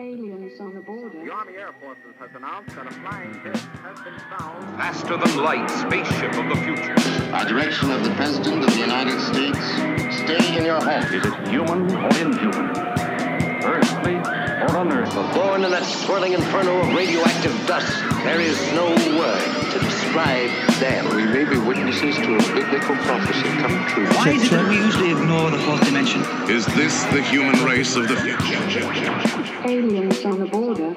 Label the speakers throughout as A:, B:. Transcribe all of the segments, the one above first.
A: Aliens on the border. The.
B: Army Air Forces has announced that a flying disc has been found
C: Faster than light spaceship of the future.
D: By direction of the President of the United States, stay in your home.
E: Is it human or inhuman? Earthly or unearthly?
F: Born in that swirling inferno of radioactive dust, there is no word to describe them.
D: We may be witnesses to a biblical prophecy come true.
G: Why is it that we usually ignore the fourth dimension?
C: Is this the human race of the future?
A: Aliens on the border.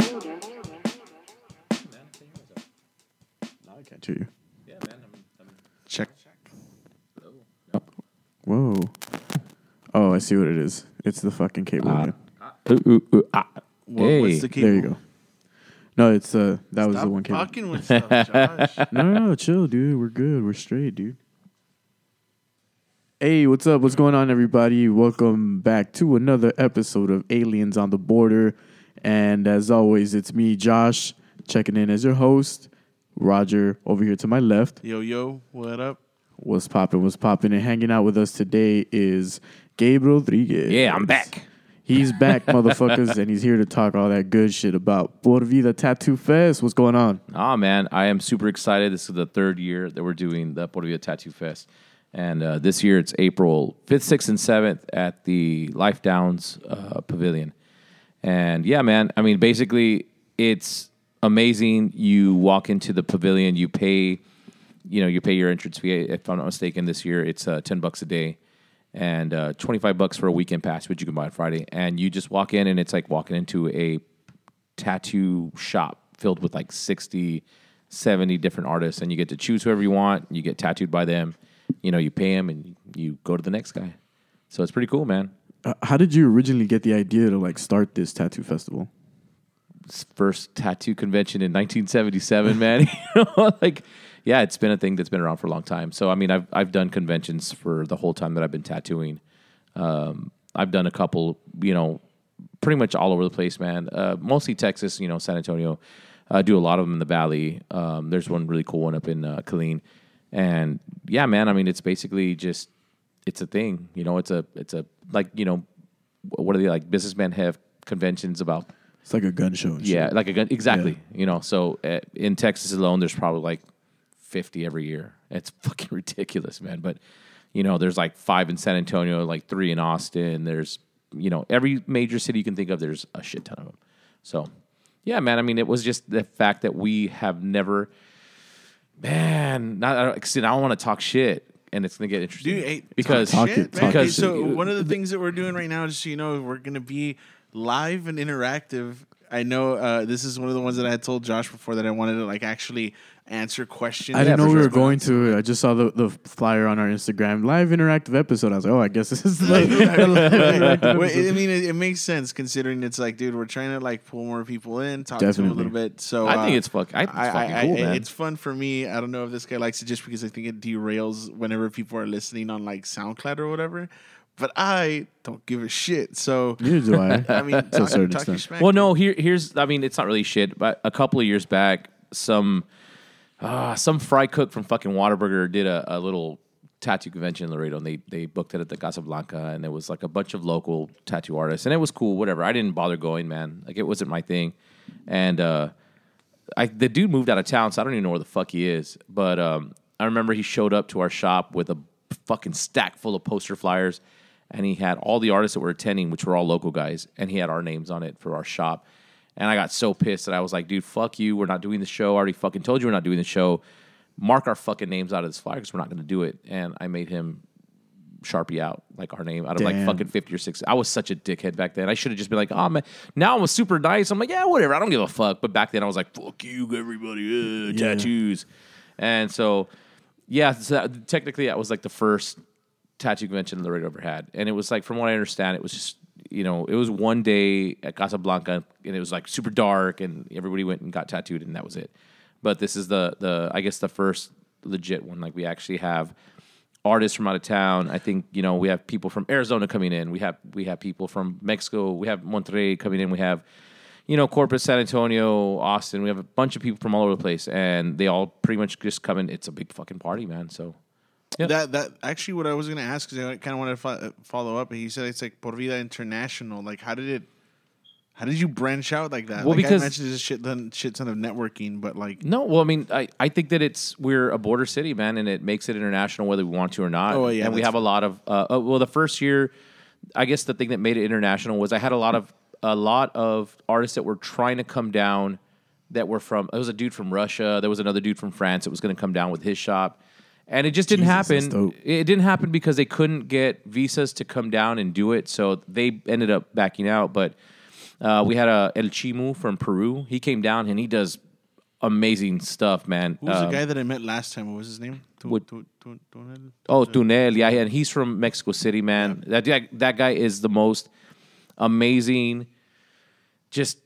H: Now I can't hear you.
I: Yeah, man. I'm, I'm,
H: Check. Whoa. Oh, I see what it is. It's the fucking cable. again.
I: ooh, ooh, ooh, ah. Uh, uh, uh, ah.
J: What,
I: Hey.
J: what's the cable?
H: There you go. No, it's uh that was
J: Stop
H: the one cable.
J: fucking with stuff, Josh.
H: No, no, no, chill, dude. We're good. We're straight, dude. Hey, what's up? What's going on, everybody? Welcome back to another episode of Aliens on the Border. And as always, it's me, Josh, checking in as your host. Roger over here to my left.
J: yo, yo, what up?
H: What's popping? What's popping? And hanging out with us today is Gabe Rodriguez.
I: Yeah, I'm back.
H: He's back, motherfuckers, and he's here to talk all that good shit about Por Vida Tattoo Fest. What's going on?
I: Ah, man, I am super excited. This is the third year that we're doing the Por Vida Tattoo Fest, and uh, this year it's April fifth, sixth, and seventh at the Life Downs uh, Pavilion. And yeah, man, I mean, basically, it's amazing. You walk into the pavilion, you pay, you know, you pay your entrance fee. If I'm not mistaken, this year it's uh, ten bucks a day, and uh, twenty five bucks for a weekend pass, which you can buy on Friday. And you just walk in, and it's like walking into a tattoo shop filled with like 60, 70 different artists, and you get to choose whoever you want. You get tattooed by them. You know, you pay them, and you go to the next guy. So it's pretty cool, man.
H: Uh, how did you originally get the idea to like start this tattoo festival?
I: First tattoo convention in 1977, man. you know, like, yeah, it's been a thing that's been around for a long time. So, I mean, I've I've done conventions for the whole time that I've been tattooing. Um, I've done a couple, you know, pretty much all over the place, man. Uh, mostly Texas, you know, San Antonio. I do a lot of them in the Valley. Um, there's one really cool one up in uh, Killeen, and yeah, man. I mean, it's basically just it's a thing. You know, it's a it's a like you know, what are they like? Businessmen have conventions about
H: It's like a gun show.
I: Yeah,
H: shit.
I: like a gun. Exactly. You know, so uh, in Texas alone, there's probably like 50 every year. It's fucking ridiculous, man. But you know, there's like five in San Antonio, like three in Austin. There's you know every major city you can think of. There's a shit ton of them. So yeah, man. I mean, it was just the fact that we have never, man. Not I don't, 'cause I don't want to talk shit, and it's gonna get interesting
J: Dude, hey,
I: because
H: talk
J: shit,
H: talk
J: Okay,
H: it.
J: so one of the things that we're doing right now, just so you know, we're gonna be live and interactive. I know uh, this is one of the ones that I had told Josh before that I wanted to like actually answer questions.
H: I didn't
J: Yeah,
H: know
J: for
H: we were going to. I just saw the, the flyer on our Instagram live interactive episode. I was like, oh, I guess this is the live interactive episode.
J: I mean, it, it makes sense considering it's like, dude, we're trying to like pull more people in, talk to them a little bit. So
I: I think
J: uh,
I: it's fuck. I think it's
J: I,
I: fucking
J: I,
I: cool,
J: I,
I: man.
J: It's fun for me. I don't know if this guy likes it just because I think it derails whenever people are listening on like SoundCloud or whatever. But I don't give a shit. So
H: Neither do I.
J: I mean,
H: to a
J: talk,
H: certain
J: talk
H: extent.
I: Well, no. Here, here's. I mean, it's not really shit. But a couple of years back, some, uh, some fry cook from fucking Whataburger did a, a little tattoo convention in Laredo, and they they booked it at the Casablanca, and there was like a bunch of local tattoo artists, and it was cool. Whatever. I didn't bother going, man. Like it wasn't my thing, and uh, I the dude moved out of town, so I don't even know where the fuck he is. But um, I remember he showed up to our shop with a fucking stack full of poster flyers, and he had all the artists that were attending, which were all local guys, and he had our names on it for our shop. And I got so pissed that I was like, dude, fuck you. We're not doing the show. I already fucking told you we're not doing the show. Mark our fucking names out of this flyer because we're not going to do it. And I made him sharpie out like our name out of like
H: Damn.
I: fucking 50 or 60. I was such a dickhead back then. I should have just been like, oh man, now I'm a super nice. I'm like, yeah, whatever. I don't give a fuck. But back then I was like, fuck you, everybody, uh, tattoos. And so, yeah, so that- technically that was like the first tattoo convention that the Laredo ever had. And it was like, from what I understand, it was just, you know, it was one day at Casablanca and it was like super dark and everybody went and got tattooed and that was it. But this is the, the I guess, the first legit one. Like we actually have artists from out of town. I think you know we have people from Arizona coming in. We have we have people from Mexico. We have Monterrey coming in. We have you know Corpus, San Antonio, Austin. We have a bunch of people from all over the place, and they all pretty much just come in. It's a big fucking party, man. So Yeah.
J: That that actually what I was gonna ask because I kind of wanted to fo- follow up. He said it's like Por Vida International. Like, how did it? How did you branch out like that?
I: Well,
J: like
I: because-
J: I mentioned this shit ton, shit ton of networking, but like
I: No, well, I mean, I, I think that it's we're a border city, man, and it makes it international whether we want to or not.
J: Oh, yeah,
I: and we have a lot of uh, uh, well, the first year, I guess the thing that made it international was I had a lot of a lot of artists that were trying to come down that were from. There was a dude from Russia. There was another dude from France that was going to come down with his shop, and it just didn't
H: Jesus,
I: happen. It didn't happen because they couldn't get visas to come down and do it, so they ended up backing out. But uh, we had a El Chimu from Peru. He came down and he does amazing stuff, man.
J: who was
I: Um,
J: the guy that I met last time? What was his name? Tu-
I: what-
J: tu- tu- Tunel?
I: Oh, Tunel, yeah, and he's from Mexico City, man. That guy, that guy is the most amazing, just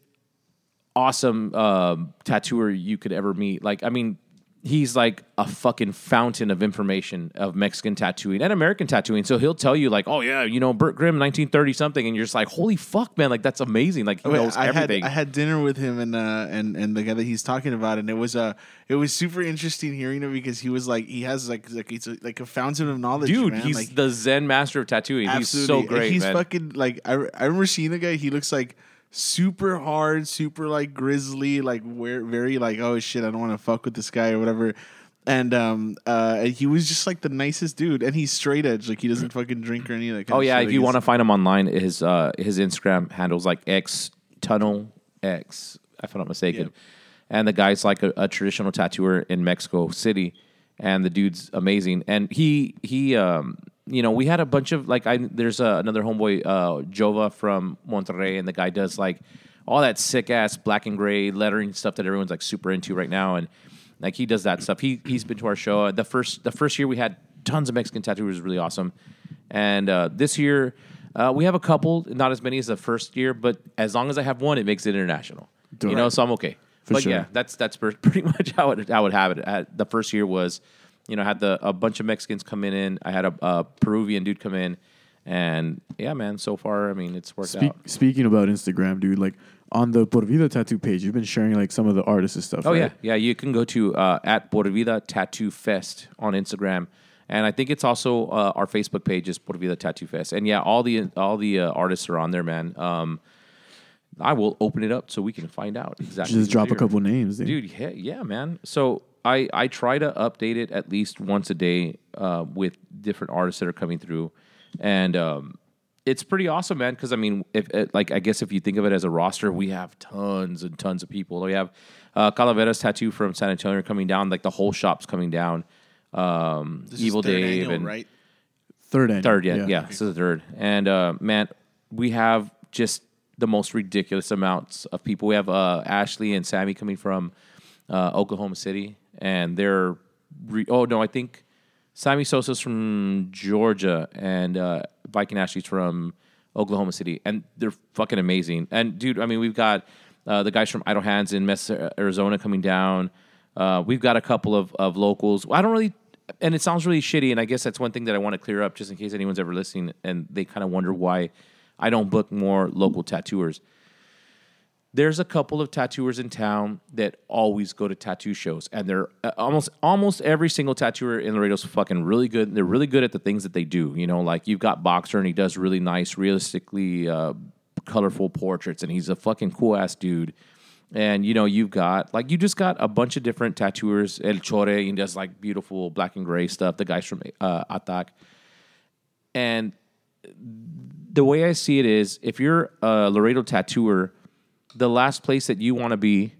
I: awesome um, tattooer you could ever meet. Like, I mean, he's like a fucking fountain of information of Mexican tattooing and American tattooing. So he'll tell you like, oh yeah, you know, Bert Grimm, nineteen thirty something, and you're just like, holy fuck, man, like that's amazing. Like he
J: wait,
I: knows
J: I
I: everything.
J: had I had dinner with him and uh and and the guy that he's talking about, and it was uh it was super interesting hearing it because he was like he has like like he's a, like a fountain of knowledge,
I: Dude,
J: man.
I: he's
J: like,
I: the Zen master of tattooing. He's so great,
J: He's
I: man.
J: fucking like I, I remember seeing the guy. He looks like super hard, super like grizzly, like where very like oh shit, I don't want to fuck with this guy or whatever. And um uh he was just like the nicest dude, and he's straight edge, like he doesn't fucking drink or any of that. Kind
I: Oh yeah, if you want to find him online, his uh, his Instagram handles like X Tunel X, if I'm not mistaken. And the guy's like a, a traditional tattooer in Mexico City, and the dude's amazing. And he he um you know we had a bunch of like I there's uh, another homeboy uh, Jova from Monterrey, and the guy does like all that sick ass black and gray lettering stuff that everyone's like super into right now, and like he does that stuff. He he's been to our show. The first the first year we had tons of Mexican tattooers, really awesome. And uh, this year uh, we have a couple, not as many as the first year, but as long as I have one, it makes it international. You know, so I'm okay.
H: For
I: but
H: sure.
I: yeah, that's that's pretty much how it how it have it. Uh, the first year was, you know, I had the a bunch of Mexicans come in. I had a, a Peruvian dude come in, and yeah, man. So far, I mean, it's worked out.
H: speaking about Instagram, dude, like on the Por Vida tattoo page, you've been sharing like some of the artists and stuff.
I: Oh
H: right?
I: yeah, yeah. You can go to uh, at Por Vida Tattoo Fest on Instagram, and I think it's also uh, our Facebook page is Por Vida Tattoo Fest. And yeah, all the all the uh, artists are on there, man. Um, I will open it up so we can find out exactly.
H: Just drop a couple names, dude.
I: dude. Yeah, yeah, man. So I I try to update it at least once a day uh, with different artists that are coming through, and um, it's pretty awesome, man. Because I mean, if it, like I guess if you think of it as a roster, we have tons and tons of people. We have uh, Calaveras Tattoo from San Antonio coming down, like the whole shop's coming down. Um,
J: This is
I: Evil
J: third
I: Dave
J: annual,
I: and
J: right?
H: Third end.
I: Third, yeah, yeah. This is the third. And uh, man, we have just the most ridiculous amounts of people. We have uh, Ashley and Sammy coming from uh, Oklahoma City, and they're re- oh no, I think Sammy Sosa's from Georgia, and uh, Viking Ashley's from Oklahoma City, and they're fucking amazing. And dude, I mean, we've got uh, the guys from Idle Hands in Mesa, Arizona coming down. Uh, we've got a couple of, of locals. I don't really, and it sounds really shitty. And I guess that's one thing that I want to clear up, just in case anyone's ever listening and they kind of wonder why I don't book more local tattooers. There's a couple of tattooers in town that always go to tattoo shows, and they're uh, almost almost every single tattooer in Laredo's fucking really good. They're really good at the things that they do. You know, like you've got Boxer, and he does really nice, realistically uh, colorful portraits, and he's a fucking cool ass dude. And you know, you've got like you just got a bunch of different tattooers. El Chore, he does like beautiful black and gray stuff. The guys from uh, Atak, and the way I see it is, if you're a Laredo tattooer, the last place that you want to be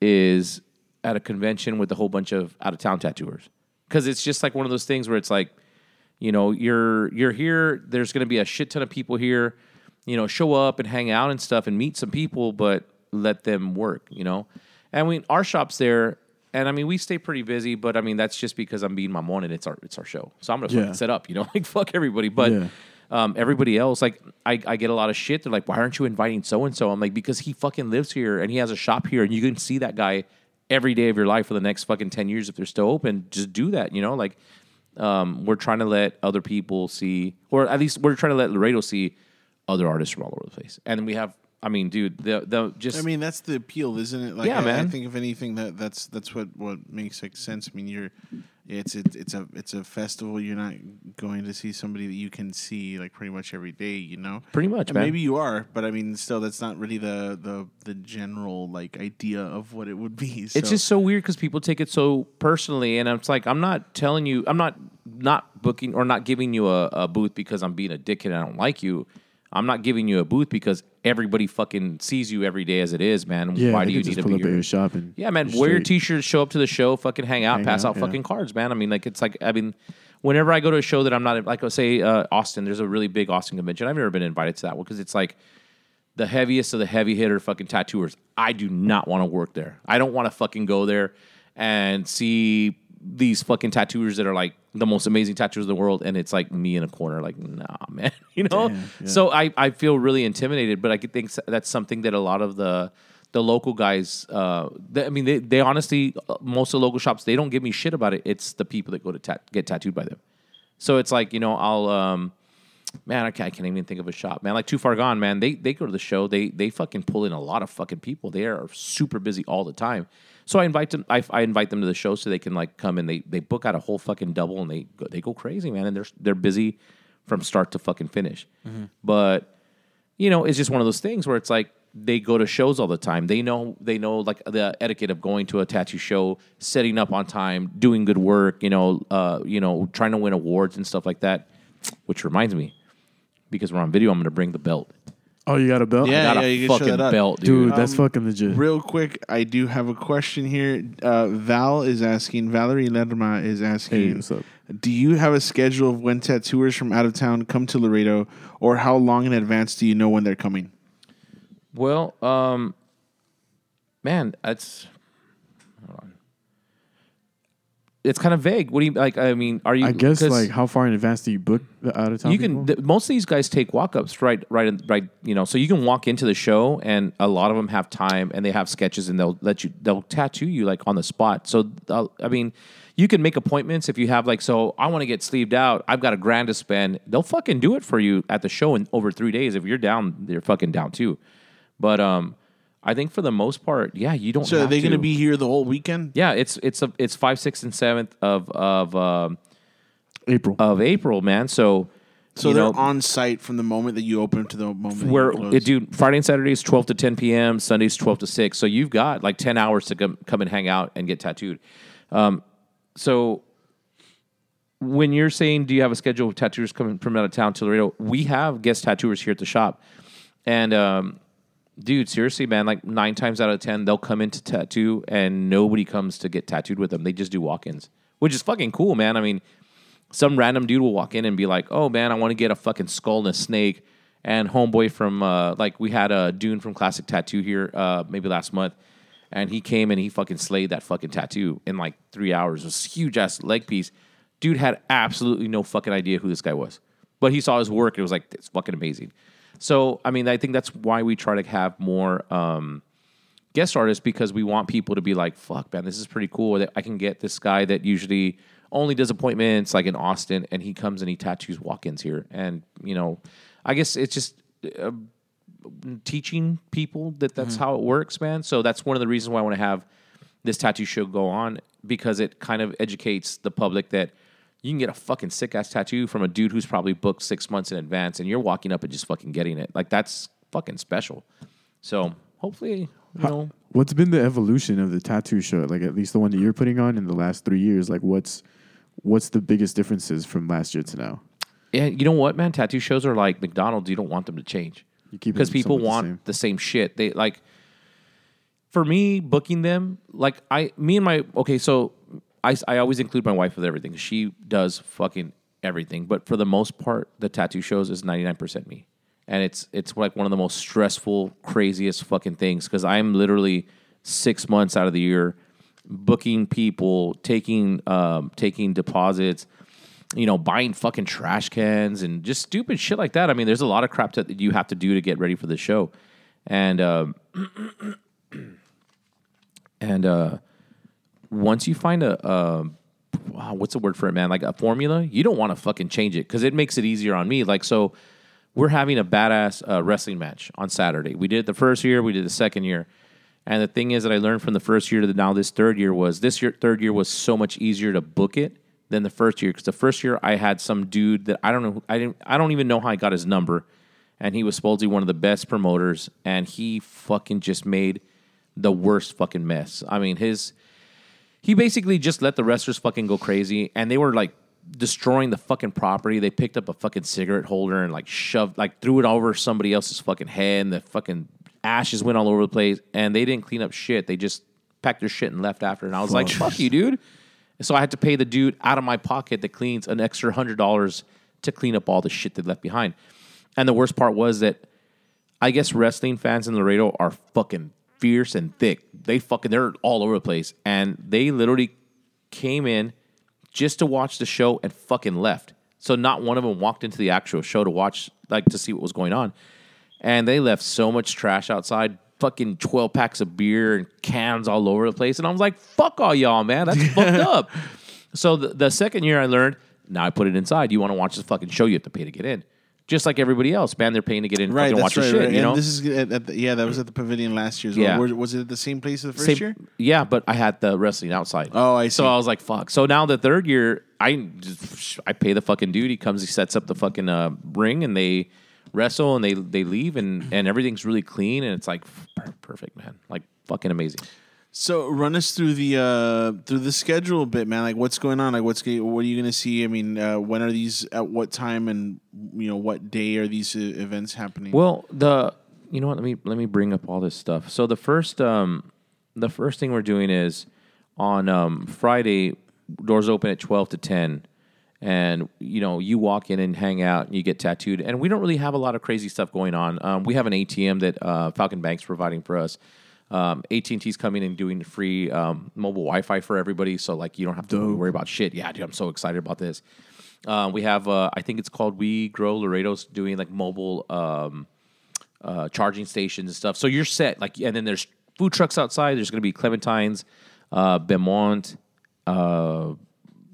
I: is at a convention with a whole bunch of out of town tattooers, because it's just like one of those things where it's like, you know, you're you're here. There's going to be a shit ton of people here. You know, show up and hang out and stuff and meet some people, but let them work. You know, and we our shop's there. And I mean, we stay pretty busy, but I mean, that's just because I'm being Mamon and it's our it's our show. So I'm gonna
H: Yeah.
I: fucking set up, you know, like fuck everybody. But
H: Yeah.
I: Um, everybody else, like I, I get a lot of shit. They're like, why aren't you inviting so and so? I'm like, because he fucking lives here and he has a shop here, and you can see that guy every day of your life for the next fucking ten years if they're still open. Just do that, you know. Like um, we're trying to let other people see, or at least we're trying to let Laredo see other artists from all over the place. And we have, I mean, dude, the the just
J: I mean, that's the appeal, isn't it? Like,
I: Yeah,
J: I, I think if anything, that that's that's what what makes like sense. I mean, you're It's it's it's a it's a festival. You're not going to see somebody that you can see like pretty much every day. You know,
I: Pretty much, man.
J: Maybe you are, but I mean, still, that's not really the the the general like idea of what it would be. So.
I: It's just so weird because people take it so personally, and it's like I'm not telling you, I'm not not booking or not giving you a, a booth because I'm being a dickhead and I don't like you. I'm not giving you a booth because everybody fucking sees you every day as it is, man.
H: Yeah,
I: Why do you need to
H: pull
I: be
H: up at your shop and
I: Yeah, man. Wear your t-shirt, show up to the show, fucking hang out,
H: Hang
I: pass
H: out,
I: out
H: yeah.
I: fucking cards, man. I mean, like it's like I mean, whenever I go to a show that I'm not like, say uh, Austin, there's a really big Austin convention. I've never been invited to that one because it's like the heaviest of the heavy hitter fucking tattooers. I do not want to work there. I don't want to fucking go there and see these fucking tattooers that are like the most amazing tattooers in the world, and it's like me in a corner, like nah, man, you know. So I I feel really intimidated, but I think that's something that a lot of the the local guys, uh, they, I mean, they, they honestly, uh, most of the local shops, they don't give me shit about it. It's the people that go to tat- get tattooed by them. So it's like you know, I'll um, man, I can't, I can't even think of a shop, man. Like Too Far Gone, man. They they go to the show. They they fucking pull in a lot of fucking people. They are super busy all the time. So I invite them. I, I invite them to the show so they can like come and they they book out a whole fucking double and they go, they go crazy, man. And they're they're busy from start to fucking finish. But you know, it's just one of those things where it's like they go to shows all the time. They know they know like the etiquette of going to a tattoo show, setting up on time, doing good work. You know, uh, you know, trying to win awards and stuff like that. Which reminds me, because we're on video, I'm going to bring the belt.
H: Oh, you got a belt?
J: Yeah,
I: I got
J: yeah,
I: a
J: you can show
I: fucking
J: that up.
I: belt, dude.
H: dude, that's
J: Um,
H: fucking legit.
J: Real quick, I do have a question here. Uh, Val is asking, Valerie Lerma is asking,
H: Hey, what's up?
J: do you have a schedule of when tattooers from out of town come to Laredo, or how long in advance do you know when they're coming?
I: Well, um, man, that's. hold on. It's kind of vague. What do you like? I mean, are you?
H: I guess like how far in advance do you book the out of town?
I: you can th- most of these guys take walk-ups right right in- right you know so you can walk into the show and a lot of them have time and they have sketches and they'll let you they'll tattoo you like on the spot so uh, i mean you can make appointments if you have like so i want to get sleeved out i've got a grand to spend they'll fucking do it for you at the show in over three days if you're down they're fucking down too but um i think for the most part yeah you don't
J: So are they going to. be here the whole weekend?
I: yeah it's it's a, it's five sixth and seventh of of um
H: April.
I: of april man. So
J: So they're
I: know,
J: on site from the moment that you open to the moment
I: where it, dude friday and saturday is 12 to 10 p.m sundays 12 to 6 so you've got like 10 hours to come, come and hang out and get tattooed. Um, so when you're saying do you have a schedule of tattooers coming from out of town to laredo? We have guest tattooers here at the shop. And um, dude seriously man like nine times out of ten they'll come into tattoo and nobody comes to get tattooed with them they just do walk-ins which is fucking cool man i mean some random dude will walk in and be like, "Oh man, I want to get a fucking skull and a snake." And homeboy from uh, like we had a Dune from Classic Tattoo here uh, maybe last month, and he came and he fucking slayed that fucking tattoo in like three hours. It was huge ass leg piece. Dude had absolutely no fucking idea who this guy was, but he saw his work. And it was like it's fucking amazing. So I mean, I think that's why we try to have more. Um, guest artists because we want people to be like, fuck, man, this is pretty cool. That I can get this guy that usually only does appointments like in Austin and he comes and he tattoos walk ins here. And, you know, I guess it's just uh, teaching people that that's how it works, man. So that's one of the reasons why I want to have this tattoo show go on because it kind of educates the public that you can get a fucking sick ass tattoo from a dude who's probably booked six months in advance and you're walking up and just fucking getting it. Like that's fucking special. So hopefully, you know,
H: What's been the evolution of the tattoo show? Like at least the one that you're putting on in the last three years. Like what's what's the biggest differences from last year to now?
I: Yeah, you know what, man? Tattoo shows are like McDonald's. You don't want them to change
H: You keep
I: because people
H: somewhat the
I: want
H: same.
I: the same shit. They like. For me, booking them like I, me and my okay. So I, I always include my wife with everything. She does fucking everything, but for the most part, the tattoo shows is ninety nine percent me, and it's it's like one of the most stressful, craziest fucking things because I'm literally six months out of the year booking people, taking um, taking deposits, you know, buying fucking trash cans and just stupid shit like that. I mean, there's a lot of crap that you have to do to get ready for the show, and um, and uh, once you find a um, wow, what's the word for it, man? Like a formula, you don't want to fucking change it because it makes it easier on me. Like so. We're having a badass uh, wrestling match on Saturday. We did it the first year, we did the second year, And the thing is that I learned from the first year to the, now this third year was this year third year was so much easier to book it than the first year because the first year I had some dude that I don't know I didn't I don't even know how I got his number, and he was supposedly one of the best promoters, and he fucking just made the worst fucking mess. I mean his he basically just let the wrestlers fucking go crazy and they were like destroying the fucking property. They picked up a fucking cigarette holder and like shoved like threw it over somebody else's fucking head and the fucking ashes went all over the place and they didn't clean up shit. They just packed their shit and left after and I was like, fuck you, dude. And so I had to pay the dude out of my pocket that cleans an extra hundred dollars to clean up all the shit they left behind. And the worst part was that I guess wrestling fans in Laredo are fucking fierce and thick. They fucking they're all over the place, and they literally came in just to watch the show and fucking left. So not one of them walked into the actual show to watch, like to see what was going on, and they left so much trash outside. Fucking twelve packs of beer and cans all over the place, and I was like, "Fuck all y'all, man! That's fucked up." So the, the second year I learned, now I put it inside. You want to watch this fucking show, you have to pay to get in. Just like everybody else, man, they're paying to get in,
J: Right, that's
I: watch
J: right.
I: the shit.
J: right.
I: You
J: and
I: know,
J: this is at, at the, yeah, that was at the pavilion last year. As
I: Yeah.
J: well. Was it at the same place as the first
I: Same-
J: year?
I: Yeah, but I had the wrestling outside.
J: Oh, I see. So.
I: I was like, fuck. So now the third year, I just, I pay the fucking dude. He comes, he sets up the fucking uh, ring, and they wrestle, and they they leave, and and everything's really clean, and it's like perfect, man. Like fucking amazing.
J: So run us through the uh through the schedule a bit, man. Like what's going on? Like what's what are you going to see? I mean, uh, when are these? At what time? And you know what day are these events happening?
I: Well, the you know what? Let me let me bring up all this stuff. So the first um the first thing we're doing is on um Friday doors open at 12 to 10 and you know you walk in and hang out and you get tattooed and we don't really have a lot of crazy stuff going on. Um, we have an ATM that uh, Falcon Bank's providing for us. Um, AT&T's coming and doing free um, mobile Wi-Fi for everybody, so like you don't have to worry about shit. Yeah, dude, I'm so excited about this. Uh, we have, uh, I think it's called We Grow Laredo's doing like mobile um, uh, charging stations and stuff. So you're set. Like, and then there's food trucks outside. There's going to be Clementines, uh, Beaumont, uh, uh,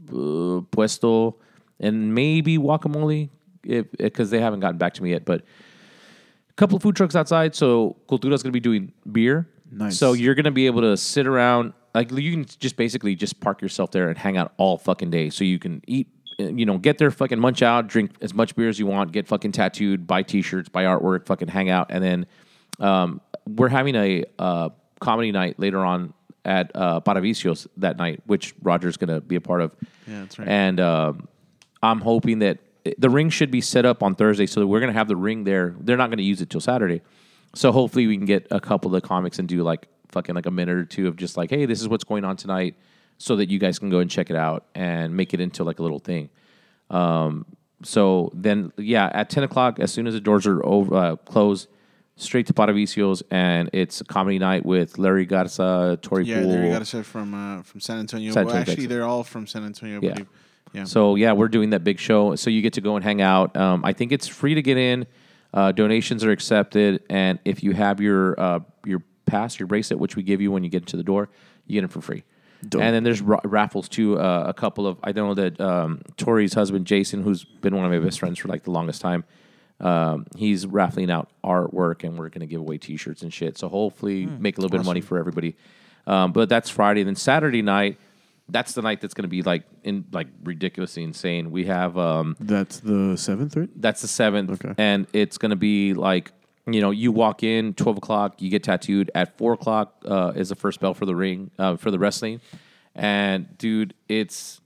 I: Puesto, and maybe Guacamole, if because they haven't gotten back to me yet. But a couple of food trucks outside. So Cultura's going to be doing beer.
H: Nice.
I: So you're going to be able to sit around. Like you can just basically just park yourself there and hang out all fucking day. So you can eat, uh, you know, get there, fucking munch out, drink as much beer as you want, get fucking tattooed, buy t-shirts, buy artwork, fucking hang out, and then um, we're having a uh, comedy night later on at uh, Paravicios that night, which Roger's going to be a part of.
J: Yeah, that's right.
I: And um, I'm hoping that the ring should be set up on Thursday, so that we're going to have the ring there. They're not going to use it till Saturday, so hopefully we can get a couple of the comics and do like fucking like a minute or two of just like, hey, this is what's going on tonight, so that you guys can go and check it out and make it into like a little thing. Um, so then, yeah, at ten o'clock, as soon as the doors are over, uh, closed, straight to Paravicios, and it's a comedy night with Larry Garza, Tori
J: yeah,
I: Poole.
J: there you got to say from uh, from San Antonio.
I: San
J: well, actually,
I: Texas.
J: they're all from San Antonio.
I: Yeah.
J: Yeah.
I: So yeah, we're doing that big show. So you get to go and hang out. Um, I think it's free to get in. Uh, donations are accepted, and if you have your uh, your pass, your bracelet, which we give you when you get into the door, you get it for free.
H: Dope.
I: And then there's ra- raffles too. Uh, a couple of I know that um, Tori's husband Jason, who's been one of my best friends for like the longest time, um, he's raffling out artwork, and we're going to give away T-shirts and shit. So hopefully, make a little bit of money for everybody. Um, but that's Friday. Then Saturday night, that's the night that's going to be like in like ridiculously insane. We have um,
H: That's the seventh, right?
I: that's the seventh,
H: Okay.
I: and it's going to be like you know you walk in twelve o'clock, you get tattooed at four o'clock uh, is the first bell for the ring uh, for the wrestling, and dude, it's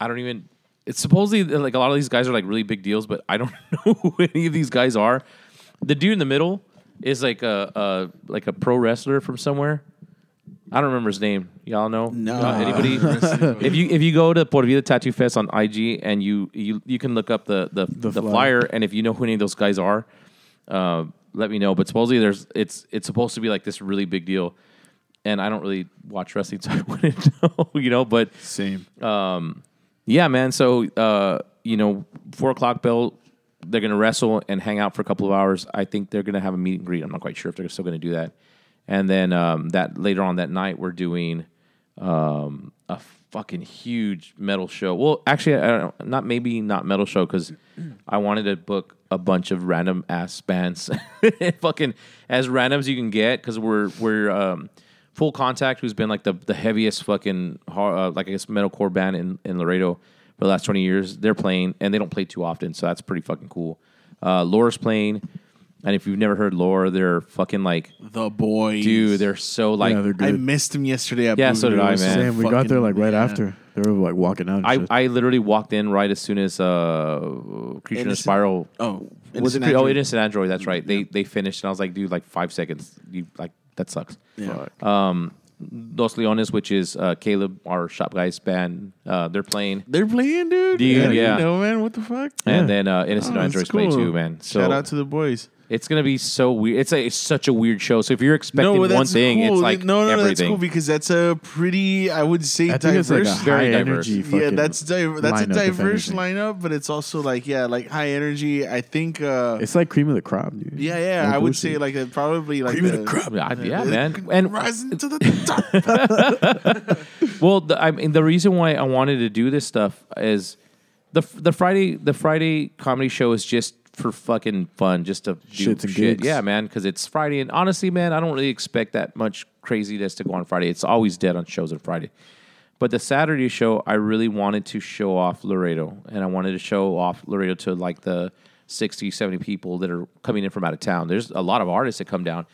I: I don't even. It's supposedly like a lot of these guys are like really big deals, but I don't know who any of these guys are. The dude in the middle is like a, a like a pro wrestler from somewhere. I don't remember his name. Y'all know?
J: No.
I: Uh, anybody? if you if you go to Por Vida Tattoo Fest on IG and you you, you can look up the the, the,
H: flyer.
I: flyer. and if you know who any of those guys are, uh, let me know. But supposedly there's it's it's supposed to be like this really big deal, and I don't really watch wrestling, so I wouldn't know. You know, but
H: Same.
I: Um, yeah, man. So uh, you know, four o'clock bell. They're gonna wrestle and hang out for a couple of hours. I think they're gonna have a meet and greet. I'm not quite sure if they're still gonna do that. And then um, that later on that night, we're doing um, a fucking huge metal show. Well, actually, I don't, not maybe not metal show because I wanted to book a bunch of random ass bands, fucking as random as you can get because we're we're um, full contact, who's been like the the heaviest fucking uh, like I guess metalcore band in in Laredo for the last twenty years. They're playing and they don't play too often, so that's pretty fucking cool. Uh, Laura's playing. And if you've never heard Lore, they're fucking like,
J: The boys,
I: dude, they're so like,
H: yeah, they're
J: I
H: good.
J: missed them yesterday. At
I: Yeah, so did
J: Boogaloo.
I: I,
J: It was
I: man.
J: so
H: Sam, we got there like right
J: yeah.
H: after. They were like walking out. And
I: I,
H: shit.
I: I literally walked in right as soon as uh, Creature in a
J: Innocent-
I: Spiral.
J: Oh,
I: was it?
J: Innocent
I: Cre- Oh,
J: Android.
I: Innocent Android. That's right. They they finished, and I was like, dude, like five seconds. You like that sucks.
J: Yeah.
I: Um, Dos Leones, which is uh, Caleb, our shop guy's band. Uh, they're playing,
J: They're playing, dude.
I: Dude, yeah.
J: You know, man. What the fuck?
I: and then uh, Innocent
J: Oh, that's
I: Android's playing
J: cool.
I: too, man. So
J: Shout out to the boys.
I: It's gonna be so weird. It's a it's such a weird show. So if you're expecting
J: no,
I: one thing,
J: cool.
I: it's like
J: no, no, no,
I: that's
J: cool because that's a pretty, I would say,
H: I
J: diverse.
H: like
I: Very diverse.
J: yeah, that's di- that's a
H: lineup,
J: diverse lineup, but it's also like yeah, like high energy. I think. uh
H: It's like cream of the crop, dude.
J: Yeah, yeah,
H: No
J: I would say like uh, probably like cream of the,
I: Yeah, I- yeah, man. And
J: rising to the top.
I: Well, the, I mean, the reason why I wanted to do this stuff is the the Friday the Friday comedy show is just for fucking fun, just to do
H: Shits and
I: shit.
H: gigs.
I: Yeah, man, because it's Friday, and honestly, man, I don't really expect that much craziness to go on Friday. It's always dead on shows on Friday. But the Saturday show, I really wanted to show off Laredo, and I wanted to show off Laredo to like the 60, 70 people that are coming in from out of town. There's a lot of artists that come down,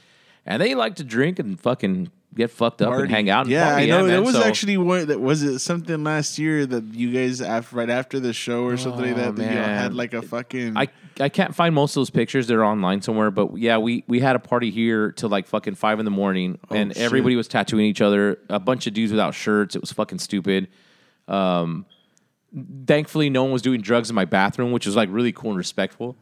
I: and they like to drink and fucking get fucked up and hang out. And
J: Yeah,
I: party.
J: I know.
I: man.
J: there was
I: So-
J: actually one that was it something last year that you guys after right after the show or something like
I: Oh,
J: that that you had like a fucking
I: I, I can't find most of those pictures. They're online somewhere. But yeah, we, we had a party here till like fucking five in the morning, and
J: Oh, shit.
I: everybody was tattooing each other. A bunch of dudes without shirts. It was fucking stupid. Um, thankfully, no one was doing drugs in my bathroom, which was like really cool and respectful.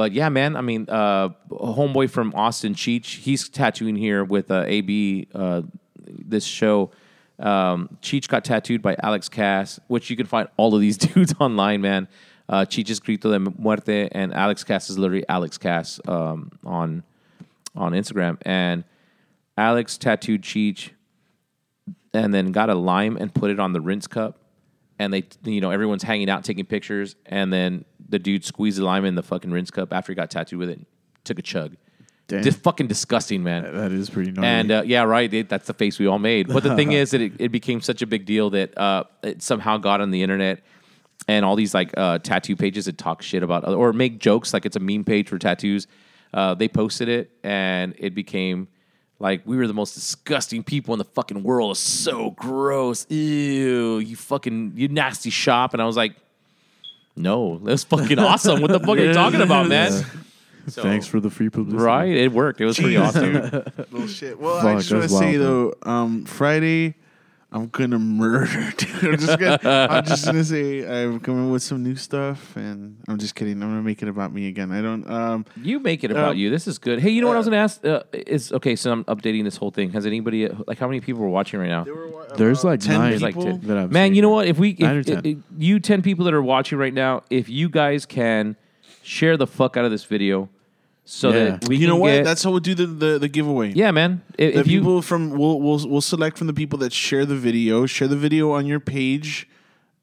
I: But yeah, man. I mean, uh, homeboy from Austin, Cheech, he's tattooing here with uh, AB. Uh, this show. Um, Cheech got tattooed by Alex Cass, which you can find all of these dudes online, man. Uh, Cheech is Grito de Muerte, and Alex Cass is literally Alex Cass um, on on Instagram. And Alex tattooed Cheech, and then got a lime and put it on the rinse cup. And they, you know, everyone's hanging out taking pictures, and then the dude squeezed the lime in the fucking rinse cup after he got tattooed with it. Took a chug.
H: Damn.
I: Just fucking disgusting, man.
H: that is pretty gnarly.
I: And uh, yeah, right. It, that's the face we all made. But the thing is that it, it became such a big deal that uh, it somehow got on the internet, and all these like uh, tattoo pages that talk shit about other, or make jokes like it's a meme page for tattoos. Uh, they posted it, and it became like we were the most disgusting people in the fucking world. It's so gross. Ew, you fucking you nasty shop. And I was like, no, that's fucking awesome. What the fuck are you talking about, man? So-
H: Thanks for the free publicity.
I: Right, it worked. It was pretty awesome.
J: little shit. Well, I
H: Fuck,
J: just want to say
H: wild,
J: though, um, Friday, I'm gonna murder. Dude. I'm just gonna. I'm just gonna say I'm coming with some new stuff, and I'm just kidding. I'm gonna make it about me again. I don't. Um,
I: You make it about
J: Um,
I: you. This is good. Hey, you know what I was going to ask? Uh, is okay. So I'm updating this whole thing. Has anybody like how many people are watching right now?
H: There's like
J: 10
H: nine
J: people.
I: Like ten.
H: that I've
I: Man,
H: seen.
I: you know what? If we,
H: Nine or
I: if, if- you ten people that are watching right now, if you guys can share the fuck out of this video, so
H: Yeah.
I: that we
J: you know what?
I: get-
J: That's how we'll do the the, the giveaway.
I: yeah, man. If,
J: The
I: if you
J: people from we'll we'll we'll select from the people that share the video. Share the video on your page,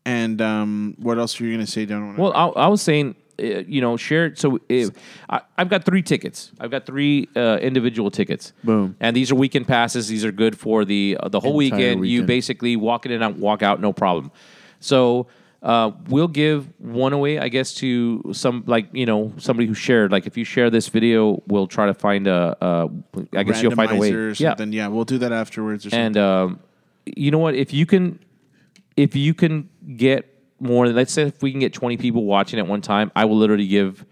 J: and um, what else are you gonna say down?
I: Well, I, I was saying, uh, you know, share it. So if, I, I've got three tickets. I've got three uh, individual tickets.
H: Boom.
I: And these are weekend passes. These are good for the uh, the whole
H: Entire
I: weekend. You basically walk in and out, walk out, no problem. So uh, we'll give one away, I guess, to some like you know somebody who shared. Like if you share this video, we'll try to find a. a I guess you'll find a way.
J: Or
I: Yeah.
J: something. Yeah, we'll do that afterwards. Or something.
I: And um, you know what? If you can, if you can get more, let's say if we can get twenty people watching at one time, I will literally give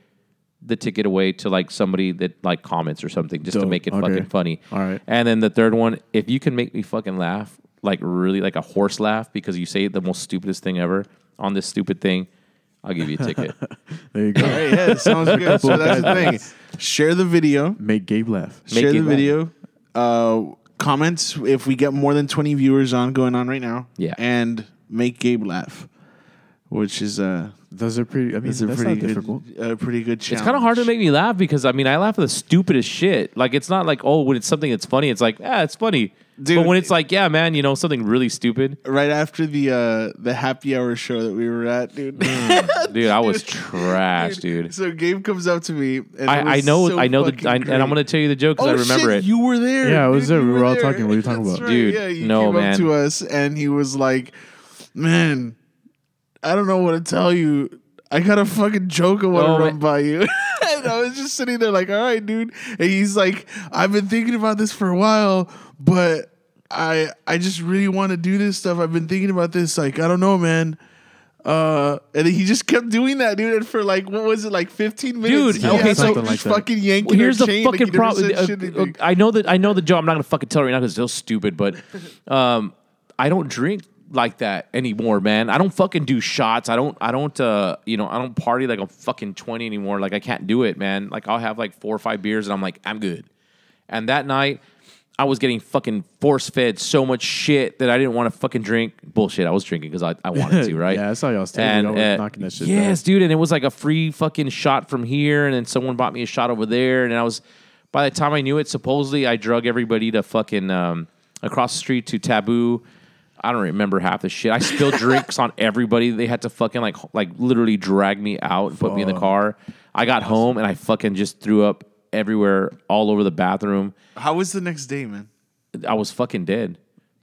I: the ticket away to like somebody that like comments or something just to make it
H: Okay.
I: fucking funny.
H: All right.
I: And then the third one, if you can make me fucking laugh, like really like a horse laugh because you say the most stupidest thing ever on this stupid thing, I'll give you a ticket.
H: There you go.
J: Hey, yeah, it sounds good. So that's the thing. Share the video.
H: Make Gabe laugh.
I: Make
J: share
I: it
J: the
I: laugh.
J: video. Uh, comments if we get more than 20 viewers on going on right now.
I: Yeah.
J: And make Gabe laugh, which is uh
H: Those are pretty. I mean,
J: It's a
H: that's
J: pretty
H: not
J: good,
H: difficult.
J: a pretty good challenge.
I: It's kind of hard to make me laugh because I mean I laugh at the stupidest shit. Like it's not like oh when it's something that's funny, it's like ah it's funny.
J: Dude,
I: but when it's like yeah man, you know something really stupid,
J: right after the uh the happy hour show that we were at, dude.
I: dude, I was trash, dude.
J: So Gabe comes up to me. And it
I: I, I know
J: so
I: I know the I, and. I'm gonna tell you the joke because
J: Oh
I: I remember
J: shit,
I: it.
J: You were there.
H: Yeah, I was
J: dude,
H: there. We were all
J: there.
H: talking. What are you talking
J: That's
H: about?
J: right.
I: Dude,
J: Yeah, you
I: no,
J: came
I: man.
J: up to us and he was like, "Man, I don't know what to tell you. I got a fucking joke I want
I: Oh,
J: to run
I: man.
J: by you." and I was just sitting there like, "All right, dude." And he's like, "I've been thinking about this for a while, but I I just really want to do this stuff. I've been thinking about this. Like, I don't know, man." Uh, and he just kept doing that, dude. And for like, what was it, like fifteen minutes?
I: Dude,
J: he
I: okay, so-
J: like,
H: Something like that.
J: fucking yanking.
I: Well, here's
J: our
I: the
J: chain, like, he
I: fucking
J: never
I: problem.
J: said shit.
I: I know that I know the joke. I'm not gonna fucking tell her right now because it's so stupid. But um, I don't drink like that anymore, man. I don't fucking do shots. I don't. I don't. Uh, you know, I don't party like I'm fucking 20 anymore. Like I can't do it, man. Like I'll have like four or five beers and I'm like I'm good. And that night. I was getting fucking force fed so much shit that I didn't want to fucking drink. Bullshit. I was drinking because I, I wanted to, right?
H: Yeah, I saw y'all standing.
I: And uh,
H: knocking that shit
I: yes,
H: back.
I: dude, and it was like a free fucking shot from here, and then someone bought me a shot over there, and I was. By the time I knew it, supposedly I drug everybody to fucking um, across the street to Taboo. I don't remember half the shit. I spilled drinks on everybody. They had to fucking like like literally drag me out and put me in the car. I got home and I fucking just threw up everywhere, all over the bathroom.
J: How was the next day, man?
I: I was fucking dead.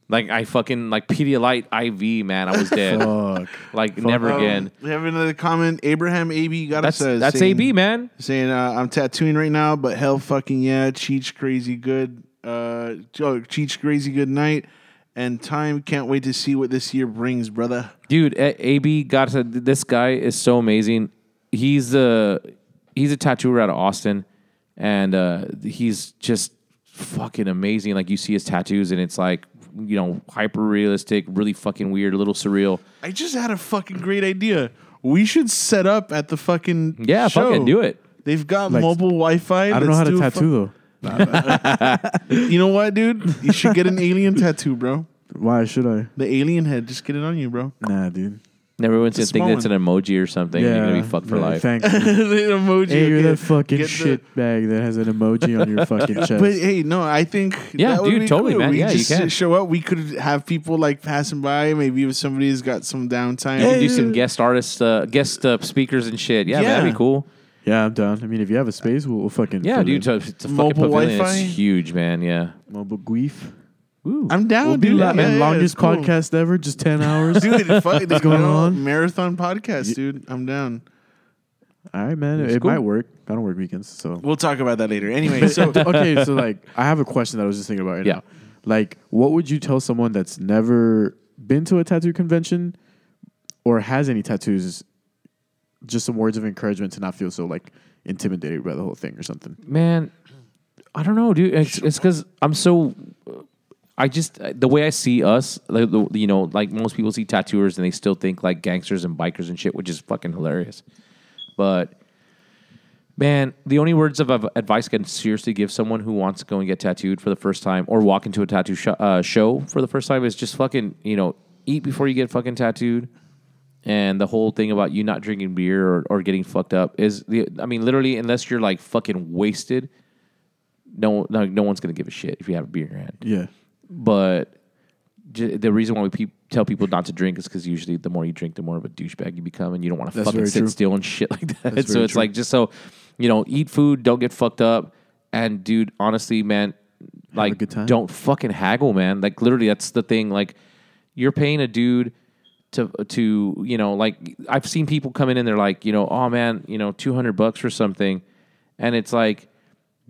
I: Like I fucking like Pedialyte IV, man. I was dead.
H: Fuck.
I: like never
J: Um,
I: again.
J: We have another comment. Abraham AB got
I: That's
J: us. Uh,
I: that's
J: saying,
I: AB, man.
J: Saying uh, I'm tattooing right now, but hell fucking yeah, Cheech crazy good. Uh, oh, Cheech crazy good night, and time can't wait to see what this year brings, brother.
I: dude ab got to this guy is so amazing he's a he's a tattooer out of austin and uh he's just fucking amazing like you see his tattoos and it's like you know hyper realistic really fucking weird a little surreal
J: I just had a fucking great idea. We should set up at the fucking
I: yeah
J: show.
I: fucking do it
J: They've got
H: Like,
J: mobile Wi-Fi.
H: I don't know
J: Let's
H: how to
J: do a
H: tattoo though.
J: You know what, dude? You should get an alien tattoo, bro.
H: Why should I?
J: The alien head. Just get it on you, bro.
H: Nah, dude.
I: Everyone's gonna think
J: small
I: that's an emoji or something and you're gonna be fucked for
H: yeah,
I: life
H: Thanks.
J: the emoji.
H: hey, you're
J: okay.
H: that fucking
J: Get the-
H: shit bag that has an emoji on your fucking chest.
J: But hey, no, I think
I: Yeah,
J: that would
I: dude,
J: be
I: totally,
J: cool.
I: man.
J: We
I: Yeah, you
J: just
I: can.
J: show up. We could have people like passing by. Maybe if somebody's got some downtime.
I: you can do some guest artists uh, guest uh, speakers and shit yeah, man, that'd be cool
H: yeah, I'm down. I mean, if you have a space, we'll, we'll fucking
I: yeah
H: fill
I: dude
H: in.
I: it's a, it's a fucking
J: Mobile
I: pavilion
J: Wi-Fi?
I: it's huge man yeah
H: mobile grief.
I: Ooh.
J: I'm down,
H: We'll be
J: dude.
H: live,
J: Yeah,
H: man.
J: yeah,
H: longest
J: it's cool.
H: podcast ever, just ten hours.
J: dude. Fuck,
H: What's going on?
J: Marathon podcast, dude. I'm down.
H: All right, man. It
I: cool.
H: might work. I don't work weekends, so
J: We'll talk about that later. Anyway, so
H: okay, so like I have a question that I was just thinking about right
I: Yeah.
H: now. Like, what would you tell someone that's never been to a tattoo convention or has any tattoos? Just some words of encouragement to not feel so like intimidated by the whole thing or something.
I: Man, I don't know, dude. It's it's because I'm so. I just the way I see us, you know, like most people see tattooers and they still think like gangsters and bikers and shit, which is fucking hilarious. But man, the only words of of advice I can seriously give someone who wants to go and get tattooed for the first time or walk into a tattoo sh- uh, show for the first time is just fucking, you know, eat before you get fucking tattooed. And the whole thing about you not drinking beer or, or getting fucked up is the I mean, literally, unless you're like fucking wasted, no, no, no one's gonna give a shit if you have a beer in your hand.
H: Yeah.
I: But j- the reason why we pe- tell people not to drink is because usually the more you drink, the more of a douchebag you become, and you don't want to
H: That's
I: fucking
H: very
I: sit
H: true.
I: still and shit like that.
H: That's
I: so
H: very
I: it's
H: true.
I: like just so you know, eat food, don't get fucked up, and dude, honestly, man, like
H: good time.
I: don't fucking haggle, man. Like literally, that's the thing. Like you're paying a dude to to you know like I've seen people come in and they're like you know oh man you know two hundred bucks for something, and it's like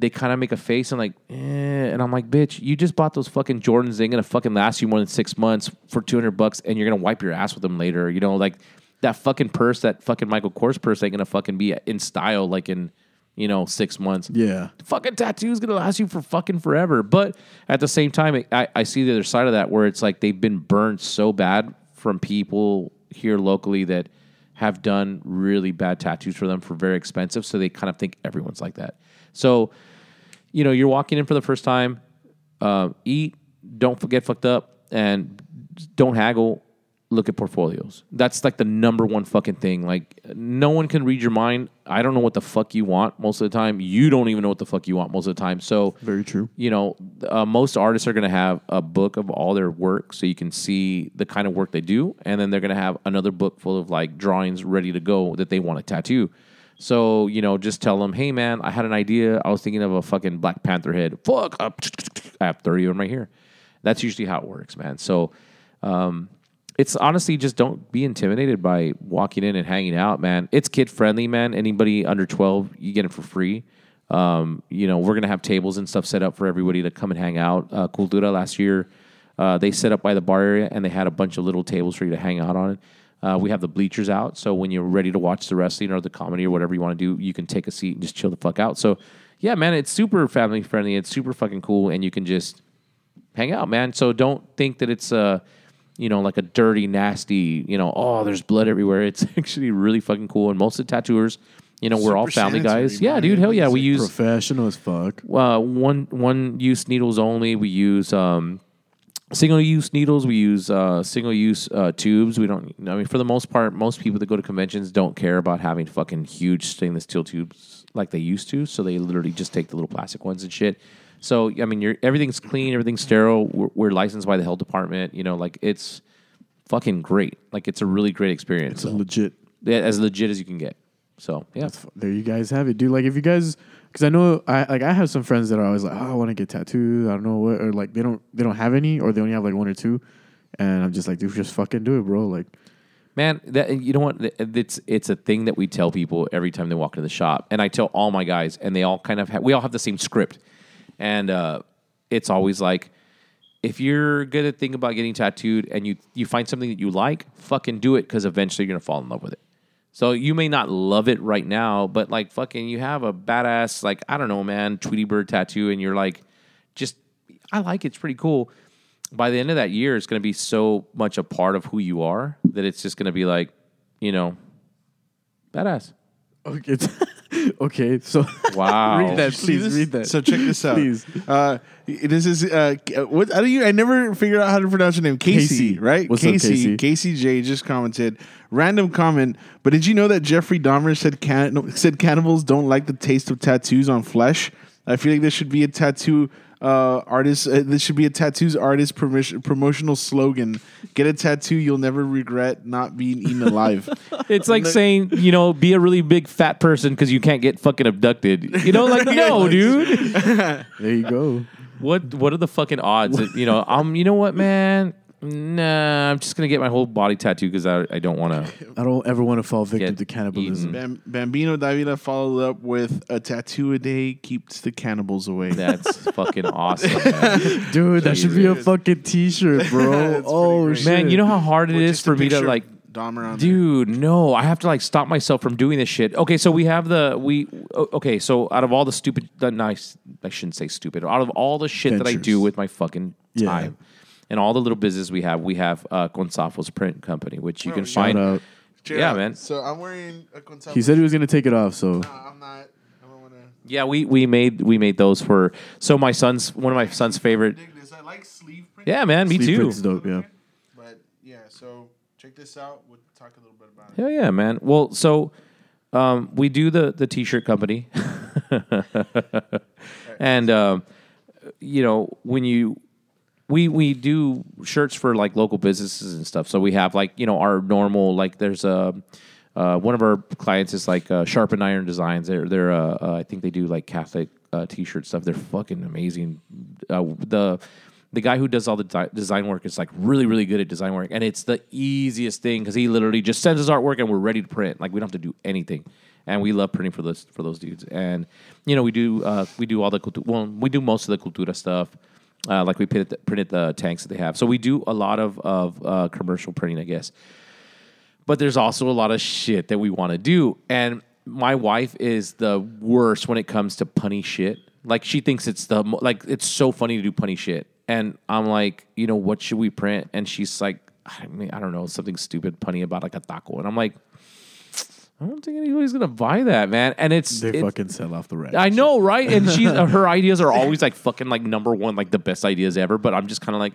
I: they kind of make a face and like eh, and I'm like bitch you just bought those fucking Jordans they ain't gonna fucking last you more than six months for two hundred bucks and you're gonna wipe your ass with them later you know like that fucking purse that fucking Michael Kors purse ain't gonna fucking be in style like in you know six months
H: Yeah.
I: fucking tattoo's gonna last you for fucking forever. But at the same time, I, I see the other side of that where it's like they've been burned so bad from people here locally that have done really bad tattoos for them for very expensive. So they kind of think everyone's like that. So, you know, you're walking in for the first time, uh, eat, don't get fucked up, and don't haggle. look at portfolios. That's like the number one fucking thing. Like no one can read your mind. I don't know what the fuck you want most of the time. You don't even know what the fuck you want most of the time. So
H: Very true.
I: you know, uh, most artists are going to have a book of all their work so you can see the kind of work they do. And then they're going to have another book full of like drawings ready to go that they want to tattoo. So, you know, just tell them, hey, man, I had an idea. I was thinking of a fucking Black Panther head. Fuck. I have 30 of them right here. That's usually how it works, man. So, um, it's honestly just don't be intimidated by walking in and hanging out, man. It's kid friendly, man. Anybody under 12, you get it for free. Um, you know, we're gonna have tables and stuff set up for everybody to come and hang out. Uh, Cultura last year, uh, they set up by the bar area and they had a bunch of little tables for you to hang out on. Uh, we have the bleachers out, so when you're ready to watch the wrestling or the comedy or whatever you want to do, you can take a seat and just chill the fuck out. So, yeah, man, it's super family friendly. It's super fucking cool, and you can just hang out, man. So don't think that it's a, you know, like a dirty, nasty, you know, oh, there's blood everywhere. It's actually really fucking cool. And most of the tattooers, you know, we're all family guys. Yeah, dude, hell yeah. We use
H: Professional as fuck.
I: uh, one one use needles only. We use um, single use needles. We use uh, single use uh, tubes. We don't. I mean, for the most part, most people that go to conventions don't care about having fucking huge stainless steel tubes like they used to. So they literally just take the little plastic ones and shit. So I mean, you're everything's clean, everything's sterile. We're, we're licensed by the health department. You know, like it's fucking great. Like it's a really great experience.
H: It's legit.
I: Yeah, as legit as you can get. So yeah,
H: There you guys have it, dude. Like if you guys, because I know I like I have some friends that are always like, oh, I want to get tattooed. I don't know what, or like they don't they don't have any, or they only have like one or two, and I'm just like, dude, just fucking do it, bro. Like
I: Man, that you know what? It's it's a thing that we tell people every time they walk into the shop, and I tell all my guys, and they all kind of we all have the same script, and uh, it's always like, if you're gonna think about getting tattooed and you you find something that you like, fucking do it because eventually you're gonna fall in love with it. So you may not love it right now, but like fucking, you have a badass like I don't know, man, Tweety Bird tattoo, and you're like, just I like it. It's pretty cool. By the end of that year, it's going to be so much a part of who you are that it's just going to be like, you know, badass.
H: okay, okay. So
I: Wow.
H: read that, please. Read that.
J: So check this out.
H: Please.
J: Uh, this is uh, what I don't you. I never figured out how to pronounce your name. Casey,
H: Casey.
J: right?
H: What's up,
J: Casey.
H: Casey?
J: Casey J just commented. Random comment. But did you know that Jeffrey Dahmer said can- said cannibals don't like the taste of tattoos on flesh? I feel like there should be a tattoo. Uh, artist, uh, this should be a tattoos artist promotion, promotional slogan. Get a tattoo, you'll never regret not being eaten alive.
I: It's like saying, you know, be a really big fat person because you can't get fucking abducted. You know, like no, dude.
H: There you go.
I: What what are the fucking odds? That, you know, um, you know what, man? Nah, I'm just gonna get my whole body tattooed because I, I don't want to.
H: I don't ever want to fall victim
I: Get
H: to cannibalism.
J: Bam- Bambino Davila followed up with a tattoo a day keeps the cannibals away.
I: That's fucking awesome, man.
H: Dude, that should be a fucking t-shirt, bro. oh
J: great.
H: shit.
I: man. You know how hard it
J: With
I: is
J: just a
I: for me to
J: picture of
I: like
J: Dahmer on there.
I: Dude, no, I have to like stop myself from doing this shit. Okay, so we have the we o- okay, so out of all the stupid the nice I shouldn't say stupid. Out of all the shit that I
H: Ventures.
I: do with my fucking
H: Yeah.
I: time and all the little business we have, we have uh Gonzalez print company, which you can
J: shout
I: find
H: out.
I: Yeah,
J: out.
I: man.
J: So I'm wearing a Gonzalo.
H: He said he was gonna take it off, so
J: Nah, I'm not. I don't want to
I: Yeah, we we made we made those for so my son's one of my son's favorite
J: dig this. I like sleeve print.
I: Yeah, man, me
H: Sleeve
I: too.
H: print's dope, yeah.
J: But yeah, so check this out. We'll talk a little bit about it.
I: Hell yeah, man. Well, so um, we do the the t-shirt company, and um, you know when you we we do shirts for like local businesses and stuff. So we have like you know our normal like there's a. Uh, one of our clients is like uh, Sharp and Iron Designs. They're they're uh, uh, I think they do like Catholic uh, T-shirt stuff. They're fucking amazing. Uh, the the guy who does all the di- design work is like really really good at design work, and it's the easiest thing because he literally just sends us artwork and we're ready to print. Like we don't have to do anything, and we love printing for those for those dudes. And you know we do we do all the well we do most of the cultura stuff. Uh, like we printed the, printed the tanks that they have, so we do a lot of of uh, commercial printing, I guess but there's also a lot of shit that we want to do. And my wife is the worst when it comes to punny shit. Like she thinks it's the like it's so funny to do punny shit. And I'm like, you know, what should we print? And she's like, I mean, I don't know, something stupid punny about like a taco. And I'm like, I don't think anybody's gonna buy that, man. And it's
H: they fucking sell off the rack.
I: I know, right? And she, her ideas are always like fucking like number one, like the best ideas ever. But I'm just kind of like,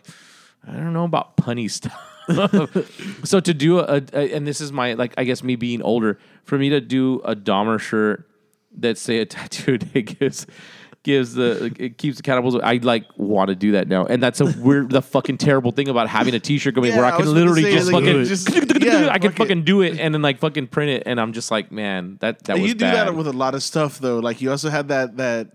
I: I don't know about punny stuff. so to do a, a, and this is my like I guess me being older, for me to do a Dahmer shirt that say a tattoo that gives gives the it keeps the cannibals. I like want to do that now, and that's a weird, the fucking terrible thing about having a T-shirt company
J: Yeah,
I: where
J: I
I: I can literally
J: say,
I: just
J: like,
I: fucking
J: just- yeah,
I: I can
J: fuck it.
I: fucking do it and then like fucking print it, and I'm just like, man, that that
J: And
I: was
J: you do
I: bad.
J: that with a lot of stuff though. Like you also had that that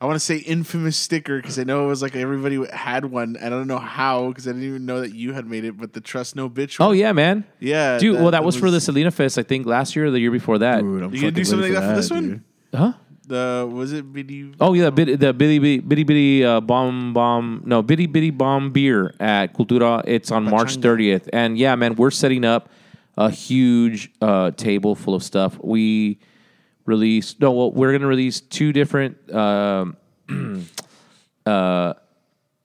J: I want to say infamous sticker because I know it was like everybody had one. and I don't know how because I didn't even know that you had made it. But the trust no bitch.
I: Oh
J: one.
I: yeah, man.
J: Yeah,
I: dude.
J: that-
I: well, that
J: that
I: was, for the Selena Fest, I think last year or the year before that.
H: Dude, I'm
J: You gonna do
H: fucking
J: something
H: ready
J: like that for this
H: dude.
J: one?
I: Huh?
J: The was it bitty?
I: Oh yeah, bit, the bitty bitty bitty bitty uh, bomb bomb no bitty bitty bomb beer at Cultura. It's on March thirtieth, and yeah, man, we're setting up a huge uh, table full of stuff. We release no, well, we're gonna release two different. Um, uh,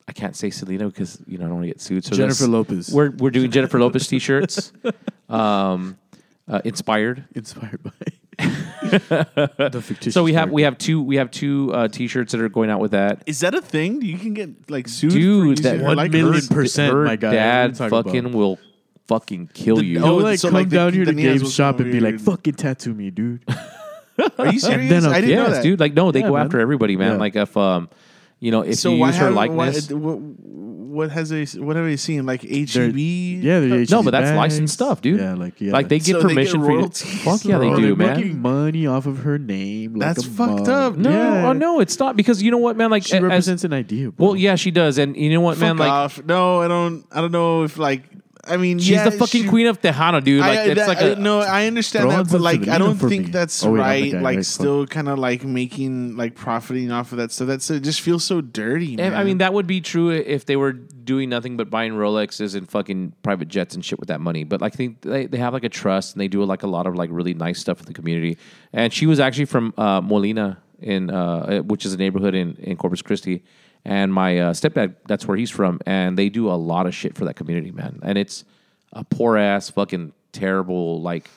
I: I can't say Selena because you know I don't want to get sued. So
H: Jennifer Lopez.
I: We're we're doing Jennifer Lopez t-shirts, um, uh, inspired.
H: Inspired by the fictitious.
I: So we have we have two we have two uh, t-shirts that are going out with that.
J: Is that a thing? You can get like sued.
I: Dude,
J: for
I: that
J: using
H: one
J: like
H: million
J: hers?
H: percent,
I: her
H: my guy.
I: dad
H: What are you talking
I: fucking
H: about?
I: will fucking kill
J: The-
I: you.
H: He'll
J: Oh,
H: like
J: so,
H: come
J: like, the
H: down here to
J: quinceañeras
H: Gabe's
J: was
H: shop and be
J: weird.
H: like, "Fucking tattoo me, dude."
J: Are you serious?
H: then I'll-
J: I didn't know
I: yes,
J: that.
I: dude. Like no, they
H: Yeah,
I: go
H: man.
I: after everybody, man.
H: Yeah.
I: Like if um, you know, if
J: so
I: you
J: why
I: use her
J: have,
I: likeness.
J: What, what, what has they? What have they seen? Like E HEB?
H: yeah, they're
I: no, but that's
H: bags.
I: licensed stuff, dude.
H: Yeah, like yeah,
I: like they get
J: So they get
I: permission for you. To, fuck yeah, they
H: Bro,
I: do,
H: they're
I: man.
H: making money off of her name. like
J: That's
H: a
J: fucked
H: mug.
J: up.
I: No,
H: Yeah.
I: oh, no, it's not because you know what, man. Like
H: She
I: as-
H: represents an idea. Bro.
I: well, yeah, she does, and you know what,
J: Fuck
I: man. Like
J: off. No, I don't. I don't know if like. I mean,
I: she's
J: yeah,
I: the fucking
J: she-
I: queen of Tejano, dude. Like
J: I,
I: it's
J: that-
I: like
J: I-
I: a
J: no, I understand that, but like, I don't think
H: me.
J: that's
H: Oh, wait,
J: right.
H: guy,
J: like,
H: right?
J: still kind of like making like profiting off of that stuff. That's it. Just feels so dirty.
I: I-
J: Man.
I: I mean, that would be true if they were doing nothing but buying Rolexes and fucking private jets and shit with that money. But like, they they, they have like a trust and they do like a lot of like really nice stuff for the community. And she was actually from uh, Molina in uh, which is a neighborhood in in Corpus Christi. And my uh, stepdad, that's where he's from, and they do a lot of shit for that community, man. And it's a poor ass, fucking terrible, like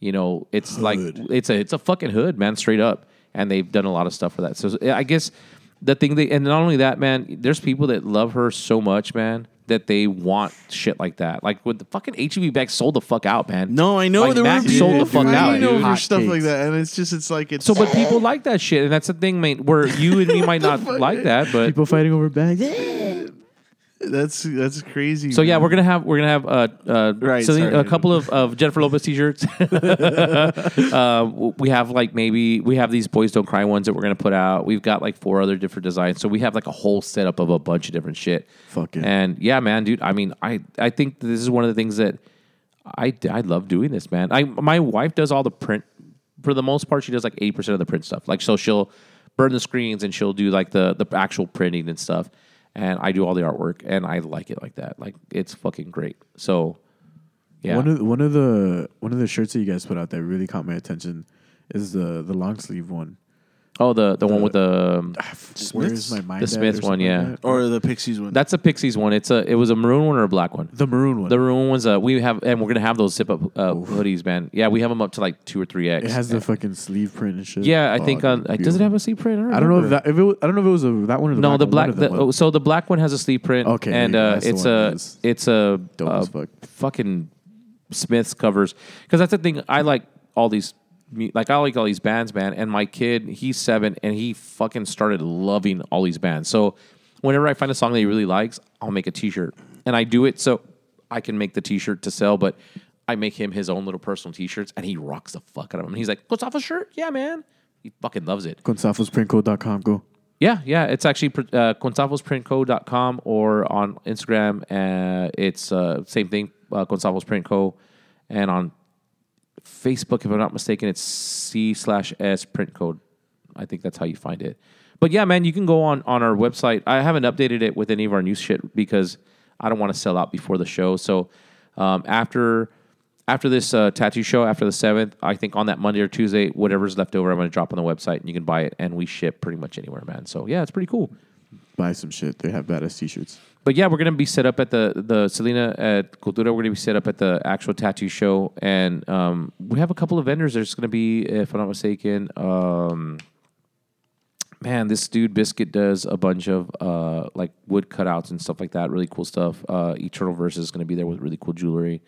I: you know, it's like it's a it's a fucking hood, man, straight up. And they've done a lot of stuff for that. So I guess the thing they and not only that, man, there's people that love her so much, man, that they want shit like that. Like with the fucking HEB bag sold the fuck out, man.
J: no, I know
I: like,
J: there
I: Mac
J: were
I: sold
J: people
I: the fuck
J: fighting
I: out,
J: over
I: dude.
H: Hot
J: stuff like that, and it's just it's like it's
I: So, but people like that shit, and that's the thing, mate. Where you and me might not like that, but
H: people fighting over bags.
J: That's that's crazy.
I: So yeah,
J: man.
I: we're gonna have we're gonna have uh, uh
J: Right,
I: Celine-
J: sorry.
I: a couple of, of Jennifer Lopez t-shirts. uh, we have like maybe we have these boys don't cry ones that we're gonna put out. We've got like four other different designs, so we have like a whole setup of a bunch of different shit.
H: Fuck yeah.
I: And yeah, man, dude. I mean, I I think this is one of the things that I I love doing this, man. I my wife does all the print for the most part. She does like eighty percent of the print stuff. Like so, she'll burn the screens and she'll do like the the actual printing and stuff. And I do all the artwork, and I like it like that. Like it's fucking great. So, yeah,
H: One of one of the one of the shirts that you guys put out that really caught my attention is the the long sleeve one.
I: Oh the the one with the um,
H: Where is my mind?
I: The
H: at
I: Smiths
H: something
I: one,
H: like
I: yeah.
H: that?
J: or the Pixies one.
I: that's a Pixies one. It's a it was a maroon one or a black one.
H: the maroon one.
I: The maroon one's a we have and we're gonna have those zip up uh, hoodies, man. Yeah, we have them up to like two or three X.
H: it has the fucking sleeve print and shit.
I: yeah, I
H: Oh,
I: think
H: dude,
I: on does it have a sleeve print?
H: I don't know if
I: remember.
H: that if it was, I don't know if it was a, that one or the
I: No,
H: black
I: the black.
H: one
I: The,
H: them
I: oh,
H: was.
I: so the black one has a sleeve print.
H: Okay,
I: and
H: go.
I: uh,
H: That's the
I: it's
H: one
I: a
H: is
I: it's a
H: dope
I: uh,
H: as fuck.
I: fucking Smiths covers because that's the thing. I like all these. Like I like all these bands, man. And my kid, he's seven, and he fucking started loving all these bands. So whenever I find a song that he really likes, I'll make a T-shirt, and I do it so I can make the T-shirt to sell. But I make him his own little personal T-shirts, and he rocks the fuck out of them. And he's like, "What's off a shirt? Yeah, man." He fucking loves it.
H: Gonzalezprintcode.com. Go.
I: Yeah, yeah. It's actually uh, gonzalezprintco.com or on Instagram. Uh, it's uh, same thing, uh, Gonzalez Print Co. And on Facebook, if I'm not mistaken, it's C slash S Print Code. I think that's how you find it. But yeah, man, you can go on on our website. I haven't updated it with any of our new shit because I don't want to sell out before the show. So um, after after this uh, tattoo show, after the seventh, I think on that Monday or Tuesday, whatever's left over, I'm going to drop on the website and you can buy it. And we ship pretty much anywhere, man. So yeah, it's pretty cool.
H: Buy some shit. They have badass t-shirts.
I: But yeah, we're gonna be set up at the the Selena at Cultura. We're gonna be set up at the actual tattoo show, and um, we have a couple of vendors. There's gonna be, if I'm not mistaken, um, man, this dude Biscuit does a bunch of uh, like wood cutouts and stuff like that. Really cool stuff. Uh, Eternal Verse is going to be there with really cool jewelry.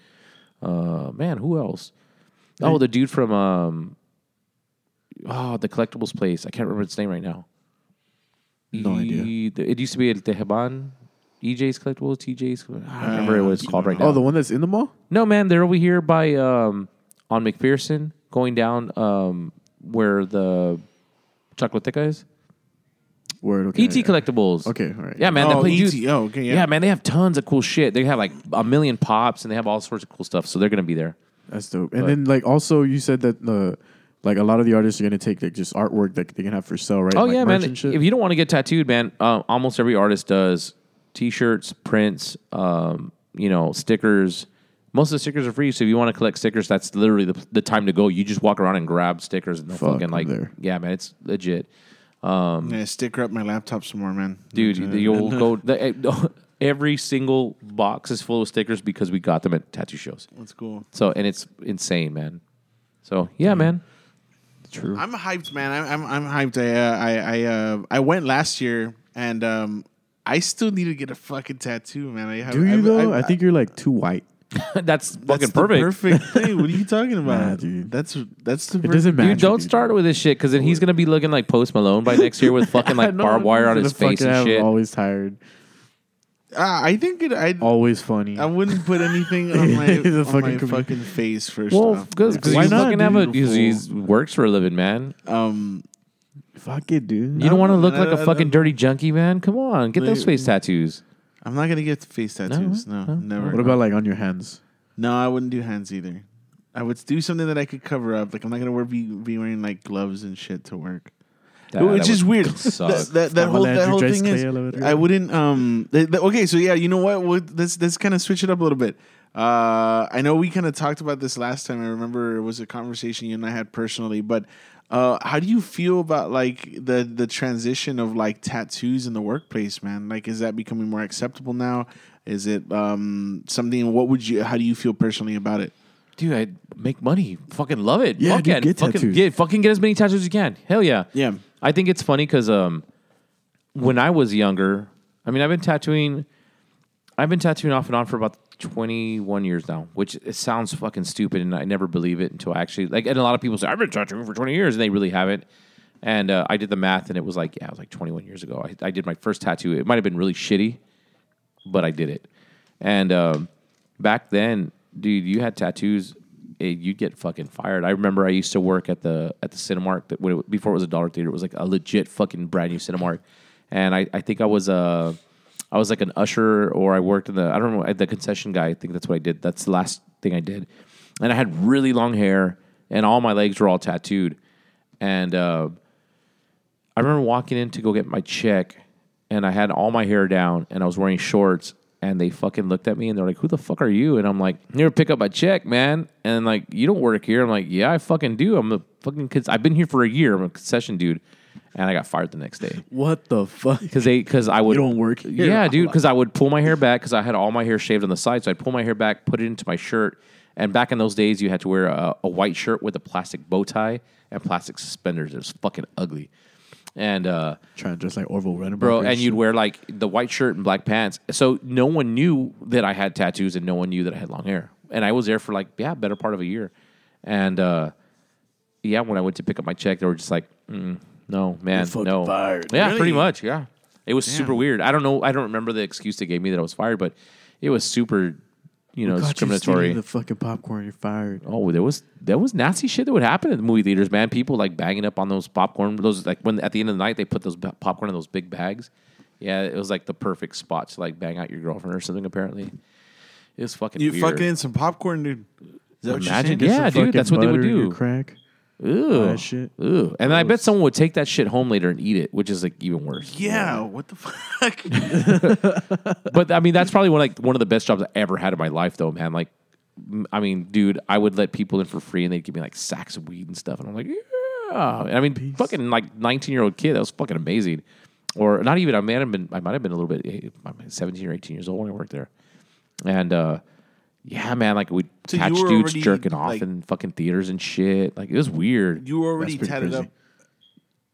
I: Uh, man, who else? Oh, the dude from um, oh, the collectibles place. I can't remember its name right now.
H: No idea.
I: It used to be El Tejeban. EJ's collectibles, TJ's. I don't remember what it's called right now.
H: Oh, the one that's in the mall.
I: No, man, they're over here by um, on McPherson, going down um, where the Chocolateca is.
H: Word. Okay.
I: ET collectibles.
H: Okay. All right.
I: Yeah, man.
J: Oh,
I: they play,
J: ET.
I: dude,
J: Oh, okay, yeah.
I: yeah, man. They have tons of cool shit. They have like a million pops, and they have all sorts of cool stuff. So they're gonna be there.
H: That's dope. And
I: But-
H: then like also you said that the like a lot of the artists are gonna take like just artwork that they can have for sale, right?
I: Oh
H: Like
I: yeah, man.
H: shit?
I: If you don't want to get tattooed, man, uh, almost every artist does t-shirts, prints, um, you know, stickers. Most of the stickers are free, so if you want to collect stickers, that's literally the, the time to go. You just walk around and grab stickers, and they'll
H: Fuck,
I: fucking like,
H: there.
I: yeah, man, it's legit.
J: I'm gonna sticker up my laptop some more, man.
I: dude.
J: Uh,
I: You'll go. The, every single box is full of stickers because we got them at tattoo shows.
J: That's cool.
I: So and it's insane, man. So yeah, man.
H: True.
J: I'm hyped, man. I'm I'm, I'm hyped. I uh, I I, uh, I went last year, and um, I still need to get a fucking tattoo, man. I have,
H: Do you
J: I've-
H: though?
J: I've-
H: I think you're like too white.
I: That's
J: that's
I: fucking
J: the
I: perfect.
J: perfect thing. What are you talking about,
H: Nah, dude.
J: That's that's the
H: It doesn't matter.
I: Dude, don't start with this shit because then he's gonna be looking like Post Malone by next year with fucking like barbed wire on his face
H: fucking
I: and
H: have
I: shit.
H: Always tired.
J: Ah, I think it. I
H: Always funny.
J: I wouldn't put anything on my,
H: The
J: on
H: fucking
J: my
H: com-
J: fucking face first
I: Well,
J: off.
I: because
H: Why
I: he's
H: not,
I: fucking have a
H: dude?
I: he's, he's works for a living, man.
J: Um,
H: Fuck it, dude.
I: You don't want to look
J: I-
I: like a
J: I-
I: fucking dirty junkie, man. Come on, get those face tattoos.
J: I'm not gonna get face tattoos. No,
I: no.
J: never.
H: What about like on your hands?
J: No, I wouldn't do hands either. I would do something that I could cover up. Like I'm not gonna wear be, be wearing like gloves and shit to work.
I: That-
J: Which
I: that
J: is
I: would
J: weird.
I: suck.
J: That, that, that whole that whole thing is.
H: scale or whatever.
J: I wouldn't. Um. th- th- okay, so yeah, you know what? We'll- Let's let's kind of switch it up a little bit. Uh, I know we kind of talked about this last time. I remember it was a conversation you and I had personally. But uh, how do you feel about like the the transition of like tattoos in the workplace, man? Like, is that becoming more acceptable now? Is it um something? What would you? How do you feel personally about it?
I: Dude, I make money. Fucking love it.
H: Yeah,
I: Fuck
H: dude,
I: yeah,
H: get
I: fucking
H: tattoos.
I: get fucking get as many tattoos as you can. Hell yeah.
J: Yeah.
I: I think it's funny because um, when I was younger, I mean, I've been tattooing, I've been tattooing off and on for about twenty one years now, which it sounds fucking stupid, and I never believe it until I actually like. And a lot of people say I've been tattooing for twenty years, and they really haven't. And uh, I did the math, and it was like, yeah, it was like twenty one years ago. I, I did my first tattoo. It might have been really shitty, but I did it. And um, back then, dude, you had tattoos. It, you'd get fucking fired. I remember I used to work at the at the Cinemark that when it, before it was a dollar theater. It was like a legit fucking brand new Cinemark, and I, I think I was a I was like an usher or I worked in the I don't know the concession guy. I think that's what I did. That's the last thing I did, and I had really long hair and all my legs were all tattooed, and uh, I remember walking in to go get my check, and I had all my hair down, and I was wearing shorts, and they fucking looked at me, and they're like, "Who the fuck are you?" And I'm like, "Here, to pick up my check, man." And like, "You don't work here." I'm like, "Yeah, I fucking do. I'm a fucking. Cons- I've been here for a year. I'm a concession dude." And I got fired the next day
H: What the fuck?
I: because they because I would
H: You don't work here.
I: Yeah, dude. Because I would pull my hair back because I had all my hair shaved on the side, so I'd pull my hair back, put it into my shirt. And back in those days, you had to wear a, a white shirt with a plastic bow tie and plastic suspenders. It was fucking ugly. And uh,
H: Trying to dress like Orville Redenbacher.
I: bro, and you'd wear like the white shirt and black pants. So no one knew that I had tattoos, and no one knew that I had long hair. And I was there for like yeah, better part of a year. And uh, yeah, when I went to pick up my check, they were just like, mm, "No, man, no."
H: fired.
I: Yeah,
J: Really?
I: pretty much. Yeah, it was super weird. I don't know. I don't remember the excuse they gave me that I was fired, but it was super, you know,
H: Caught
I: discriminatory.
H: stealing The fucking popcorn. You're fired.
I: Oh, there was there was nasty shit that would happen in the movie theaters, man. People like banging up on those popcorn. Those like when at the end of the night they put those popcorn in those big bags. Yeah, it was like the perfect spot to like bang out your girlfriend or something. Apparently, it was fucking.
J: You
I: weird.
J: fucking in some popcorn, dude. Is that what you're
I: Imagine,
J: saying?
I: yeah, dude, that's what they would
H: butter in your
I: do.
H: Crack.
I: Ooh,
H: that shit.
I: Ooh, and I bet someone would take that shit home later and eat it, which is like even worse.
J: Yeah. What the fuck?
I: but I mean, that's probably one like one of the best jobs I ever had in my life, though, man. Like, m- I mean, dude, I would let people in for free, and they'd give me like sacks of weed and stuff, and I'm like, yeah. And I mean, fucking like 19 year old kid, that was fucking amazing. Or not even. I might have been. I might have been a little bit. eh, I'm 17 or 18 years old when I worked there, and uh, yeah, man, like we
J: So you
I: catch
J: were
I: dudes
J: already,
I: jerking off
J: like-
I: in fucking theaters and shit. Like it was weird.
J: you were already
H: That's pretty
J: tatted
H: crazy.
J: up.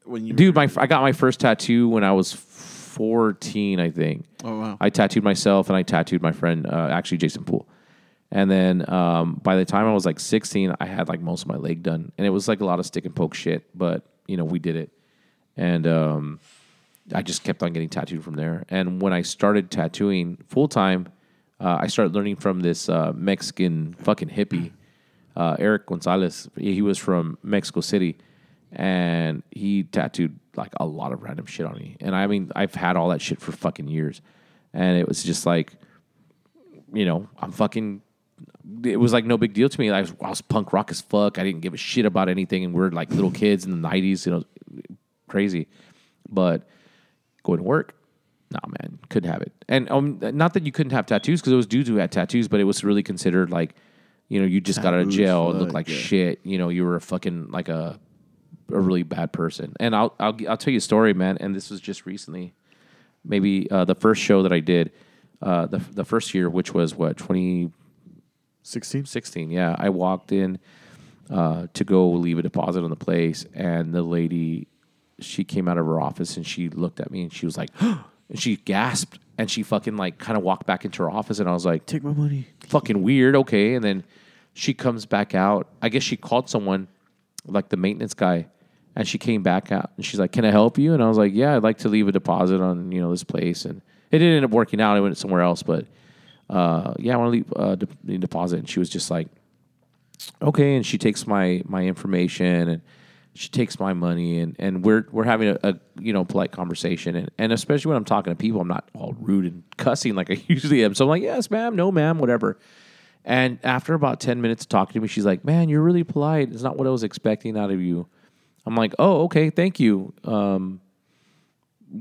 J: when you
I: dude. My I got my first tattoo when I was fourteen, I think.
J: Oh, wow.
I: I tattooed myself and I tattooed my friend, uh, actually Jason Poole. And then um, by the time I was like sixteen, I had like most of my leg done, and it was like a lot of stick and poke shit. But you know, we did it, and um, I just kept on getting tattooed from there. And when I started tattooing full time, uh, I started learning from this uh, Mexican fucking hippie, uh, Eric Gonzalez. He was from Mexico City, and he tattooed like a lot of random shit on me. And I mean, I've had all that shit for fucking years, and it was just like, you know, I'm fucking. It was like no big deal to me. I was, I was punk rock as fuck. I didn't give a shit about anything, and we are like little kids in the '90s, you know, crazy. But going to work, nah, man, couldn't have it. And um, not that you couldn't have tattoos because it was dudes who had tattoos, but it was really considered like, you know, you just got out of jail and looked like
J: yeah.
I: shit. You know, you were a fucking like a a really bad person. And I'll I'll I'll tell you a story, man. And this was just recently, maybe uh, the first show that I did, uh, the the first year, which was what twenty
H: 16?
I: 16 yeah i walked in uh, to go leave a deposit on the place and the lady she came out of her office and she looked at me and she was like and she gasped and she fucking like kind of walked back into her office and i was like
H: Take my money.
I: fucking weird okay. And then she comes back out. I guess she called someone like the maintenance guy and she came back out and she's like can i help you? And i was like yeah i'd like to leave a deposit on you know this place. And it didn't end up working out. I went somewhere else but uh, yeah i want to leave uh, de- deposit. And she was just like okay. And she takes my my information and she takes my money and and we're we're having a, a you know polite conversation and and especially when I'm talking to people I'm not all rude and cussing like I usually am. So I'm like yes ma'am no ma'am whatever. And after about 10 minutes of talking to me she's like man you're really polite. It's not what I was expecting out of you. I'm like oh okay thank you. Um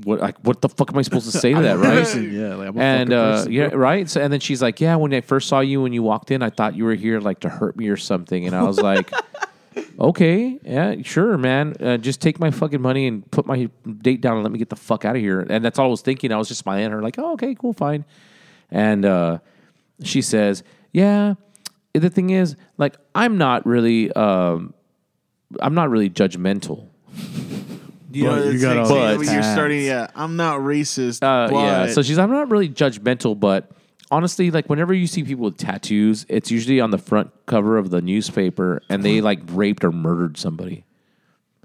I: what like what the fuck am I supposed to say to that right?
H: yeah, like
I: and uh,
H: person,
I: yeah, right. So, and then she's like, "Yeah, when I first saw you when you walked in, I thought you were here like to hurt me or something." And I was like, "Okay, yeah, sure, man. Uh, just take my fucking money and put my date down and let me get the fuck out of here." And that's all I was thinking. I was just smiling at her, like, "Oh, okay, cool, fine." And uh, she says, "Yeah, the thing is, like, I'm not really, um, I'm not really judgmental."
J: You know,
H: But you got all but,
J: when you're starting. Yeah, I'm not racist.
I: Uh,
J: but
I: yeah. So she's, I'm not really judgmental, but honestly, like whenever you see people with tattoos, it's usually on the front cover of the newspaper and they like raped or murdered somebody.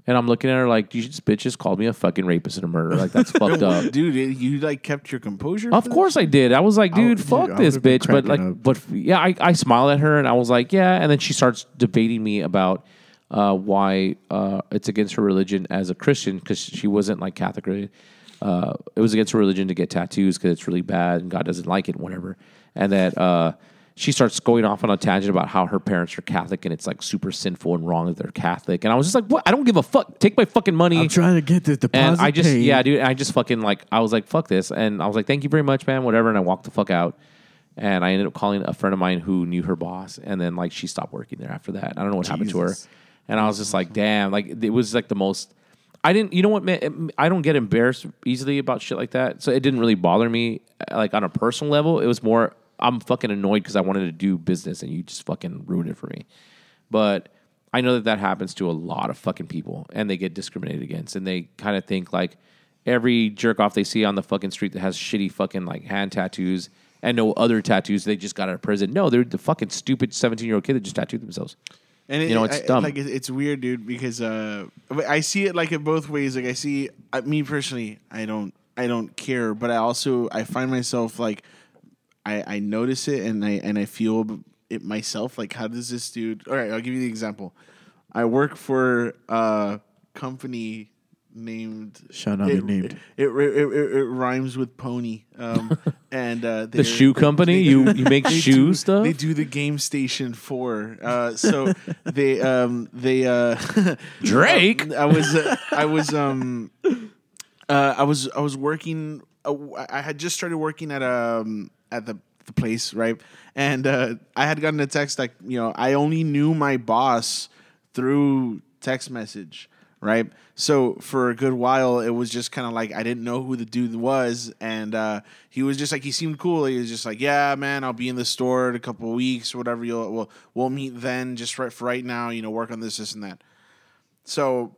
I: And I'm looking at her like, you just bitches called me a fucking rapist and a murderer. Like that's fucked up.
J: dude, you like kept your composure.
I: Of course I did. I was like, dude,
H: dude,
I: fuck
H: I
I: this bitch. But like,
H: up.
I: but yeah, I, I smiled at her and I was like, yeah. And then she starts debating me about uh, why uh, it's against her religion as a Christian because she wasn't like Catholic. Really. Uh, it was against her religion to get tattoos because it's really bad and God doesn't like it, and whatever. And that uh, she starts going off on a tangent about how her parents are Catholic and it's like super sinful and wrong that they're Catholic. And I was just like, what? I don't give a fuck. Take my fucking money.
H: I'm trying to get this deposit
I: And I just,
H: paid.
I: yeah, dude, I just fucking like, I was like, fuck this. And I was like, thank you very much, man, whatever. And I walked the fuck out. And I ended up calling a friend of mine who knew her boss. And then, like, she stopped working there after that. I don't know what happened to her. And I was just like, damn, like, it was like the most. I didn't, you know what, man? I don't get embarrassed easily about shit like that. So it didn't really bother me, uh, like, on a personal level. It was more, I'm fucking annoyed because I wanted to do business and you just fucking ruined it for me. But I know that that happens to a lot of fucking people and they get discriminated against and they kind of think like every jerk off they see on the fucking street that has shitty fucking like hand tattoos and no other tattoos they just got out of prison. No, they're the fucking stupid 17 year old kid that just tattooed themselves.
J: And it,
I: You know, it's
J: I-
I: dumb.
J: Like it's weird, dude, because uh, I see it like in both ways. Like I see uh, me personally, I don't, I don't care, but I also I find myself like, I I notice it and I and I feel it myself. Like, how does this dude? All right, I'll give you the example. I work for a company named
H: Shall not be
J: it,
H: named.
J: It, it, it, it, it rhymes with pony. Um, and uh,
I: The shoe company? You- you make shoe
J: do-
I: stuff?
J: They do the game station Four. Uh, so they um they uh
I: Drake?
J: I was uh, I was um uh, I was I was working. Uh, I had just started working at um at the the place right, and uh, I had gotten a text like you know I only knew my boss through text message right. So for a good while, it was just kind of like I didn't know who the dude was, and uh, he was just like he seemed cool. He was just like, yeah, man, I'll be in the store in a couple of weeks, or whatever. You'll we'll we'll meet then. Just right for right now, you know, work on this, this, and that. So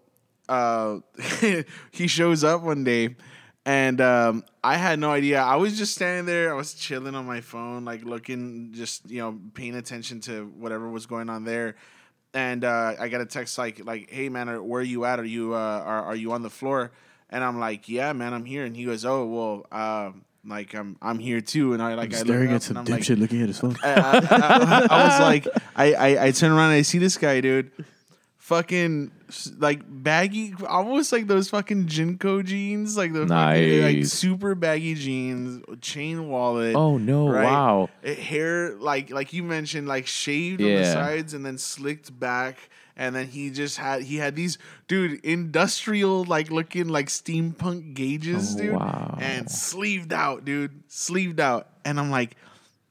J: uh, he shows up one day, and um, I had no idea. I was just standing there. I was chilling on my phone, like looking, just you know, paying attention to whatever was going on there. And uh, I got a text like, like, "Hey man, are- where are you at? Are you uh, are are you on the floor?" And I'm like, "Yeah, man, I'm here." And he goes, "Oh, well, uh, like I'm I'm here too." And I like I look
H: Staring at some
J: I'm like,
H: dipshit looking at his phone.
J: I, I- I- I was like, I, I, I turn around and I see this guy, dude, fucking like baggy, almost like those fucking JNCO jeans, like the fucking, like super baggy jeans, chain wallet.
I: Oh, no, wow.
J: Eh, hair like like you mentioned, like shaved on the sides and then slicked back. And then he just had he had these dude industrial like looking like steampunk gauges,
I: Oh,
J: dude,
I: wow.
J: and sleeved out, dude, sleeved out. And I'm like,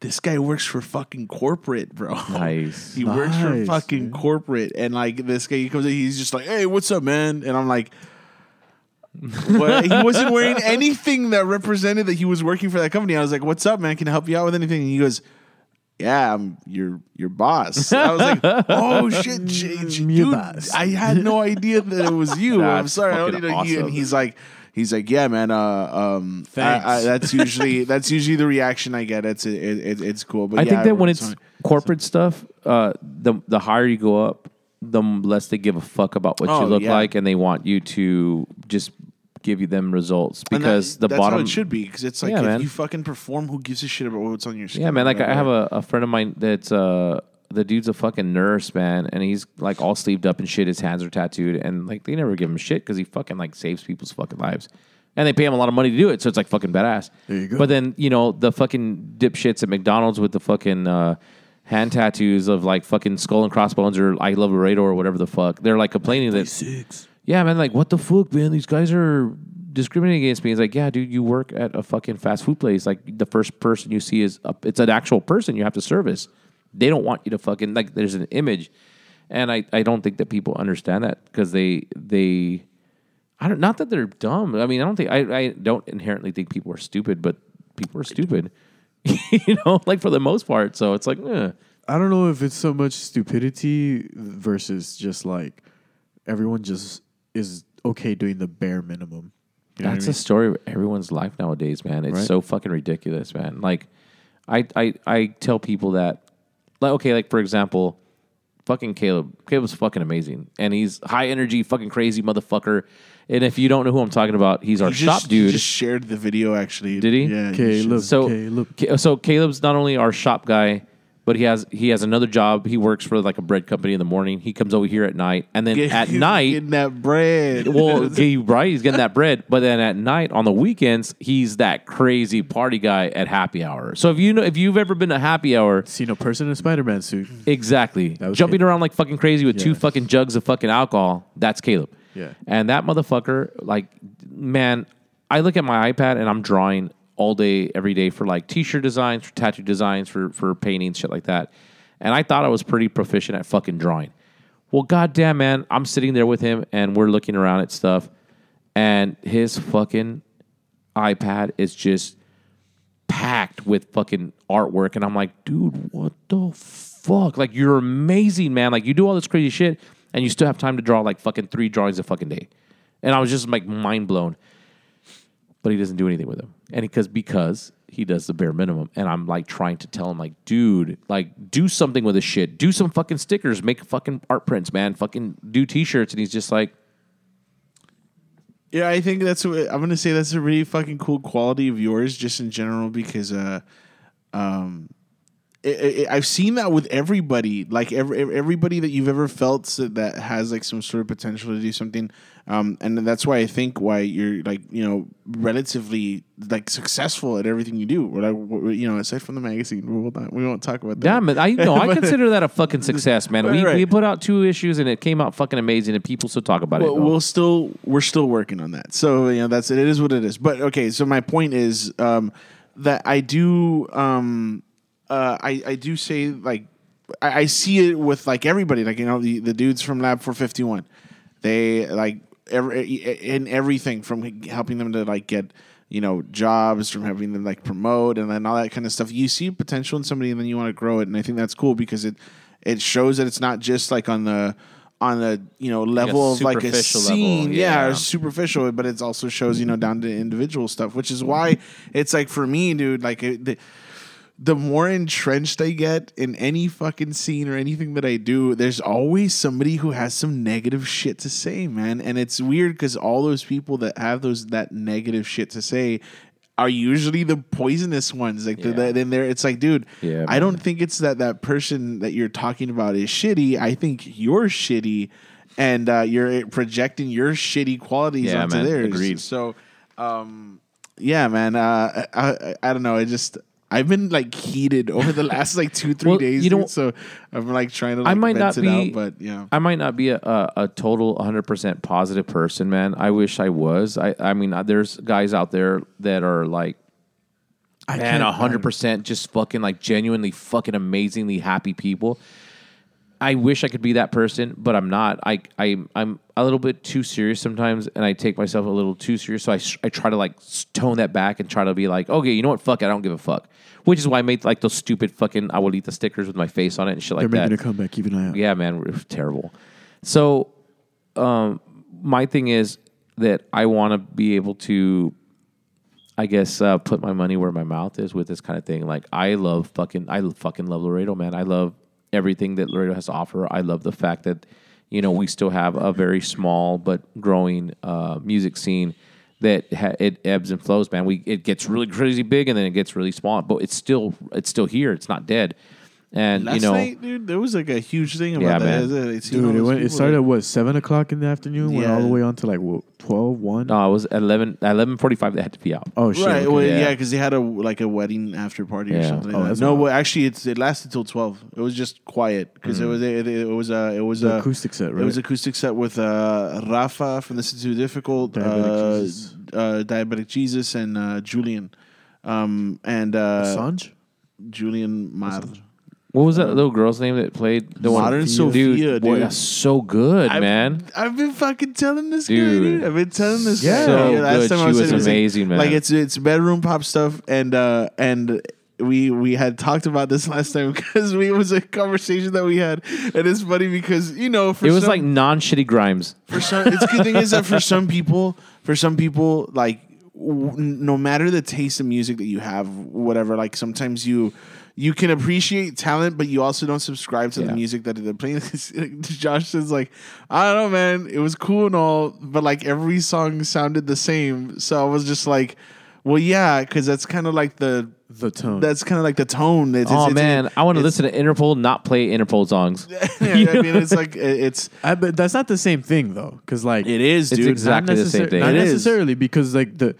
J: this guy works for fucking corporate, bro.
I: Nice.
J: he works for
H: Nice,
J: fucking corporate, and like this guy, he comes in, he's just like, "Hey, what's up, man?" And I'm like. what? He wasn't wearing anything that represented that he was working for that company. I was like, "What's up, man? Can I help you out with anything?" And he goes, "Yeah, I'm your your boss." I was like, "Oh shit, J- J-
H: mm,
J: dude!
H: boss.
J: I had no idea that it was you. I'm sorry, I don't
I: fucking
J: need to." he- And he's like, "He's like, yeah, man. Uh, um, I- I, that's usually that's usually the reaction I get. It's it, it, it's cool, but
I: I
J: yeah,
I: think that when
J: it's
I: it's
J: fine.
I: corporate stuff, uh, the the higher you go up, the less they give a fuck about what
J: Oh,
I: you look
J: yeah.
I: like, and they want you to just give you them results
J: And that-
I: because the
J: that's
I: bottom.
J: how it should be because it's like
I: Yeah,
J: if
I: man.
J: you fucking perform, who gives a shit about what's on your skin?
I: Yeah, man. Like I have a, a friend of mine that's uh the dude's a fucking nurse, man, and he's like all sleeved up and shit. His hands are tattooed, and like they never give him shit because he fucking like saves people's fucking lives, and they pay him a lot of money to do it. So it's like fucking badass.
H: There you go.
I: But then you know the fucking dipshits at McDonald's with the fucking. Uh, Hand tattoos of like fucking skull and crossbones or I love Laredo or whatever the fuck. They're like complaining that
H: Six.
I: yeah, man, like what the fuck, man? These guys are discriminating against me. It's like, yeah, dude, you work at a fucking fast food place. Like the first person you see is a, it's an actual person you have to service. They don't want you to fucking like. There's an image, and I I don't think that people understand that because they they. I don't. Not that they're dumb. I mean, I don't think. I, I don't inherently think people are stupid, but people are stupid. you know, like for the most part. So it's like, eh.
H: I don't know if it's so much stupidity versus just like everyone just is okay doing the bare minimum. You know
I: That's
H: I
I: a story of everyone's life nowadays, man. It's
H: Right.
I: so fucking ridiculous, man. Like, I, I, I tell people that, like, okay, like for example, fucking Caleb. Caleb's fucking amazing, and he's high energy, fucking crazy motherfucker. And if you don't know who I'm talking about, he's our
J: He
I: shop dude.
J: He just shared the video actually.
I: Did he?
J: Yeah.
H: Okay,
J: shared-
H: look.
I: so,
H: Caleb.
I: Ca- so Caleb's not only our shop guy, but he has he has another job. He works for like a bread company in the morning. He comes over here at night, and then
J: Get-
I: at night,
J: getting that bread.
I: well, okay, right? He's getting that bread, but then at night on the weekends, he's that crazy party guy at happy hour. So if you know, if you've ever been to happy hour,
H: Seen a person in a Spider Man suit.
I: exactly jumping
H: Caleb.
I: around like fucking crazy with two fucking jugs of fucking alcohol, that's Caleb.
H: Yeah.
I: and that motherfucker, like, man, I look at my iPad and I'm drawing all day, every day for like t-shirt designs, for tattoo designs, for for paintings, shit like that. And I thought I was pretty proficient at fucking drawing. Well, goddamn, man, I'm sitting there with him and we're looking around at stuff, and his fucking iPad is just packed with fucking artwork. And I'm like, dude, what the fuck? Like, you're amazing, man. Like, you do all this crazy shit, and you still have time to draw like fucking three drawings a fucking day. And I was just like mind blown. But he doesn't do anything with them. And because because he does the bare minimum. And I'm like trying to tell him, like, dude, like, do something with this shit. Do some fucking stickers, make fucking art prints, man. Fucking do t-shirts. And he's just like,
J: Yeah, I think that's what I'm gonna say. That's a really fucking cool quality of yours, just in general, because uh, um, I've seen that with everybody. Like every everybody that you've ever felt that has like some sort of potential to do something, um, and that's why I think why you're like you know relatively like successful at everything you do. What I what- you know aside from the magazine, we won't we won't talk about that.
I: Damn it! I know I consider that a fucking success, man. We
J: Right,
I: we put out two issues and it came out fucking amazing, and people still talk about
J: Well,
I: it.
J: we'll still we're still working on that. So you know that's it. It is what it is. But okay, so my point is um, that I do um, uh, I I do say like I, I see it with like everybody like you know the the dudes from Lab 451. They like every in everything from helping them to like get you know jobs from having them like promote and then all that kind of stuff. You see potential in somebody and then you want to grow it, and I think that's cool because it it shows that it's not just like on the on the you know level of like a
I: level,
J: scene, yeah,
I: yeah.
J: superficial, but it also shows you know down to individual stuff, which is mm-hmm. why it's like for me, dude, like it, the, the more entrenched I get in any fucking scene or anything that I do, there's always somebody who has some negative shit to say, man. And it's weird because all those people that have those that negative shit to say are usually the poisonous ones. Like
I: Yeah.
J: then there, it's like, dude,
I: Yeah,
J: I don't think it's that that person that you're talking about is shitty. I think you're shitty, and uh, you're projecting your shitty qualities
I: Yeah,
J: onto
I: man.
J: theirs.
I: Agreed.
J: So, um, yeah, man. Uh, I, I I don't know. I just I've been like heated over the last like two three
I: Well,
J: days.
I: you know-
J: dude, so I'm like trying to.
I: I
J: Like,
I: might
J: vent
I: not
J: it
I: be,
J: out, but yeah.
I: I might not be a, a, a total 100 percent positive person, man. I wish I was. I, I mean, uh, there's guys out there that are like,
H: I
I: man,
H: can't-
I: 100 percent, just fucking like genuinely fucking amazingly happy people. I wish I could be that person, but I'm not. I I I'm a little bit too serious sometimes, and I take myself a little too serious. So I, I try to like tone that back and try to be like, okay, you know what? Fuck, it, I don't give a fuck. Which is why I made like those stupid fucking I will eat the stickers with my face on it and shit like that. They're that.
H: making a comeback. Keep an eye out.
I: Yeah, man, we're terrible. So, um, my thing is that I want to be able to, I guess, uh, put my money where my mouth is with this kind of thing. Like, I love fucking, I fucking love Laredo, man. I love everything that Laredo has to offer. I love the fact that, you know, we still have a very small but growing uh, music scene that ha- it ebbs and flows, man. We it gets really crazy big and then it gets really small, but it's still it's still here. It's not dead. And
J: Last
I: you know,
J: night, dude, there was like a huge thing about
I: Yeah,
J: that.
I: man.
J: It's, you know,
H: Dude, it,
J: those
H: went, it
J: people
H: started at what seven o'clock in the afternoon, went all the way on to like what, 12, 1?
I: No, it was at 11, 11.45 they had to be out.
H: Oh shit!
J: Right,
H: okay.
J: well,
I: yeah.
J: yeah, because they had a like a wedding after party or
I: Yeah.
J: something.
H: Oh,
J: Like that.
H: that's
J: No,
H: wild.
J: well, actually, it's it lasted till twelve. It was just quiet because it was it, it was uh, it was
H: The
J: uh,
H: acoustic set, right?
J: It was acoustic set with uh, Rafa from This Is Too Difficult,
H: Diabetic
J: uh,
H: Jesus.
J: uh, Diabetic Jesus, and uh, Julian, um, and uh,
H: Assange.
J: Julian Mar.
I: What was that little girl's name that played the one?
J: Modern
I: Dude,
J: Sophia,
I: boy,
J: dude.
I: that's so good,
J: I've-
I: man.
J: I've been fucking telling this guy,
I: Dude.
J: dude. I've been telling this
H: Yeah.
J: guy.
I: So
J: Yeah,
I: good. She
J: I
I: was
J: said it,
I: amazing, man.
J: Like it's it's bedroom pop stuff, and uh and we we had talked about this last time because we it was a conversation that we had, and it's funny because you know for
I: It was
J: some,
I: like non-shitty Grimes.
J: for some it's good thing is that for some people for some people like w- no matter the taste of music that you have whatever like sometimes you you can appreciate talent but you also don't subscribe to the music that they're playing josh says like i don't know man it was cool and all but like every song sounded the same so i was just like well yeah because that's kind of like the
H: The tone.
J: that's kind of like the tone It's-
I: Oh
J: it's-
I: man,
J: it's-
I: I want to listen to Interpol, not play Interpol songs.
J: yeah, i mean it's like it's
H: I, but that's not the same thing though, because like
J: it is
I: It's
J: dude
I: exactly the same thing.
H: Not
J: It is.
H: necessarily because like the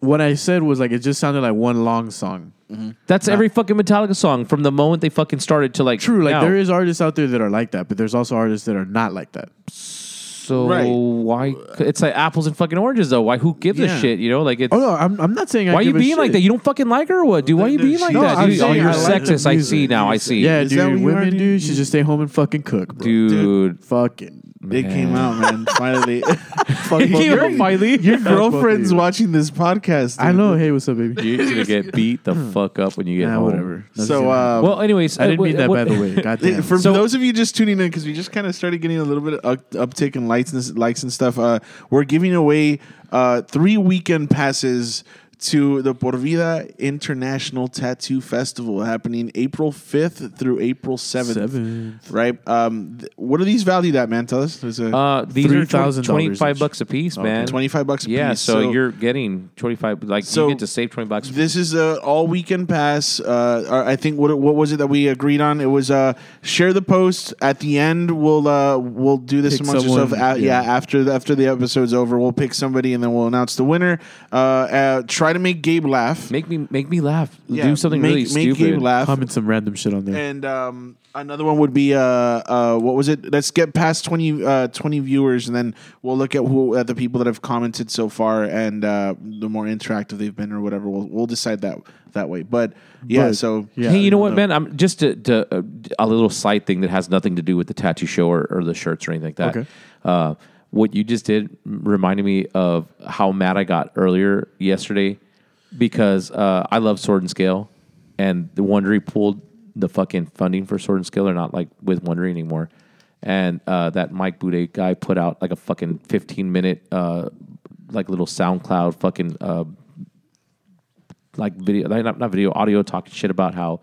H: what I said was like it just sounded like one long song. Mm-hmm.
I: That's every fucking Metallica song from the moment they fucking started to like.
H: True, like
I: now.
H: there is artists out there that are like that, but there's also artists that are not like that.
I: So
J: Right.
I: why? It's like apples and fucking oranges, though. Why? Who gives
J: Yeah.
I: a shit? You know, like it's.
H: Oh no, I'm, I'm not saying. I
I: why are you
H: give a
I: being like
H: shit.
I: that? You don't fucking like her or what, dude? Why are you being like
J: no,
I: that?
H: I'm
I: dude? Oh,
H: saying
I: you're
H: I like the
I: sexist. I
H: music.
I: see now. I see.
H: Yeah,
J: Is that what
H: dude.
J: you are,
H: Women,
J: dude?
H: dude, should just stay home and fucking cook, bro.
I: dude.
H: Fucking.
J: It came out, man. Finally, Fuck
I: It
J: both
I: came
J: of
I: out
J: Your girlfriend's watching this podcast.
H: I
J: dude.
H: know. Hey, what's up, baby?
I: You're gonna get beat the fuck up when you get
H: Nah,
I: home.
H: whatever. That's
J: So,
H: gonna
J: uh.
I: Well, anyways,
H: I didn't
I: uh,
H: mean that
I: what-
H: by the way. God damn.
J: For
I: So-
J: those of you just tuning in, because we just kind of started getting a little bit of up- uptick in likes and likes and stuff, uh, we're giving away uh, three weekend passes to the Por Vida International Tattoo Festival happening April fifth through April seventh.
H: Seventh.
J: Right? Um, th- what are these valued at, man? Tell us. There's a
I: Uh, these are
H: $3,000
I: twenty five bucks a piece, man.
J: twenty five bucks a
I: Yeah,
J: piece.
I: so, you're getting twenty five. Like
J: So
I: you get to save twenty bucks.
J: This is a all weekend pass. Uh, I think what what was it that we agreed on? It was uh, share the post at the end. We'll uh, we'll do this
H: Pick
J: amongst
H: someone,
J: yourself. Yeah.
H: yeah.
J: after the, after the episode's over, we'll pick somebody and then we'll announce the winner. Uh, uh, try to make Gabe laugh.
I: Make me make me laugh.
J: Yeah,
I: Do something
J: make,
I: really
J: make
I: stupid.
J: Gabe laugh.
H: Comment some random shit on there.
J: And um, another one would be uh, uh, what was it? Let's get past 20, uh, 20 viewers, and then we'll look at who at the people that have commented so far, and uh, the more interactive they've been, or whatever. We'll we'll decide that that way. But yeah,
H: But,
J: so
H: yeah,
I: hey, you know what,
H: don't
I: man? I'm just to, to, uh, a little side thing that has nothing to do with the tattoo show or, or the shirts or anything like that.
H: Okay.
I: What you just did reminded me of how mad I got earlier yesterday because uh, I love Sword and Scale, and the Wondery pulled the fucking funding for Sword and Scale. They're not like with Wondery anymore, and uh, that Mike Boudet guy put out like a fucking fifteen minute uh, like little SoundCloud fucking uh, like video, not, not video, audio talking shit about how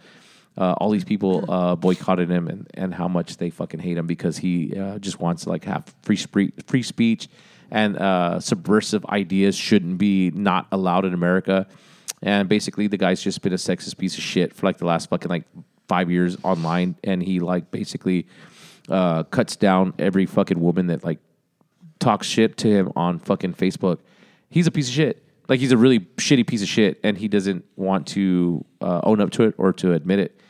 I: uh, all these people uh, boycotted him and, and how much they fucking hate him because he uh, just wants to like have free spree- free speech and uh, subversive ideas shouldn't be not allowed in America. And basically, the guy's just been a sexist piece of shit for like the last fucking like five years online, and he like basically uh, cuts down every fucking woman that like talks shit to him on fucking Facebook. He's a piece of shit. Like he's a really shitty piece of shit, and he doesn't want to uh, own up to it or to admit it.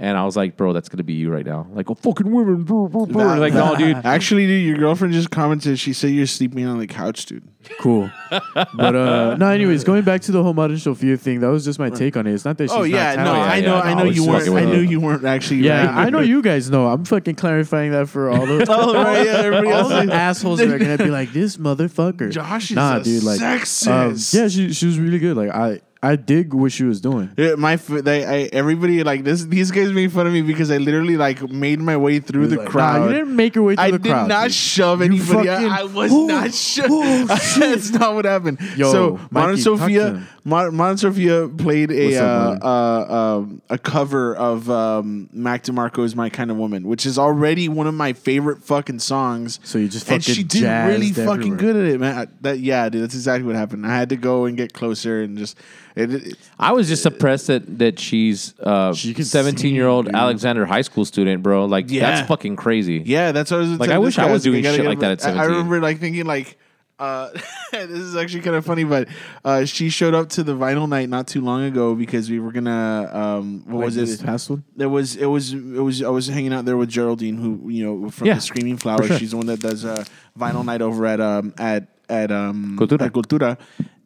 I: And I was like, bro, that's gonna be you right now. Like, oh, fucking women, bro, bro, bro. like, no, dude.
J: Actually, dude, your girlfriend just commented. She said you're sleeping on the couch, dude.
H: Cool. but uh no, anyways, going back to the whole Modern Sophia thing, that was just my take on it. It's not that she's
J: Oh yeah,
H: not
J: no,
H: talented.
J: I know,
I: no,
J: I
I: I
J: know you weren't. I
I: with
J: knew you weren't actually.
H: Yeah,
J: right.
H: I know you guys know. I'm fucking clarifying that for all the
J: Oh, right, yeah, everybody
H: all
J: else.
H: assholes that are gonna be like this motherfucker.
J: Josh is
H: nah,
J: a
H: dude. Like,
J: sexist.
H: um, yeah, she she was really good. Like I I dig what she was doing.
J: Yeah, my they, I, everybody like this. These guys made fun of me because I literally like made my way through the
H: Like,
J: crowd.
H: Nah, you didn't make your way through
J: I
H: the
J: did not
H: dude.
J: shove anybody.
H: fucking-
J: I, I was
H: Oh,
J: not shoved.
H: oh,
J: That's not what happened.
H: Yo,
J: so
H: Mikey, talk
J: Sophia. Mon- Mona played a
H: What's
J: uh, uh, um, a cover of um, Mac DeMarco's "My Kind of Woman," which is already one of my favorite fucking songs.
H: So you just
J: and
H: fucking
J: she did
H: jazzed
J: really fucking good at it, man. I- that yeah, dude, that's exactly what happened. I had to go and get closer and just. It, it,
I: I was just impressed that that she's uh, seventeen year old. Alexander High School student, bro. Like
J: Yeah.
I: that's fucking crazy.
J: Yeah, that's what I was
I: Like, I wish I was doing shit like that at
J: seventeen. I remember like thinking like, uh, this is actually kind of funny, but uh, she showed up to the vinyl night not too long ago because we were gonna um, what
H: Like
J: was
H: this
J: it?
H: past one?
J: There was it was it was I was hanging out there with Geraldine, who you know from
I: Yeah,
J: the Screaming Flowers.
I: sure.
J: She's the one that does uh, vinyl night over at um at at um
I: Cultura.
J: at Cultura.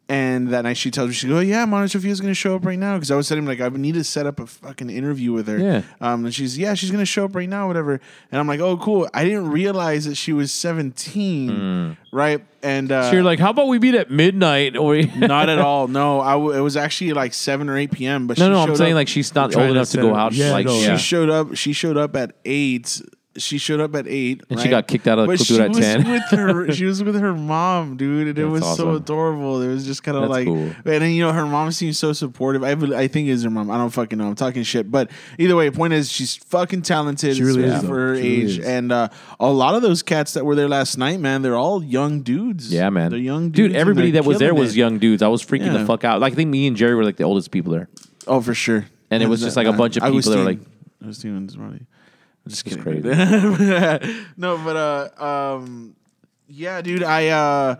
J: And that night she tells me, she goes, oh, yeah, Mona Sophia's going to show up right now. Because I was telling him, like, I need to set up a fucking interview with her.
I: Yeah.
J: Um, and she's, yeah, she's going to show up right now, whatever. And I'm like, oh, cool. I didn't realize that she was 17, right? And uh,
I: So you're like, how about we meet at midnight? Or
J: not at all. No, I w- it was actually like 7 or 8 p.m. But
I: no,
J: she
I: no, I'm saying
J: up-
I: like she's not old enough to
H: set
I: go out.
H: Yeah,
I: like,
H: no,
I: yeah.
J: She showed up. She showed up at eight. She showed up at eight,
I: And she got kicked out of
J: But she
I: Cultura at
J: was
I: 10.
J: with her. She was with her mom, dude, and it
I: That's
J: was so adorable. It was just kind of like,
I: cool.
J: and then you know her mom seems so supportive. I I think it's her mom. I don't fucking know. I'm talking shit, but either way, point is she's fucking talented.
H: She really is,
J: for her
H: She
J: age,
H: is.
J: and uh, a lot of those cats that were there last night, man, they're all young dudes.
I: Yeah, man.
J: they're young dudes.
I: Dude, everybody that was there
J: killing
I: was young dudes. I was freaking
J: Yeah.
I: the fuck out. Like I think me and Jerry were like the oldest people there.
J: Oh, for sure.
I: And it was just like a bunch of people that were like-
J: Agustin's probably. I'm just
I: It's
J: kidding.
I: crazy.
J: no, but uh, um, yeah, dude, I uh.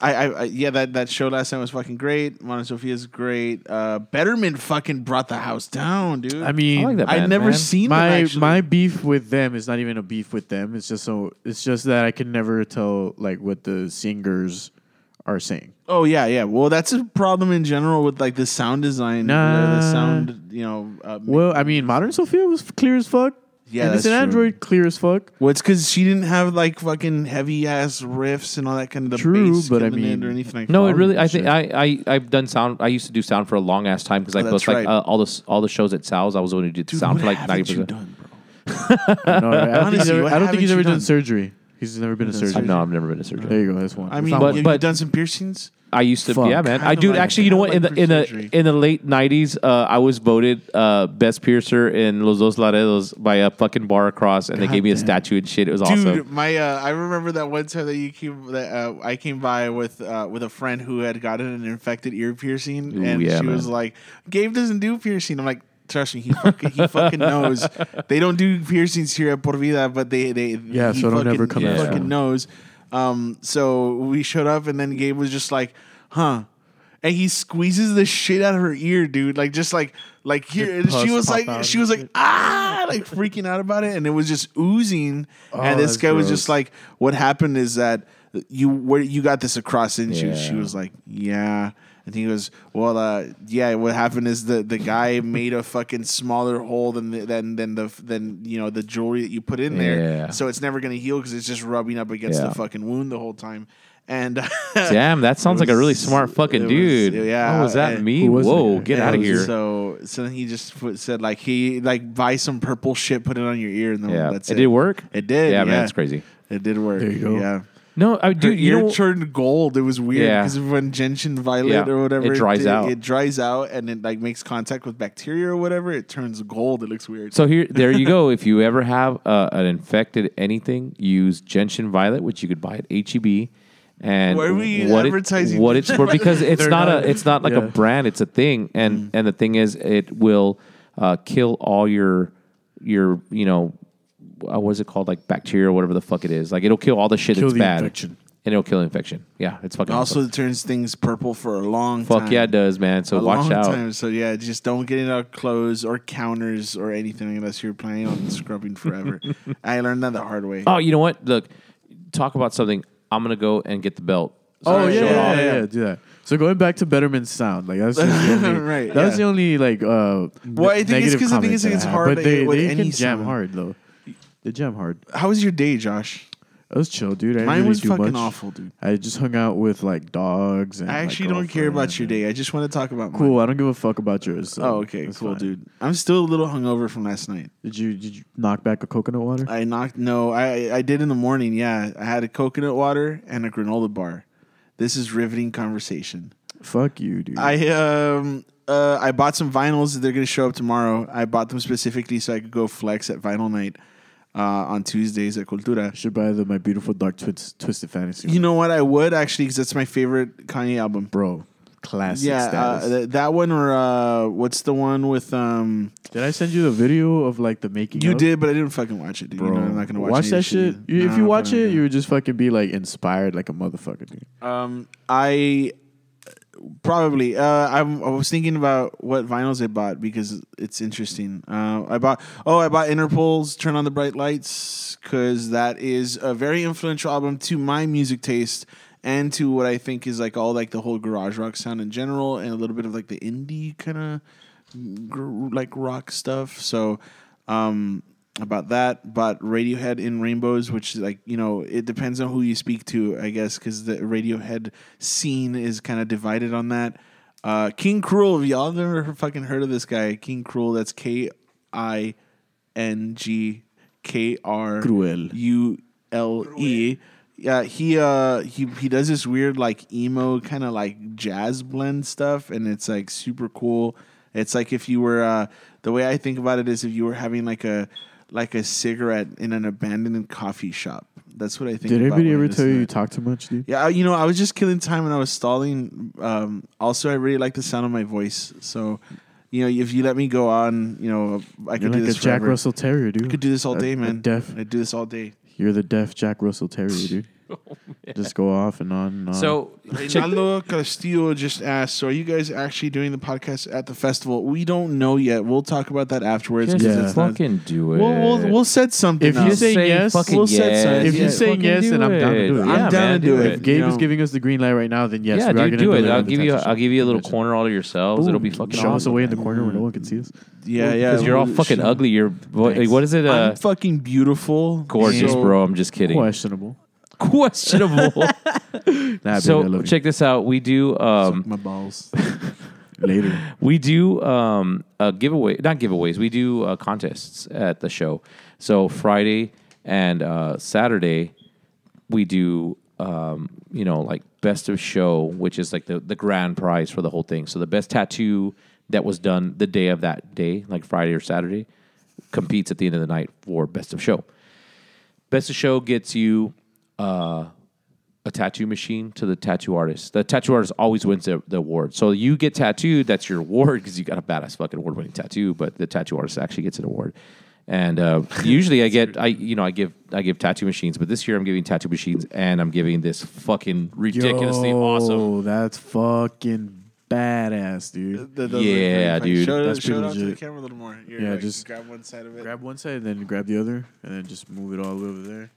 J: I, I, I yeah that, that show last night was fucking great. Mona Sophia's great. Uh, Betterment fucking brought the house down, dude.
H: I mean,
I: I like that
J: I'd never
I: man.
J: seen
H: my
J: actually.
H: my beef with them is not even a beef with them. It's just so it's just that I can never tell like what the singers are saying.
J: Oh yeah, yeah. Well, that's a problem in general with like the sound design.
H: Nah.
J: the sound, you know. Uh,
H: Well, I mean, Mona Sophia was clear as fuck.
J: Yeah,
H: Innocent
J: that's true.
H: Android clear as fuck.
J: well, it's because she didn't have like fucking heavy ass riffs and all that kind of the
H: True,
J: bass
H: but I mean-
J: or anything like
I: No, it really. I think I, I I've done sound. I used to do sound for a long ass time because I
J: Oh,
I: post
J: that's
I: like
J: right.
I: uh, all the all the shows at Sal's. I was the one who did
J: Dude,
I: sound for like
J: haven't
I: ninety
J: you
I: percent.
J: done, bro?
H: I, know, right? I don't think he's ever, I don't think he's ever done
J: done?
H: surgery. He's never been to
J: done
H: surgery.
I: No, I've never been a surgery.
H: There you go. That's one.
J: I mean,
H: not
I: But-
J: have you
I: but-
J: done some piercings?
I: I used to,
H: Fuck.
I: yeah, man. I
J: Kinda
I: do
J: like-
I: actually. You know what? In the
J: like
I: in the in the late nineties, uh, I was voted uh, best piercer in Los Dos Laredos by a fucking bar across, and they gave me a statue and shit. It was
J: Dude,
I: awesome.
J: my uh, I remember that one time that you came that uh, I came by with uh, with a friend who had gotten an infected ear piercing,
I: Ooh,
J: and
I: yeah,
J: she
I: man.
J: was like, "Gabe doesn't do piercing." I'm like. Trust me, he fucking, he fucking knows. They don't do piercings here at Por Vida, but they they
H: Yeah,
J: he
H: so don't ever come
J: he fucking
H: them.
J: knows. Um, so we showed up, and then Gabe was just like, "Huh," and he squeezes the shit out of her ear, dude. Like just like like here, and she was like she was like ah, like freaking out about it, and it was just oozing. and this guy was just like, "What happened is that you where you got this across?" And she she was like, "Yeah." And he goes, "Well, uh, yeah. What happened is the the guy made a fucking smaller hole than the, than than the than you know the jewelry that you put in there.
I: Yeah.
J: So it's never gonna heal because it's just rubbing up against
I: Yeah.
J: the fucking wound the whole time." And
I: Damn, that sounds like a really smart fucking
J: it was-
I: dude.
J: yeah,
I: Oh, was that
J: and-
I: me?
H: Was
I: Whoa,
H: it?
I: get
H: Yeah,
I: out of here.
J: So so then he just put, said like he like buy some purple shit, put it on your ear, and then
I: yeah,
J: that's
I: it
J: it.
I: did work.
J: It did.
I: Yeah,
J: Yeah,
I: man, it's crazy.
J: It did work.
H: There you go.
J: Yeah.
I: No, I
J: Her
I: dude, you
J: ear
I: know,
J: turned gold. It was weird
I: Yeah.
J: because when gentian violet
I: Yeah,
J: or whatever
I: it dries
J: did-
I: out.
J: It dries out and it like makes contact with bacteria or whatever. It turns gold. It looks weird.
I: So here, there you go. If you ever have uh, an infected anything, use Gentian Violet, which you could buy at HEB. And
J: Why are we
I: what
J: advertising
I: It, what it's for? Because it's not,
H: not-
I: a, it's not like a brand. It's a thing. And and the thing is, it will uh, kill all your your you know uh, what is it called like bacteria or whatever the fuck it is. Like it'll kill all the shit
H: Kill
I: that's
H: the
I: bad.
H: infection.
I: And it'll kill the infection. Yeah, it's fucking
J: also,
I: awesome.
J: it turns things purple for a long
I: Fuck
J: time.
I: yeah, it does, man. So
J: a
I: watch
J: long
I: out.
J: Time. So yeah, just don't get it out clothes or counters or anything unless you're planning on scrubbing forever. I learned that the hard way.
I: Oh, you know what? Look, talk about something. I'm gonna go and get the belt. So
H: Oh
I: I
H: yeah,
I: show it
H: yeah,
I: off.
H: yeah, yeah, do that. So going back to Betterment sound, like that's just the only,
J: Right,
H: That was
J: yeah.
H: the only like uh.
J: Well, I think it's because I think
H: comments
J: it's- it's
H: that I have.
J: hard
H: but they
J: with
H: they
J: any
H: can jam
J: song.
H: hard though. They jam hard.
J: How was your day, Josh?
H: It was chill, dude. I didn't
J: Mine
H: really
J: was
H: do
J: fucking
H: much.
J: awful, dude.
H: I just hung out with like dogs. And
J: I
H: my
J: actually don't care about your day. I just want to talk about
H: and- Cool.
J: mine.
H: I don't give a fuck about yours. so
J: Oh, okay, cool,
H: fine.
J: dude. I'm still a little hungover from last night.
H: Did you did you knock back a coconut water?
J: I knocked. No, I I did in the morning. Yeah, I had a coconut water and a granola bar. This is riveting conversation.
H: Fuck you, dude.
J: I um uh I bought some vinyls. They're gonna show up tomorrow. I bought them specifically so I could go flex at Vinyl Night uh, on Tuesdays at Cultura.
H: should buy the my beautiful dark twist, twisted fantasy.
J: You know what? I would actually because it's my favorite Kanye album.
H: bro, classic
J: Yeah, uh, th- that one or uh, what's the one with um?
H: did I send you the video of like the making?
J: You
H: of?
J: did, but I didn't fucking watch it, dude.
H: bro.
J: You know, I'm not gonna watch, any
H: that shit. You- if
J: No,
H: you watch it, you would just fucking be like inspired like a motherfucker, dude.
J: Um, I probably. Uh, I'm, I was thinking about what vinyls I bought because it's interesting. Uh, I bought. Oh, I bought Interpol's "Turn on the Bright Lights" because that is a very influential album to my music taste and to what I think is like all like the whole garage rock sound in general, and a little bit of like the indie kind of gr- like rock stuff. So. Um, about that, but Radiohead in Rainbows, which is like you know, it depends on who you speak to, I guess, because the Radiohead scene is kind of divided on that. Uh, King Krule, have y'all never fucking heard of this guy? King Krule, that's K I N G K R
H: Cruel.
J: U L E. Yeah, he uh he he does this weird like emo kind of like jazz blend stuff, and it's like super cool. It's like if you were uh the way I think about it is if you were having like a like a cigarette in an abandoned coffee shop. That's what I think.
H: Did
J: about
H: anybody ever tell you you talk too much, dude?
J: Yeah, you know, I was just killing time when I was stalling. Um, also, I really like the sound of my voice. So, you know, if you let me go on, you know, I
H: You're
J: could do
H: like a
J: this
H: Jack. Russell Terrier, dude.
J: I could do this all day, man.
H: deaf.
J: I do this all day.
H: You're the deaf Jack Russell Terrier, dude. Just go off and on and on.
I: So check,
J: Reynaldo Castillo just asked, "So are you guys actually doing the podcast at the festival?" We don't know yet. We'll talk about that afterwards.
I: just
J: 'cause
H: Yeah.
J: it's not-
I: fucking do it.
J: We'll, we'll we'll set something.
H: If
J: up.
H: you say yes,
I: fucking
J: we'll set
I: yes.
H: if you're saying
I: fucking
H: yes,
I: do
H: then I'm down to do it.
J: I'm
I: Yeah,
J: down
I: man,
J: to do it.
H: if Gabe
J: you
H: is
J: know.
H: giving us the green light right now, then yes,
I: yeah,
H: we are
I: dude,
H: gonna
I: do it. I'll give you.
H: Tattoo
I: I'll give you a little corner all to yourselves. It'll be fucking
H: Show us
I: awesome.
H: away in the corner where no one can see us.
J: yeah, yeah,
I: Because you're all
J: we'll-
I: fucking ugly. You're what,
H: Thanks.
I: what is it? Uh,
J: I'm fucking beautiful,
I: gorgeous,
J: So-
I: bro. I'm just kidding.
H: Questionable.
I: Questionable.
H: Nah,
I: so
H: baby, I love
I: check this out. We do. Um,
J: My balls.
H: later.
I: we do um, a giveaway, not giveaways. We do uh, contests at the show. So Friday and uh, Saturday, we do um, you know like best of show, which is like the the grand prize for the whole thing. So the best tattoo that was done the day of that day, like Friday or Saturday, competes at the end of the night for best of show. Best of show gets you uh, a tattoo machine to the tattoo artist. The tattoo artist always wins the, the award. So you get tattooed, that's your award because you got a badass fucking award winning tattoo, but the tattoo artist actually gets an award. And uh, usually I get I you know I give I give tattoo machines, but this year I'm giving tattoo machines and I'm giving this fucking ridiculously
H: Yo,
I: awesome.
H: That's fucking badass, dude.
J: Th- those are
I: Yeah, dude.
J: Show,
H: That's
J: show it
H: pretty
J: out to the
H: legit.
J: camera a little more. Here,
H: Yeah,
J: like,
H: just
J: grab one side of it.
H: Grab one side, and then grab the other, and then just move it all the way over there.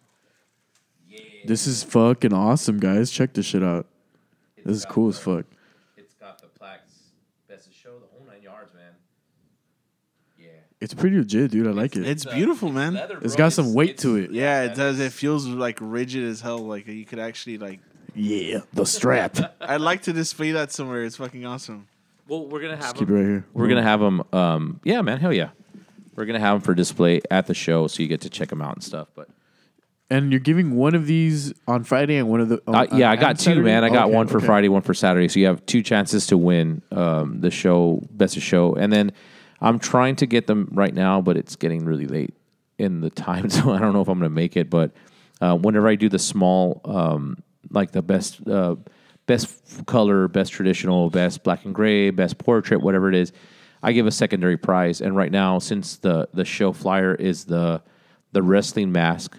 H: This is fucking awesome, guys. Check this shit out. This is cool as fuck.
I: It's got the plaques, best of show, the whole nine yards, man. Yeah.
H: It's pretty legit, dude. I like it.
J: It's beautiful, man.
H: It's got some weight to it.
J: Yeah, it does. It feels like rigid as hell. Like you could actually like
H: Yeah, the strap.
J: I'd like to display that somewhere. It's fucking awesome.
I: Well, we're gonna have
H: Keep it right here.
I: We're gonna have them. Um, yeah, man, hell yeah. We're gonna have them for display at the show, so you get to check them out and stuff. But
H: And you're giving one of these on Friday and one of the.
I: uh,
H: on-
I: yeah, I got two,
H: Saturday?
I: man. I got
H: Okay,
I: one for
H: okay.
I: Friday, one for Saturday. So you have two chances to win um, the show, best of show, and then I'm trying to get them right now, but it's getting really late in the time, so I don't know if I'm gonna make it. But uh, whenever I do the small, um, like the best, uh, best color, best traditional, best black and gray, best portrait, whatever it is, I give a secondary prize. And right now, since the the show flyer is the the wrestling mask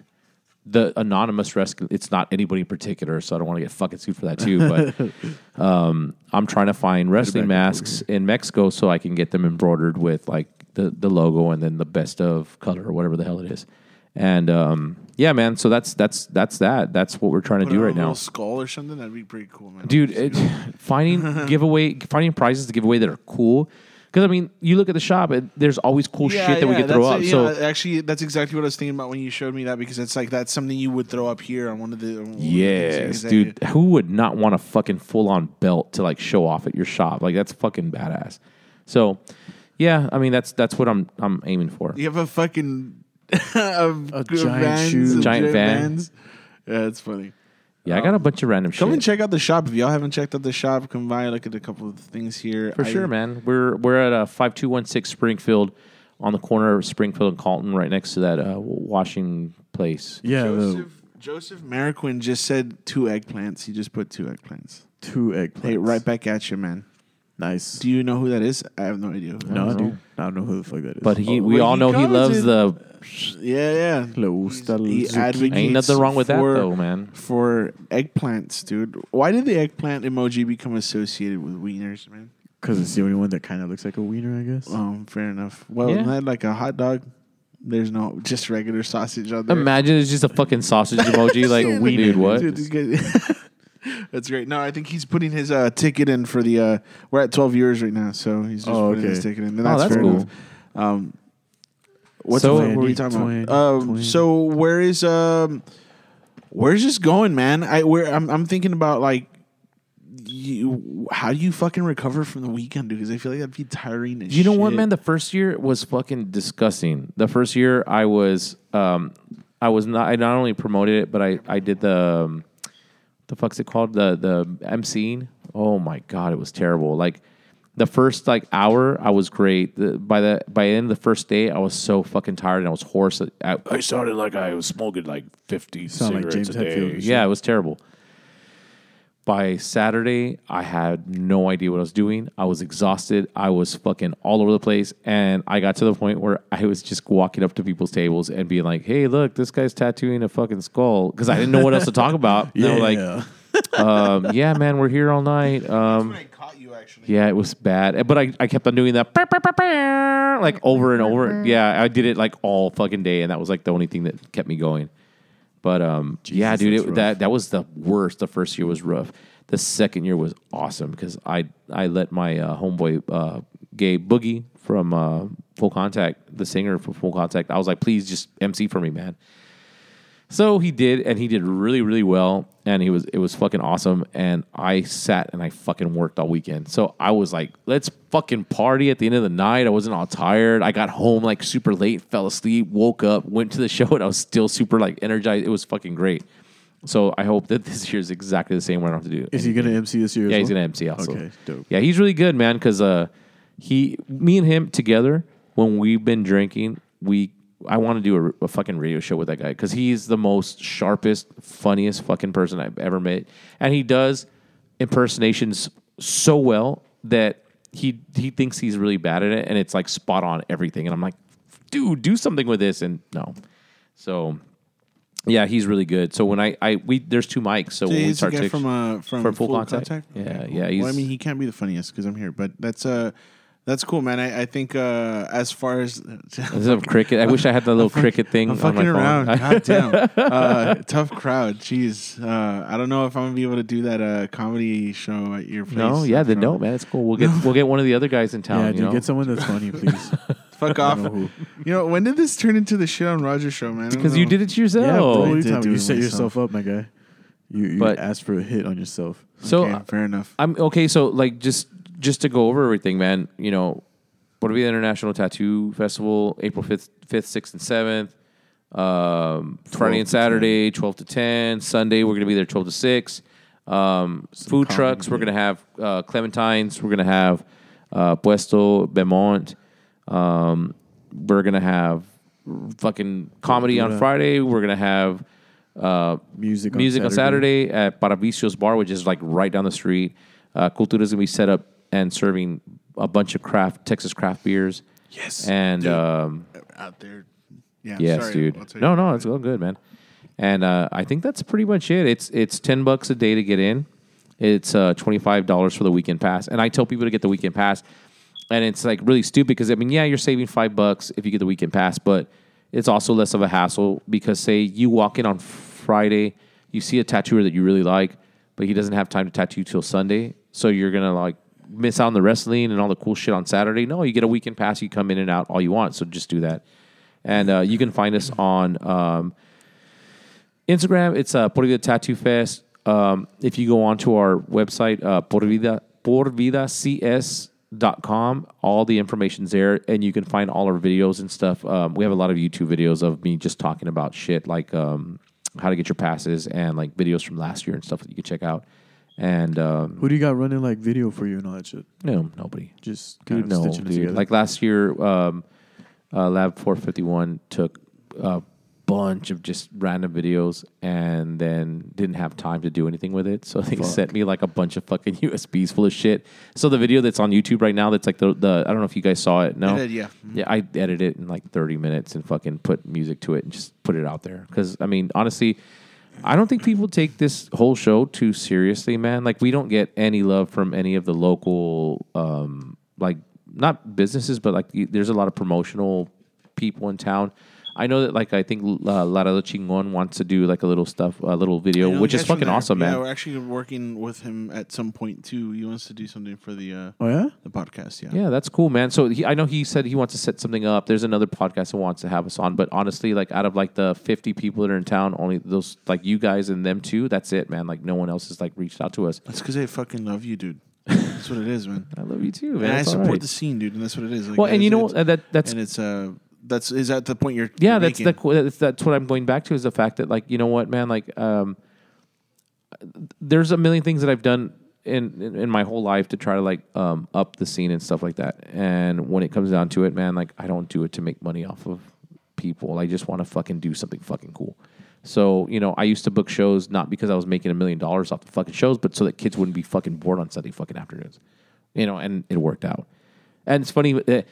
I: the anonymous rescue it's not anybody in particular so i don't want to get fucking sued for that too but um, i'm trying to find wrestling masks in mexico so i can get them embroidered with like the, the logo and then the best of color or whatever the hell it is. And um, yeah man so that's that's that's that. That's what we're trying to
J: Put
I: do right now.
J: skull or something. That'd be pretty cool, man.
I: dude it, finding giveaway finding prizes to give away that are cool because i mean you look at the shop and there's always cool shit that we can throw
J: that's
I: up
J: it,
I: so
J: yeah, actually, that's exactly what I was thinking about when you showed me that because it's like that's something you would throw up here on one of the. on one of the
I: Yes,
J: things that-
I: dude. Who would not want a fucking full on belt to like show off at your shop? Like that's fucking badass. So, yeah, I mean that's that's what I'm I'm aiming for.
J: You have a fucking of
H: A giant shoe.
J: of
I: Giant van.
J: vans. Yeah, it's funny.
I: Yeah, I got a bunch of random shit.
J: Come
I: shit.
J: and check out the shop if y'all haven't checked out the shop. Come by, look at a couple of things here.
I: for
J: I-
I: sure, man. We're we're at a five two one six Springfield, on the corner of Springfield and Calton, right next to that uh, washing place.
H: Yeah, the
J: Joseph, Joseph Mariquin just said two eggplants. He just put two eggplants.
H: two eggplants.
J: Hey, right back at you, man.
H: Nice.
J: Do you know who that is? I have no idea. Who that
H: no,
J: is.
H: dude. I don't know who the fuck that is.
I: But he,
J: Oh,
I: we
J: but
I: all
J: he
I: know he loves
J: it-
I: the.
J: Yeah, yeah.
H: Le gusta el
J: He
H: zucchini.
J: advocates
I: Ain't nothing wrong with that
J: for-
I: though, man.
J: For eggplants, dude. Why did the eggplant emoji become associated with wieners, man?
H: Because it's the only one that kind of looks like a wiener, I guess.
J: Um, fair enough. Well,
I: Yeah.
J: isn't like a hot dog? There's no just regular sausage on there.
I: Imagine it's just a fucking sausage emoji. Like,
J: Yeah,
I: dude, what?
J: Dude, it's good. That's great. No, I think he's putting his uh, ticket in for the. Uh, we're at 12 years right now, so he's just
H: Oh,
J: putting his ticket in. And
I: Oh, that's
J: fair
I: cool.
J: enough. Um, what's
I: So-
J: what were we talking
H: 20,
J: about? Um, so where is um, where's this going, man? I where I'm I'm thinking about like. You, how do you fucking recover from the weekend, dude? Because I feel like that'd be tiring.
I: You know what, man? The first year was fucking disgusting. The first year I was, um, I was not. I not only promoted it, but I, I did the, um, the fuck's it called? The the MCing. Oh my god, it was terrible. Like the first like hour, I was great. The, by the by the end of the first day, I was so fucking tired and I was hoarse. I, I sounded like I was smoking like fifty
H: Sound like
I: cigarettes
H: James
I: a day.
H: Hetfield and shit.
I: Yeah, it was terrible. By Saturday, I had no idea what I was doing. I was exhausted. I was fucking all over the place. And I got to the point where I was just walking up to people's tables and being like, hey, look, this guy's tattooing a fucking skull. Because I didn't know what else to talk about. And they were like, um, yeah, man, we're here all night. Um,
J: I caught you actually.
I: yeah, it was bad. But I, I kept on doing that like over and over. Yeah, I did it like all fucking day. And that was like the only thing that kept me going. But um, yeah, dude, it, that that was the worst. The first year was rough. The second year was awesome because I I let my uh, homeboy uh, Gabe Boogie from uh, Full Contact, the singer for Full Contact. I was like, please just MC for me, man. So he did, and he did really, really well, and he was it was fucking awesome. And I sat and I fucking worked all weekend. So I was like, let's fucking party at the end of the night. I wasn't all tired. I got home like super late, fell asleep, woke up, went to the show, and I was still super like energized. It was fucking great. So I hope that this year is exactly the same. Where I don't have to do.
H: Is he going to MC this year? as
I: Yeah, he's
H: well?
I: gonna MC also.
H: Okay, dope.
I: Yeah, he's really good, man. Because uh, he, me and him together, when we've been drinking, we, I want to do a, a fucking radio show with that guy because he's the most sharpest, funniest fucking person I've ever met, and he does impersonations so well that he he thinks he's really bad at it, and it's like spot on everything. And I'm like, dude, do something with this, and no, so. Yeah, he's really good. So when I, I we there's two mics. So when we start to
J: from uh from
I: for Full Contact? Yeah, yeah,
J: well, I mean, he can't be the funniest because I'm here, but that's uh that's cool, man. I, I think uh as far as
I: This is a cricket. I wish I had the little cricket thing
J: I'm
I: on my
J: fucking
I: phone.
J: around. God damn. Uh, tough crowd. Jeez. Uh, I don't know if I'm gonna be able to do that uh, comedy show at your place.
I: no, yeah, then no, man, it's cool. We'll get we'll get one of the other guys in town.
H: Yeah,
I: you
H: dude,
I: know?
H: get someone that's funny, please.
J: Fuck off.
H: know.
J: You know, when did this turn into the shit on Roger show, man?
I: Because you did it yourself.
H: yeah, bro.
J: I
H: you
J: did
H: talking about?
J: do
H: You set
J: myself.
H: yourself up, my guy. You, you
I: But-
H: asked for a hit on yourself.
I: So
J: Okay, fair enough.
I: I'm okay. So like just just to go over everything, man. You know, what will be the International Tattoo Festival, April fifth, fifth, sixth, and seventh. Um, Friday and
H: to
I: Saturday, twelve to ten. Sunday, we're gonna be there twelve to six. Um, food trucks. We're gonna have uh, Clementines. We're gonna have uh, Puesto Beaumont. Um, we're gonna have fucking comedy on Friday. We're gonna have uh,
H: Music on
I: music on
H: Saturday.
I: Saturday at Paravicios Bar, which is like right down the street. Uh, Cultura is gonna be set up and serving a bunch of craft Texas craft beers.
J: Yes,
I: and um,
J: Out there. Yeah.
I: yes,
J: sorry,
I: dude.
J: I'll tell you
I: No, no, it's all good, man. And uh, I think that's pretty much it. It's it's ten bucks a day to get in. It's uh, twenty five dollars for the weekend pass, and I tell people to get the weekend pass. And it's like really stupid because I mean, yeah, you're saving five bucks if you get the weekend pass, but it's also less of a hassle because say you walk in on Friday, you see a tattooer that you really like, but he doesn't have time to tattoo till Sunday, so you're gonna like miss out on the wrestling and all the cool shit on Saturday. No, you get a weekend pass, you come in and out all you want, so just do that. And uh, you can find us on um, Instagram. It's uh, Por Vida Tattoo Fest. Um, if you go onto our website, uh, Por Vida, porvidacs.com, all the information's there, and you can find all our videos and stuff. Um, we have a lot of YouTube videos of me just talking about shit like um, how to get your passes and like videos from last year and stuff that you can check out. And um,
H: Who do you got running like video for you and all that shit?
I: no, nobody.
H: Just kind
I: Dude,
H: of
I: no,
H: stitching
I: dude.
H: together.
I: Like last year, um, uh, Lab 451 took a bunch of just random videos and then didn't have time to do anything with it. So they sent me like a bunch of fucking USBs full of shit. So the video that's on YouTube right now, that's like the, the I don't know if you guys saw it. No,
J: I did, yeah.
I: yeah. I edited it in like 30 minutes and fucking put music to it and just put it out there. Because I mean, honestly. I don't think people take this whole show too seriously, man. Like we don't get any love from any of the local, um, like not businesses, but like there's a lot of promotional people in town. I know that, like I think uh, Laredo Chingon wants to do like a little stuff, a little video,
J: know
I: which is fucking
J: there.
I: awesome,
J: Yeah,
I: man.
J: we're actually working with him at some point too. He wants to do something for the uh,
H: oh yeah,
J: the podcast. Yeah.
I: Yeah, that's cool, man. So he, I know he said he wants to set something up. There's another podcast that wants to have us on, but honestly, like out of like the 50 people that are in town, only those like you guys and them two. That's it, man. Like no one else has like reached out to us.
J: That's because they fucking love you, dude. That's what it is, man.
I: I love you too, man.
J: and I
I: It's all
J: support
I: right.
J: the scene, dude, and that's what it is. Like,
I: Well, and you know
J: it's-
I: that that's
J: and it's uh that's is that the point you're
I: yeah
J: you're
I: that's
J: making?
I: the that's that's what i'm going back to is the fact that like you know what man like um there's a million things that i've done in, in in my whole life to try to like um up the scene and stuff like that. And when it comes down to it man like i don't do it to make money off of people. I just want to fucking do something fucking cool. So you know i used to book shows not because i was making a million dollars off the fucking shows but so that kids wouldn't be fucking bored on sunday fucking afternoons. You know and it worked out. And it's funny, uh,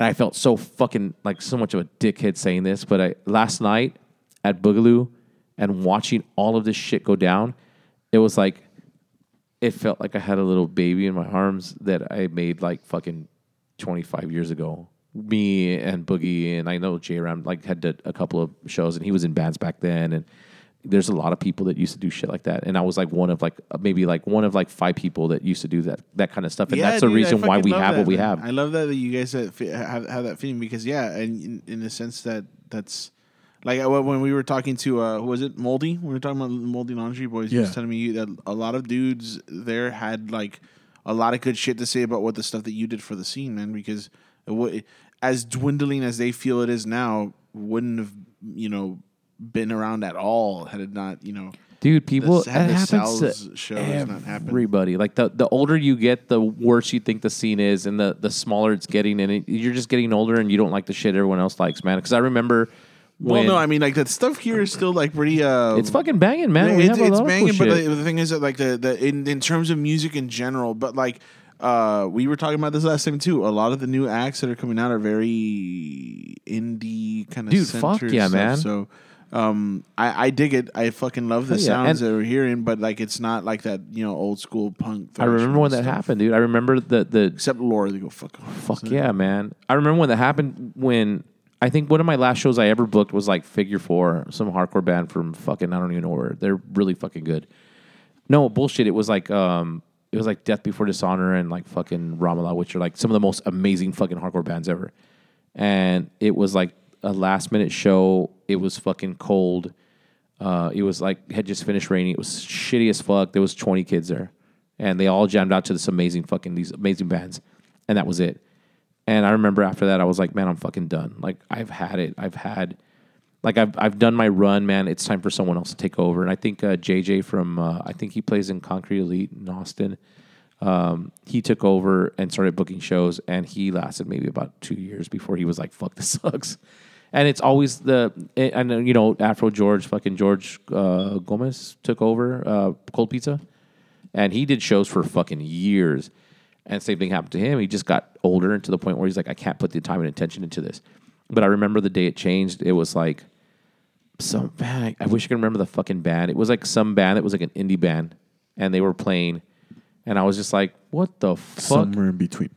I: and I felt so fucking like so much of a dickhead saying this, but I last night at Boogaloo and watching all of this shit go down, it was like it felt like I had a little baby in my arms that I made like fucking twenty five years ago. Me and Boogie and I know J Ram like had a couple of shows and he was in bands back then and there's a lot of people that used to do shit like that and I was like one of like maybe like one of like five people that used to do that that kind of stuff and
J: Yeah,
I: that's the
J: dude, I
I: reason why we have
J: that,
I: what we
J: man.
I: have.
J: I love that, that you guys have, have have that feeling because yeah, and in, in the sense that that's like uh, when we were talking to uh, who was it Moldy? We were talking about Moldy Laundry Boys. He was
H: Yeah.
J: telling me that a lot of dudes there had like a lot of good shit to say about what the stuff that you did for the scene, man. Because it, as dwindling as they feel it is now, wouldn't have you know been around at all had it not you know.
I: Dude, people
J: The-
I: that
J: the
I: happens to
J: happen.
I: everybody. Like the the older you get, the worse you think the scene is, and the the smaller it's getting. And it, you're just getting older, and you don't like the shit everyone else likes, man. Because I remember when
J: well, no, I mean like that stuff here is still like pretty. Uh,
I: it's fucking banging, man. We
J: it's,
I: have a
J: it's
I: lot of
J: banging,
I: cool
J: but the, the thing is that like the, the in, in terms of music in general, but like uh we were talking about this last time too. A lot of the new acts that are coming out are very indie kind of
I: Dude, fuck yeah, man.
J: So um I, I dig it. I fucking love the
I: Hell yeah.
J: sounds that we're hearing, but like it's not like that, you know, old school punk.
I: I remember when that happened, dude. I remember the the
J: Except Laura, they go fuck.
I: Fuck yeah, man. I remember when that happened when I think one of my last shows I ever booked was like Figure Four, some hardcore band from fucking I don't even know where. They're really fucking good. No bullshit. It was like um it was like Death Before Dishonor and like fucking Ramallah, which are like some of the most amazing fucking hardcore bands ever. And it was like a last minute show. It was fucking cold. Uh, it was like had just finished raining. It was shitty as fuck. There was 20 kids there, and they all jammed out to this amazing fucking these amazing bands, and that was it. And I remember after that, I was like, man, I'm fucking done. Like I've had it. I've had, like I've I've done my run, man. It's time for someone else to take over. And I think uh, JJ from uh, I think he plays in Concrete Elite in Austin. Um, he took over and started booking shows, and he lasted maybe about two years before he was like, "Fuck, this sucks." And it's always the and uh, you know Afro George, fucking George uh, Gomez took over uh, Cold Pizza, and he did shows for fucking years. And same thing happened to him. He just got older and to the point where he's like, I can't put the time and attention into this. But I remember the day it changed. It was like some man. I, I wish I could remember the fucking band. It was like some band that was like an indie band, and they were playing, and I was just like, what the fuck?
H: Somewhere in between.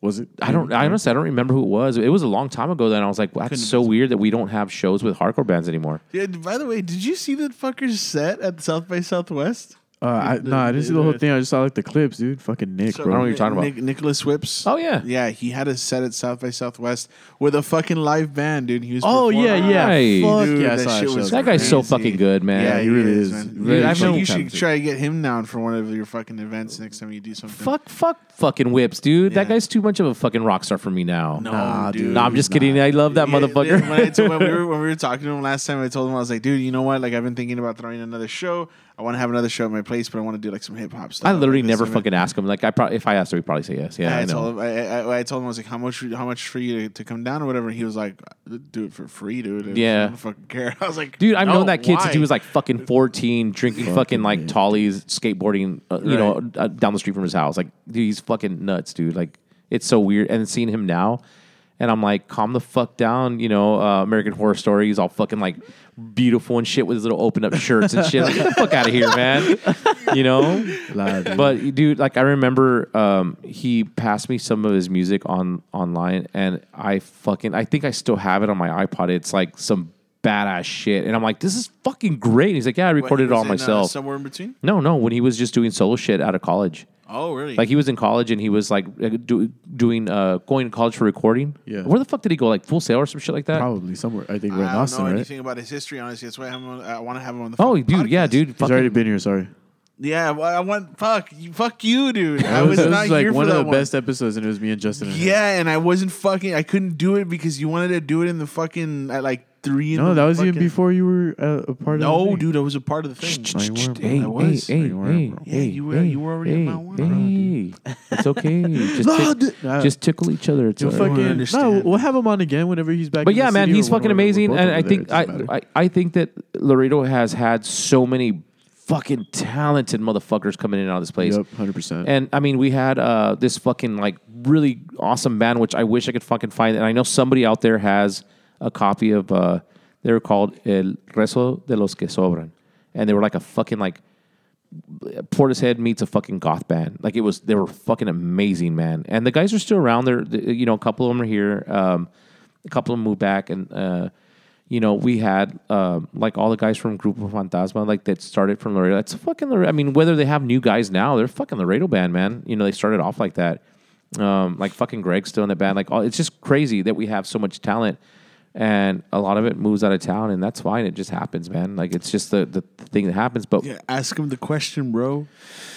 H: Was it?
I: I don't. I honestly, I don't remember who it was. It was a long time ago. Then I was like, well, that's so weird that we don't have shows with hardcore bands anymore.
J: Yeah, by the way, did you see the fucker's set at South by Southwest?
H: Uh, I, no, I didn't see the whole thing. I just saw like the clips, dude. Fucking Nick,
J: So,
H: bro.
I: I don't know what you're talking about.
J: Nick, Nicholas Whips.
I: Oh, yeah.
J: yeah. He had a set at South by Southwest with a fucking live band, dude. He was.
H: Oh yeah,
J: performing.
H: yeah.
I: Right.
H: Fuck
J: Dude,
H: yeah, I
J: that
H: saw
J: shit
H: that
J: was.
I: That guy's so
J: crazy.
I: fucking good, man.
J: Yeah,
H: he really is.
J: man.
H: Very
J: I
H: fucking
J: you should
H: talented.
J: try to get him down for one of your fucking events next time you do something.
I: Fuck, fuck, fucking whips, dude. That
J: Yeah.
I: guy's too much of a fucking rock star for me now.
J: No,
H: Nah,
J: dude.
H: dude.
I: No, I'm just kidding. I love that
J: Yeah,
I: motherfucker.
J: When, I told, when, we were, when we were talking to him last time, I told him I was like, dude, you know what? Like, I've been thinking about throwing another show. I want to have another show at my place, but I want to do like some hip hop stuff.
I: I literally never
J: this.
I: fucking ask him. Like, I probably if I asked him, he'd probably say yes. Yeah,
J: I,
I: I, know.
J: told him. I, I, I told him I was like, how much? How much for you to, to come down or whatever? And he was like, do it for free, dude. And
I: Yeah.
J: I don't fucking care. I was like,
I: Dude, I've
J: no,
I: known that kid
J: why?
I: since he was like fucking 14, drinking fucking, like
H: man.
I: tollies, skateboarding, uh, you know, uh, down the street from his house. Like, dude, he's fucking nuts, dude. Like, it's so weird. And seeing him now, and I'm like, calm the fuck down, you know, uh, American Horror Story. He's all fucking like beautiful and shit with his little open up shirts and shit. Like, get the fuck out of here, man. You know?
H: Nah, dude.
I: But dude, like I remember, um, he passed me some of his music on online, and I fucking I think I still have it on my iPod. It's like some badass shit, and I'm like, this is fucking great. And he's like, yeah, I recorded
J: he
I: it all
J: was in, uh,
I: myself.
J: somewhere in between.
I: no, no, when he was just doing solo shit out of college.
J: Oh, really?
I: Like he was in college and he was like uh, do, doing uh, going to college for recording.
H: Yeah.
I: Where the fuck did he go? Like Full Sail or some shit like that?
H: probably somewhere. I think
J: I
H: right in
J: don't
H: Austin,
J: know
H: right?
J: anything about his history, honestly. That's why I, have him on, I want to have him on the.
I: Oh,
J: fucking
I: dude, yeah,
J: podcast.
I: dude.
H: He's
I: fucking-
H: already been here. Sorry.
J: Yeah, well, I want fuck you, fuck you, dude. I
H: That
J: was,
H: that
J: not
H: like
J: here It was like
H: one
J: for
H: of
J: that
H: the
J: one.
H: best episodes, and it was me and Justin. and him.
J: Yeah, and I wasn't fucking. I couldn't do it because you wanted to do it in the fucking at like three. In
H: No,
J: the
H: that was even before you were uh, a part of.
J: No, dude, I was a part of the thing.
H: No, you weren't, bro.
I: Hey,
J: I was.
I: hey, hey,
H: You
I: hey.
J: Yeah,
I: hey,
J: you were-
I: hey,
J: you were already in my one, bro,
I: Hey, it's okay. Just,
H: No,
I: tick-
H: dude.
I: Just tickle each other. It's
H: You'll
I: all right.
H: fucking no.
J: understand.
H: We'll have him on again whenever he's back.
I: But
H: in
I: yeah,
H: the
I: man,
H: city
I: he's fucking amazing, and I think I. I I think that Laredo has had so many fucking talented motherfuckers coming in and out of this place.
H: Yep, hundred percent.
I: And I mean, we had uh, this fucking like really awesome band, which I wish I could fucking find. And I know somebody out there has a copy of. Uh, they were called El Rezo de los que Sobran, and they were like a fucking like Portishead meets a fucking goth band. Like it was, they were fucking amazing, man. And the guys are still around. They're, you know, a couple of them are here. Um, a couple of them moved back, and uh, you know, we had uh, like all the guys from Grupo Fantasma, like that started from Laredo. That's fucking Laredo. I mean, whether they have new guys now, they're fucking Laredo band, man. You know, they started off like that. Um, like fucking Greg's still in the band. Like, all, it's just crazy that we have so much talent and a lot of it moves out of town, and that's fine. It just happens, man. Like it's just the, the thing that happens. But
J: Yeah, ask him the question, bro.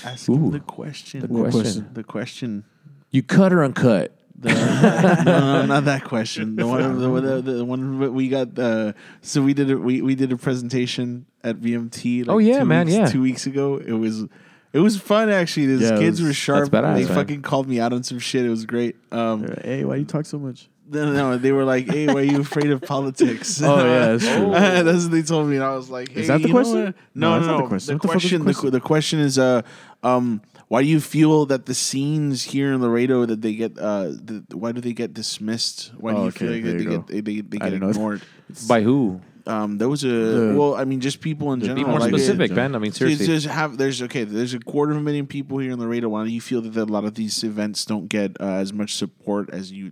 J: Ask
I: Ooh.
J: him the question.
I: The What question?
J: The question.
I: you cut or uncut?
J: The, no, no, not that question. The one, the, the, the one we got. Uh, so we did a, we we did a presentation at VMT. Like
I: Oh, yeah,
J: two
I: man,
J: weeks-
I: yeah.
J: two weeks ago. It was it was fun actually. These
H: Yeah,
J: kids
H: was-
J: were sharp.
I: badass,
J: they
I: man.
J: fucking called me out on some shit. It was great. Um,
H: hey, why you talk so much?
J: No, no, they were like, "Hey, why are you afraid of politics?"
H: Oh, yeah, that's true.
J: that's what they told me, and I was like, hey,
H: Is that the
J: you
H: question?
J: what?
H: No,
J: No,
H: that's
J: no,
H: not the question.
J: The
H: What the fuck is the
J: question, the,
H: question?
J: the question is, uh, um, why do you feel that the scenes here in Laredo that they get, uh, the, why do they get dismissed? Why do
H: Oh,
J: you feel
H: okay,
J: like
H: there
J: that they
H: you
J: get
H: go.
J: they, they, they
H: I
J: get
H: didn't know.
J: ignored?
I: By who?
J: Um, there was a
H: The-
J: well, I mean, just people in general.
I: Be more
J: like,
I: specific,
H: it-
I: man. I mean,
J: There's,
I: seriously.
J: there's have there's okay. There's a quarter of a million people here in Laredo. Why do you feel that a lot of these events don't get uh, as much support as you?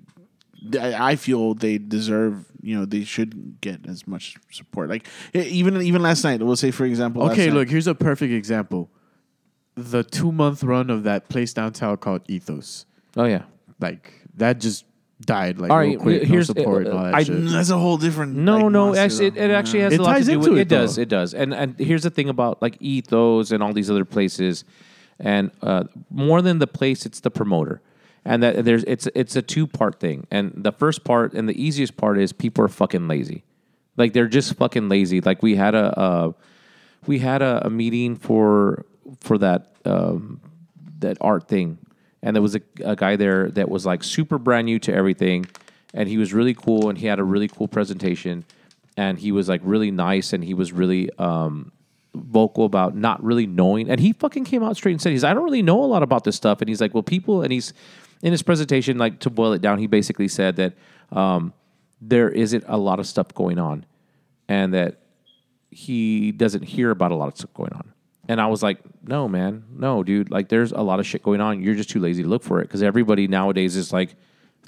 J: I I feel they deserve. You know, they should get as much support. Like even even last night, we'll say for example. last
H: Okay,
J: night-
H: look, here's a perfect example. The two month run of that place downtown called Ethos.
I: Oh yeah.
H: Like that just died like
I: All
H: real quick.
I: here's-
H: no support and all that
I: I-
H: shit.
J: That's a whole different.
I: No,
J: like,
I: no, actually, it, it actually has
H: It
I: a lot to
H: ties
I: do
H: into
I: with
H: it,
I: it. does, it does. And and here's the thing about like ethos and all these other places, and uh, more than the place, it's the promoter. And that there's it's it's a two part thing. And the first part and the easiest part is people are fucking lazy, like they're just fucking lazy. Like we had a uh, we had a, a meeting for for that um, that art thing, and there was a, a guy there that was like super brand new to everything, and he was really cool, and he had a really cool presentation, and he was like really nice, and he was really um, vocal about not really knowing, and he fucking came out straight and said, "He's I don't really know a lot about this stuff," and he's like, "Well, people," and he's in his presentation, like to boil it down, he basically said that um, there isn't a lot of stuff going on, and that he doesn't hear about a lot of stuff going on. And I was like, no, man, no, dude. Like, there's a lot of shit going on. You're just too lazy to look for it because everybody nowadays is like,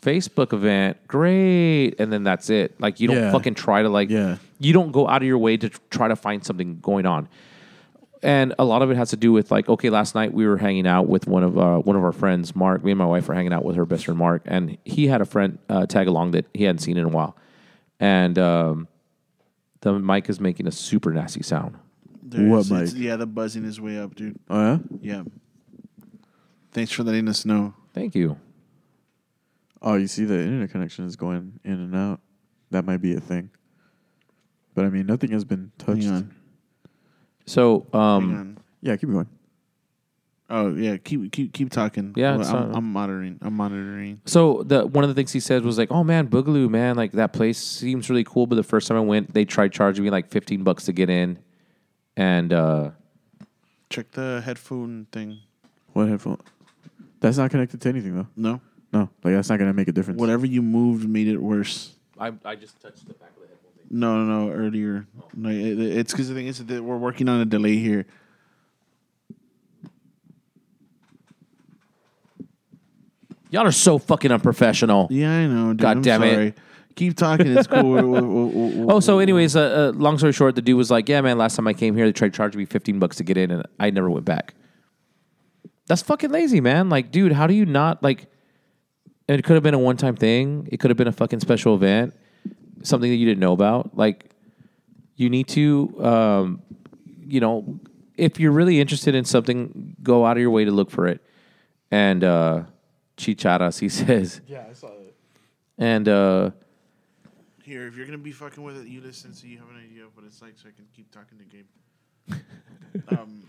I: Facebook event, great, and then that's it. Like, you don't
H: Yeah.
I: fucking try to like,
H: Yeah.
I: you don't go out of your way to try to find something going on. And a lot of it has to do with like, okay, last night we were hanging out with one of uh, one of our friends, Mark. Me and my wife were hanging out with her best friend Mark, and he had a friend uh, tag along that he hadn't seen in a while, and um, the mic is making a super nasty sound.
J: There's-
H: What,
J: it's- Yeah, the buzzing is way up, dude.
H: Oh yeah.
J: Yeah. Thanks for letting us know.
I: Thank you.
H: Oh, you see the internet connection is going in and out. That might be a thing. But I mean, nothing has been touched.
J: Hang on.
I: So, um.
H: Yeah, keep going.
J: Oh yeah, keep keep keep talking.
I: Yeah,
J: Well,
I: it's
J: I'm,
I: not-
J: I'm monitoring. I'm monitoring.
I: so the one of the things he said was like, "Oh man, Boogaloo, man, like that place seems really cool." But the first time I went, they tried charging me like fifteen bucks to get in, and uh,
J: Check the headphone thing.
H: What headphone? That's not connected to anything though.
J: No,
H: No, like that's not gonna make a difference.
J: whatever you moved made it worse.
I: I I just touched the back of the headphone.
J: No, no, no. Earlier, no, it, it's because the thing is that we're working on a delay here.
I: Y'all are so fucking unprofessional.
J: Yeah, I know. Dude.
I: God
J: I'm
I: damn it.
J: Keep talking. It's cool. We'll- we'll- we'll-
I: Oh, so anyways, uh, uh, long story short, the dude was like, "Yeah, man, last time I came here, they tried charging me fifteen bucks to get in, and I never went back." That's fucking lazy, man. Like, dude, how do you not like? It could have been a one-time thing. It could have been a fucking special event, something that you didn't know about. Like, you need to, um, you know, if you're really interested in something, go out of your way to look for it. And uh, chicharas, he says.
H: Yeah, I saw it.
I: And uh,
J: Here, if you're gonna be fucking with it, you listen so you have an idea of what it's like, so I can keep talking to Gabe. um,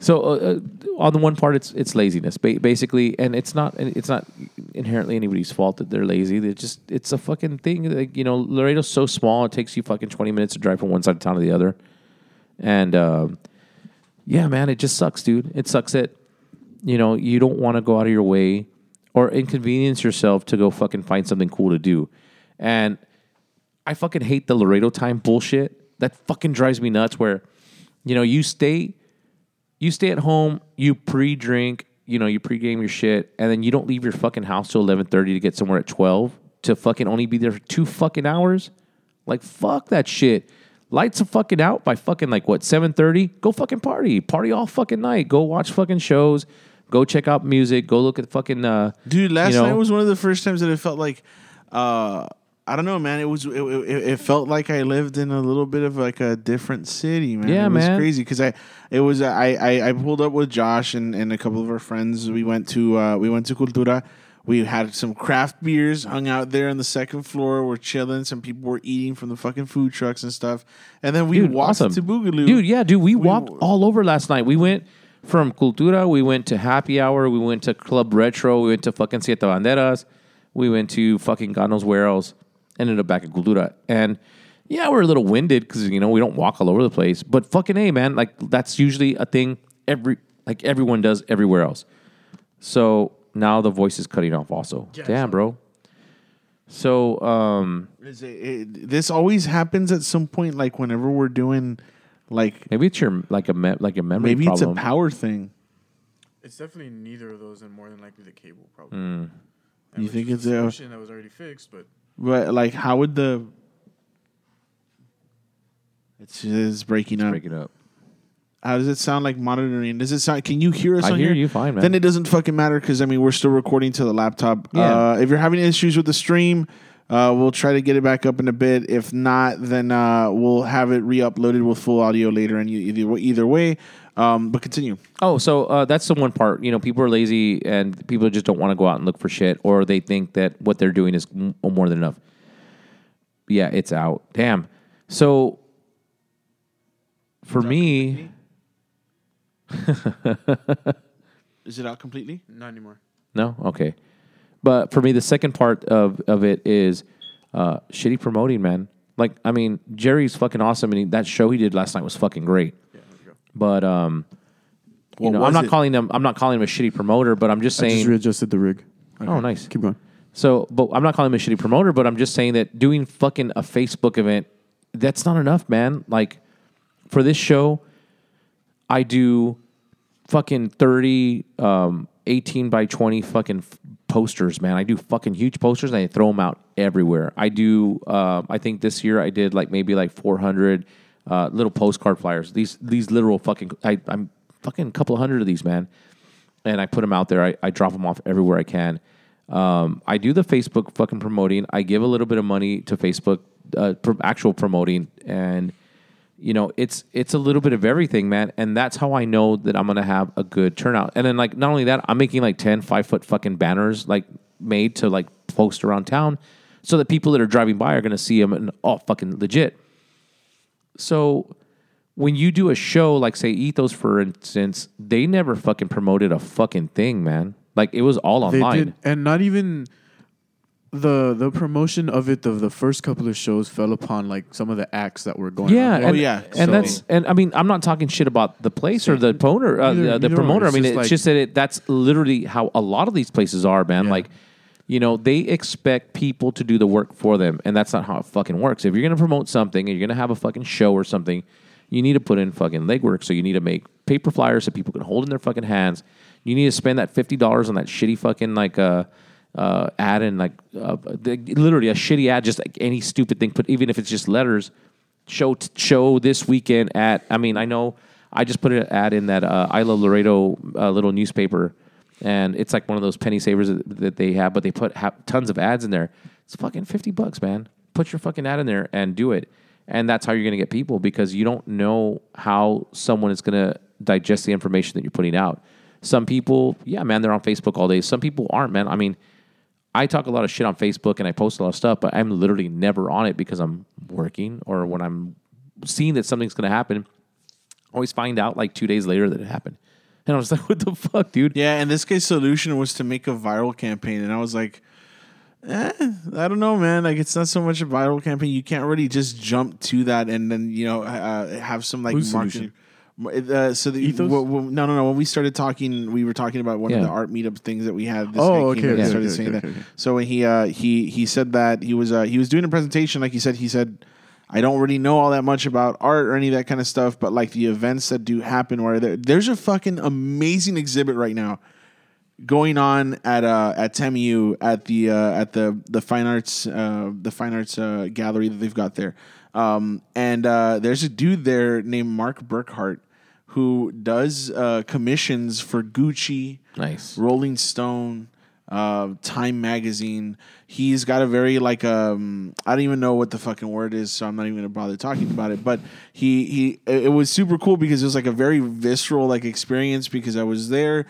I: So uh, uh, on the one part, it's it's laziness, ba- basically, and it's not it's not inherently anybody's fault that they're lazy. They just it's a fucking thing. Like, you know, Laredo's so small; it takes you fucking twenty minutes to drive from one side of town to the other. And um, yeah, man, it just sucks, dude. It sucks that you know you don't want to go out of your way or inconvenience yourself to go fucking find something cool to do. And I fucking hate the Laredo time bullshit. That fucking drives me nuts. Where you know you stay you stay at home, you pre-drink, you know, you pre-game your shit, and then you don't leave your fucking house till eleven thirty to get somewhere at twelve to fucking only be there for two fucking hours. Like fuck that shit. Lights are fucking out by fucking like what seven thirty. Go fucking party, party all fucking night. Go watch fucking shows. Go check out music. Go look at fucking uh,
J: dude, last
I: you know,
J: night was one of the first times that it felt like, uh, I don't know, man. It was it, it, it felt like I lived in a little bit of like a different city, man.
I: Yeah,
J: it was
I: man.
J: crazy because I it was I, I I pulled up with Josh and, and a couple of our friends. We went to uh, we went to Cultura. We had some craft beers, hung out there on the second floor. We're chilling. Some people were eating from the fucking food trucks and stuff. And then we
I: Dude,
J: walked
I: awesome.
J: to Boogaloo.
I: Dude, yeah, dude, we, walked all over last night. We went from Cultura, we went to Happy Hour, we went to Club Retro, we went to fucking Siete Banderas, we went to fucking God knows where else, ended up back at Cultura. And yeah, we're a little winded because, you know, we don't walk all over the place. But fucking A, man, like that's usually a thing every, like everyone does everywhere else. So now the voice is cutting off also. Damn, bro. So, um,
J: Is it- it- this always happens at some point, like whenever we're doing, like
I: maybe it's your, like a, me- like a memory
J: maybe it's a power thing.
H: It's definitely neither of those, and more than likely the cable probably.
I: Hmm.
H: And
J: You think it's
H: a
J: a-
H: solution that was already fixed, but
J: But like, how would the? It's, it's breaking up.
I: Break it up.
J: How does it sound like monitoring? Does it sound? Can you hear us?
I: I
J: on
I: hear
J: here?
I: you fine, man.
J: Then it doesn't fucking matter because I mean we're still recording to the laptop.
I: Yeah.
J: Uh, if you're having issues with the stream, uh, we'll try to get it back up in a bit. If not, then uh, we'll have it re-uploaded with full audio later. And you, either either way, um, but continue.
I: Oh, so uh, that's the one part. You know, people are lazy and people just don't want to go out and look for shit, or they think that what they're doing is m- more than enough. Yeah, it's out. Damn. So for me,
J: Is it out completely?
H: Not anymore.
I: no, okay. But for me, the second part of of it is uh, shitty promoting, man. Like, I mean, Jerry's fucking awesome, and he, that show he did last night was fucking great. But um, you
J: What
I: know, I'm not
J: it?
I: calling them. I'm not calling him a shitty promoter, but I'm just
H: I
I: saying.
H: just readjusted the rig.
I: Oh, nice.
H: Keep going.
I: So, but I'm not calling him a shitty promoter, but I'm just saying that doing fucking a Facebook event, that's not enough, man. Like for this show, I do fucking 30, um, 18 by 20 fucking f- posters, man. I do fucking huge posters and I throw them out everywhere. I do, uh, I think this year I did like maybe like 400 uh, little postcard flyers. These, these literal fucking, I, I'm fucking a couple hundred of these, man and I put them out there. I, I drop them off everywhere I can. Um, I do the Facebook fucking promoting. I give a little bit of money to Facebook, uh, actual promoting, and you know it's it's a little bit of everything, man. And that's how I know that I'm gonna have a good turnout. And then like not only that, I'm making like 10 five foot fucking banners like made to like post around town, so that people that are driving by are gonna see them and oh fucking legit. So when you do a show like say Ethos for instance, they never fucking promoted a fucking thing, man. Like it was all
H: They
I: online.
H: did, and not even the the promotion of it. The the first couple of shows fell upon like some of the acts that were going.
I: Yeah,
H: on there.
I: and,
J: yeah.
I: and
H: So-
I: that's and I mean I'm not talking shit about the place or the promoter, uh,
H: Neither-
I: the, the
H: neither
I: promoter. I
H: It's
I: mean,
H: just
I: it's
H: like-
I: just that it, that's literally how a lot of these places are, man.
H: Yeah.
I: Like, you know, they expect people to do the work for them, and that's not how it fucking works. If you're gonna promote something and you're gonna have a fucking show or something, you need to put in fucking legwork. So you need to make paper flyers that people can hold in their fucking hands. You need to spend that fifty dollars on that shitty fucking like uh, uh, ad and like uh, the, literally a shitty ad, just like any stupid thing. Put even if it's just letters show show this weekend at. I mean, I know I just put an ad in that uh, I Love Laredo uh, little newspaper, and it's like one of those penny savers that, they have, but they put ha- tons of ads in there. It's fucking fifty bucks, man. Put your fucking ad in there and do it, and that's how you're gonna get people because you don't know how someone is gonna digest the information that you're putting out. Some people, yeah, man, they're on Facebook all day. Some people aren't, man. I mean. I talk a lot of shit on Facebook and I post a lot of stuff, but I'm literally never on it because I'm working or when I'm seeing that something's to happen. I always find out like two days later that it happened. And I was like, what the fuck, dude?
J: Yeah, and this guy's solution was to make a viral campaign, and I was like, eh, I don't know, man. Like, it's not so much a viral campaign. You can't really just jump to that and then you know uh, have some like
H: Whose
J: marketing. Uh, so the
H: Ethos?
J: w- w- no no no when we started talking we were talking about one of the art meetup things that we had this
H: Oh, okay, okay,
J: started
H: okay,
J: saying
H: okay,
J: that
H: okay.
J: so when he uh, he he said that he was uh, he was doing a presentation like he said he said I don't really know all that much about art or any of that kind of stuff but like the events that do happen where there, there's a fucking amazing exhibit right now going on at uh at TEMU at the uh, at the the fine arts uh, the fine arts uh, gallery that they've got there. Um, and uh, there's a dude there named Marc Burckhardt who does uh, commissions for Gucci,
I: Nice.
J: Rolling Stone, uh, Time Magazine. He's got a very like um I don't even know what the fucking word is, so I'm not even gonna bother talking about it. But he he it was super cool because it was like a very visceral like experience because I was there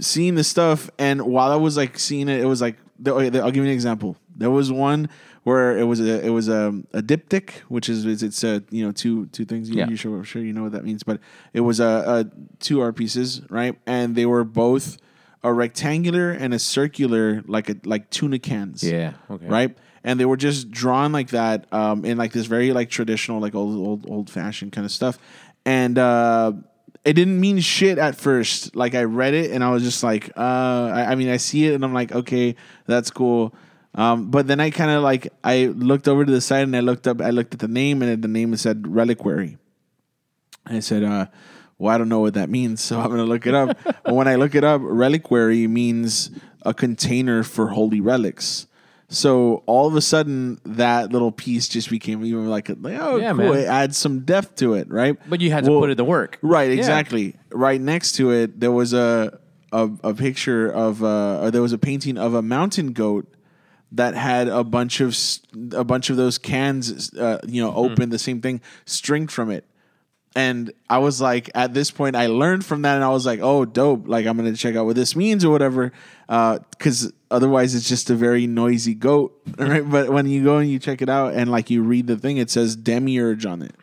J: seeing the stuff and while I was like seeing it, it was like the- okay, the- I'll give you an example. There was one where it was a it was a, a diptych, which is it's, it's a you know two two things. You,
I: Yeah.
J: you sure sure you know what that means, but it was a, a two art pieces, right? And they were both a rectangular and a circular, like a like tuna cans.
I: Yeah. Okay.
J: Right. And they were just drawn like that, um, in like this very like traditional, like old old old fashioned kind of stuff. And uh, it didn't mean shit at first. Like I read it and I was just like, uh, I, I mean, I see it and I'm like, okay, that's cool. Um, but then I kind of like I looked over to the side and I looked up. I looked at the name and the name said reliquary. I said, uh, well, I don't know what that means, so I'm going to look it up. but when I look it up, reliquary means a container for holy relics. So all of a sudden, that little piece just became even like, like oh,
I: Yeah,
J: cool.
I: man.
J: It adds some depth to it, right?
I: But you had to put in the work.
J: Right,
I: Yeah.
J: exactly. Right next to it, there was a a, a picture of uh, or there was a painting of a mountain goat that had a bunch of a bunch of those cans, uh, you know,
I: Mm-hmm.
J: open the same thing, stringed from it. And I was like, at this point, I learned from that, and I was like, oh, dope! Like I'm gonna check out what this means or whatever, uh, because otherwise it's just a very noisy goat, right? but when you go and you check it out and like you read the thing, it says demiurge on it,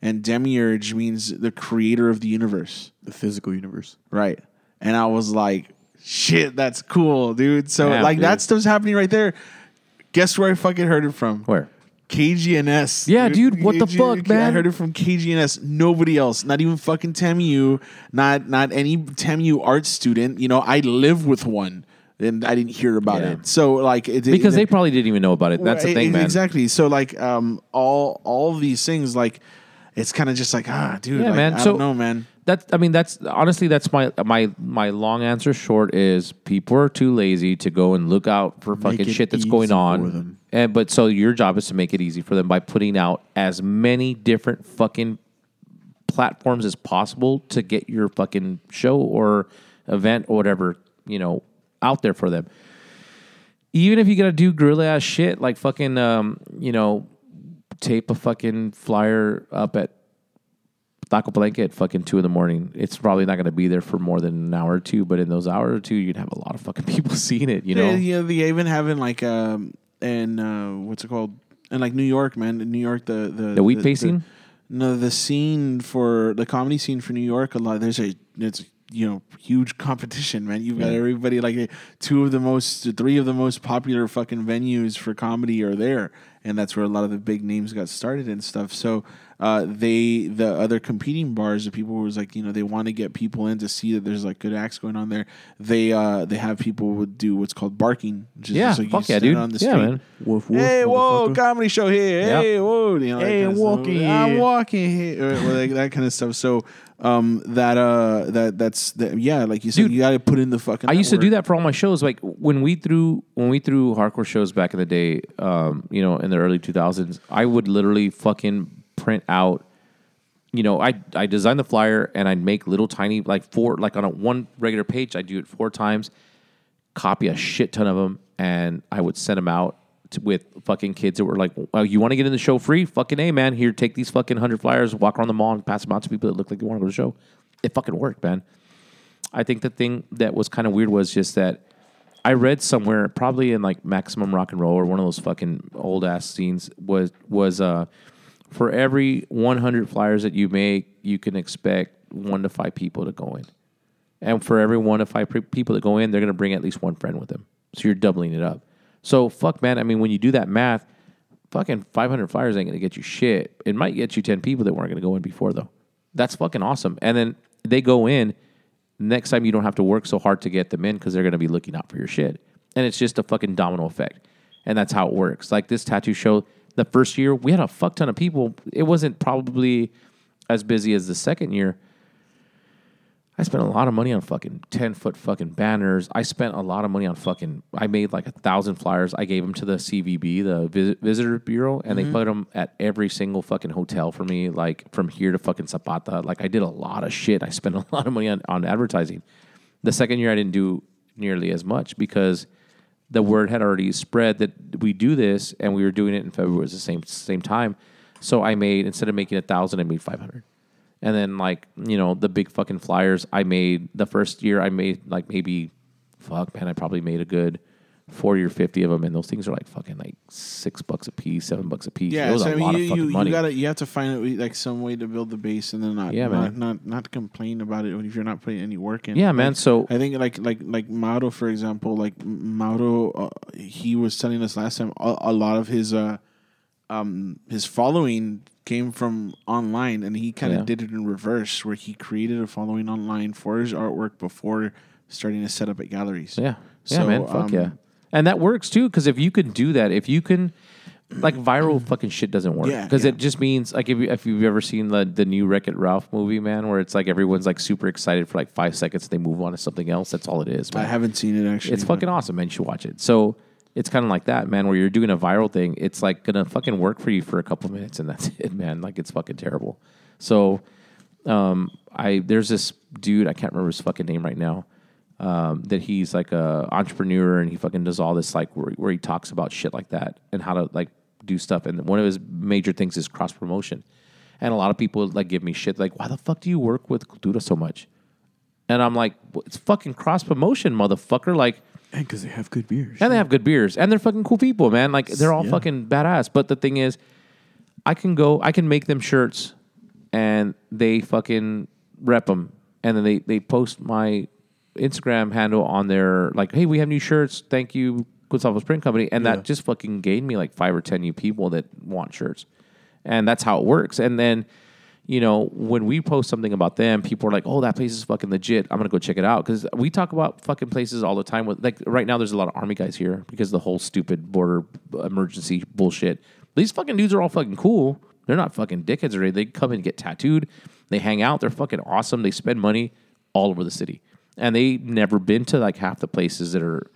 J: and demiurge means the creator of the universe.
H: The physical universe.
J: Right. And I was like, shit, that's cool, dude. So
I: Yeah,
J: like
I: dude.
J: that stuff's happening right there. Guess where I fucking heard it from?
I: Where?
J: KGNS.
I: Yeah, dude, what the fuck, man?
J: I heard it from KGNS. Nobody else. Not even fucking Tamu, Not not any Tamu art student. You know, I live with one. And I didn't hear about
I: Yeah.
J: it. So like it,
I: Because
J: it-
I: they probably didn't even know about it. That's the thing, man.
J: Exactly. So like um all all these things like it's kind of just like ah dude
I: Yeah,
J: like,
I: man.
J: I
I: So-
J: don't know man.
I: That's I mean that's honestly that's my my my long answer short is people are too lazy to go and look out for fucking shit that's going on. And but so your job is to make it easy for them by putting out as many different fucking platforms as possible to get your fucking show or event or whatever, you know, out there for them. Even if you gotta do guerrilla ass shit like fucking um, you know, tape a fucking flyer up at Taco Palenque at fucking two in the morning. It's probably not going to be there for more than an hour or two, but in those hours or two, you'd have a lot of fucking people seeing it. You know,
J: Yeah, yeah, they even having like um in uh what's it called? And like New York, man. In New York the the
I: The wheat pasting?
J: no, the scene for the comedy scene for New York a lot there's a it's you know huge competition, man. You've got everybody like uh, two of the most three of the most popular fucking venues for comedy are there. And that's where a lot of the big names got started and stuff. So uh, they the other competing bars, the people was like, you know, they want to get people in to see that there's like good acts going on there. They uh, they have people would do what's called barking, is
I: Yeah,
J: just like
I: fuck
J: you
I: yeah, dude.
J: on the
I: Yeah,
J: street.
I: man.
H: Woof, woof,
J: Hey, whoa, comedy show here.
I: Yeah.
J: Hey, whoa, you know,
H: Hey, walking.
J: I'm walking here, well, like, that kind of stuff. So, um, that uh, that that's that, yeah, like you said,
I: Dude,
J: you got to put in the fucking.
I: I used to do that for all my shows. Like when we threw when we threw hardcore shows back in the day, um, you know, in the early two thousands, I would literally fucking print out. You know, I I designed the flyer and I'd make little tiny like four like on a one regular page. I do it four times, copy a shit ton of them, and I would send them out to, with fucking kids that were like, oh, "You want to get in the show free? Fucking a man, here, take these fucking hundred flyers, walk around the mall, and pass them out to people that look like they want to go to the show." It fucking worked, man. I think the thing that was kind of weird was just that I read somewhere, probably in like Maximum Rock and Roll or one of those fucking old ass scenes, was was uh for every 100 flyers that you make, you can expect one to five people to go in, and for every one to five pre- people that go in, they're gonna bring at least one friend with them. So you're doubling it up. So fuck, man. I mean, when you do that math, fucking 500 flyers ain't gonna get you shit. It might get you 10 people that weren't gonna go in before though. That's fucking awesome. And then they go in. Next time you don't have to work so hard to get them in because they're gonna be looking out for your shit. And it's just a fucking domino effect. And that's how it works. Like this tattoo show, the first year we had a fuck ton of people. It wasn't probably as busy as the second year. I spent a lot of money on fucking ten foot fucking banners. I spent a lot of money on fucking. I made like a thousand flyers. I gave them to the CVB, the Vis- Visitor Bureau, and they mm-hmm. put them at every single fucking hotel for me, like from here to fucking Zapata. Like I did a lot of shit. I spent a lot of money on, on advertising. The second year, I didn't do nearly as much because the word had already spread that we do this, and we were doing it in February at the same same time. So I made instead of making a thousand, I made five hundred. And then like, you know, the big fucking flyers I made the first year I made like maybe fuck man, I probably made a good 40 or 50 of them and those things are like fucking like 6 bucks a piece, 7 bucks a piece.
J: Yeah,
I: it was
J: so
I: a
J: I mean,
I: lot
J: you,
I: of fucking
J: you,
I: money.
J: you gotta you have to find like some way to build the base and then not
I: Yeah,
J: not,
I: man.
J: not not complain about it if you're not putting any work in.
I: Yeah, man, so-
J: I think like like like Mauro for example, like Mauro, uh, he was telling us last time a, a lot of his uh um his following came from online and he kind of
I: Yeah.
J: did it in reverse where he created a following online for his artwork before starting to set up at galleries.
I: Yeah. Yeah,
J: So,
I: man. Fuck
J: um,
I: yeah. And that works too, because if you can do that, if you can, like viral fucking shit doesn't work. Because
J: yeah.
I: it just means like if you if you've ever seen the the new Wreck It Ralph movie, man, where it's like everyone's like super excited for like five seconds, they move on to something else. That's all it is.
J: I haven't seen it actually.
I: It's
J: but-
I: fucking awesome, man. You should watch it. So it's kind of like that, man, where you're doing a viral thing. It's like gonna fucking work for you for a couple minutes, and that's it, man. Like it's fucking terrible. So, um, I there's this dude I can't remember his fucking name right now. Um, that he's like a entrepreneur and he fucking does all this like where, where he talks about shit like that and how to like do stuff. And one of his major things is cross promotion. And a lot of people like give me shit like, why the fuck do you work with Cultura so much? And I'm like, well, it's fucking cross promotion, motherfucker. Like,
H: And because they have good beers.
I: and they have good beers, and they're fucking cool people, man. Like they're all
H: Yeah.
I: fucking badass. But the thing is, I can go, I can make them shirts, and they fucking rep them, and then they they post my Instagram handle on their like, hey, we have new shirts. Thank you, Gonzalez Print Company, and
H: Yeah.
I: that just fucking gained me like five or ten new people that want shirts, and that's how it works. And then. You know, when we post something about them, people are like, "Oh, that place is fucking legit. I'm gonna go check it out." Because we talk about fucking places all the time. With like right now, there's a lot of army guys here because of the whole stupid border emergency bullshit. These fucking dudes are all fucking cool. They're not fucking dickheads or anything. They come and get tattooed. They hang out. They're fucking awesome. They spend money all over the city, and they never been to like half the places that are,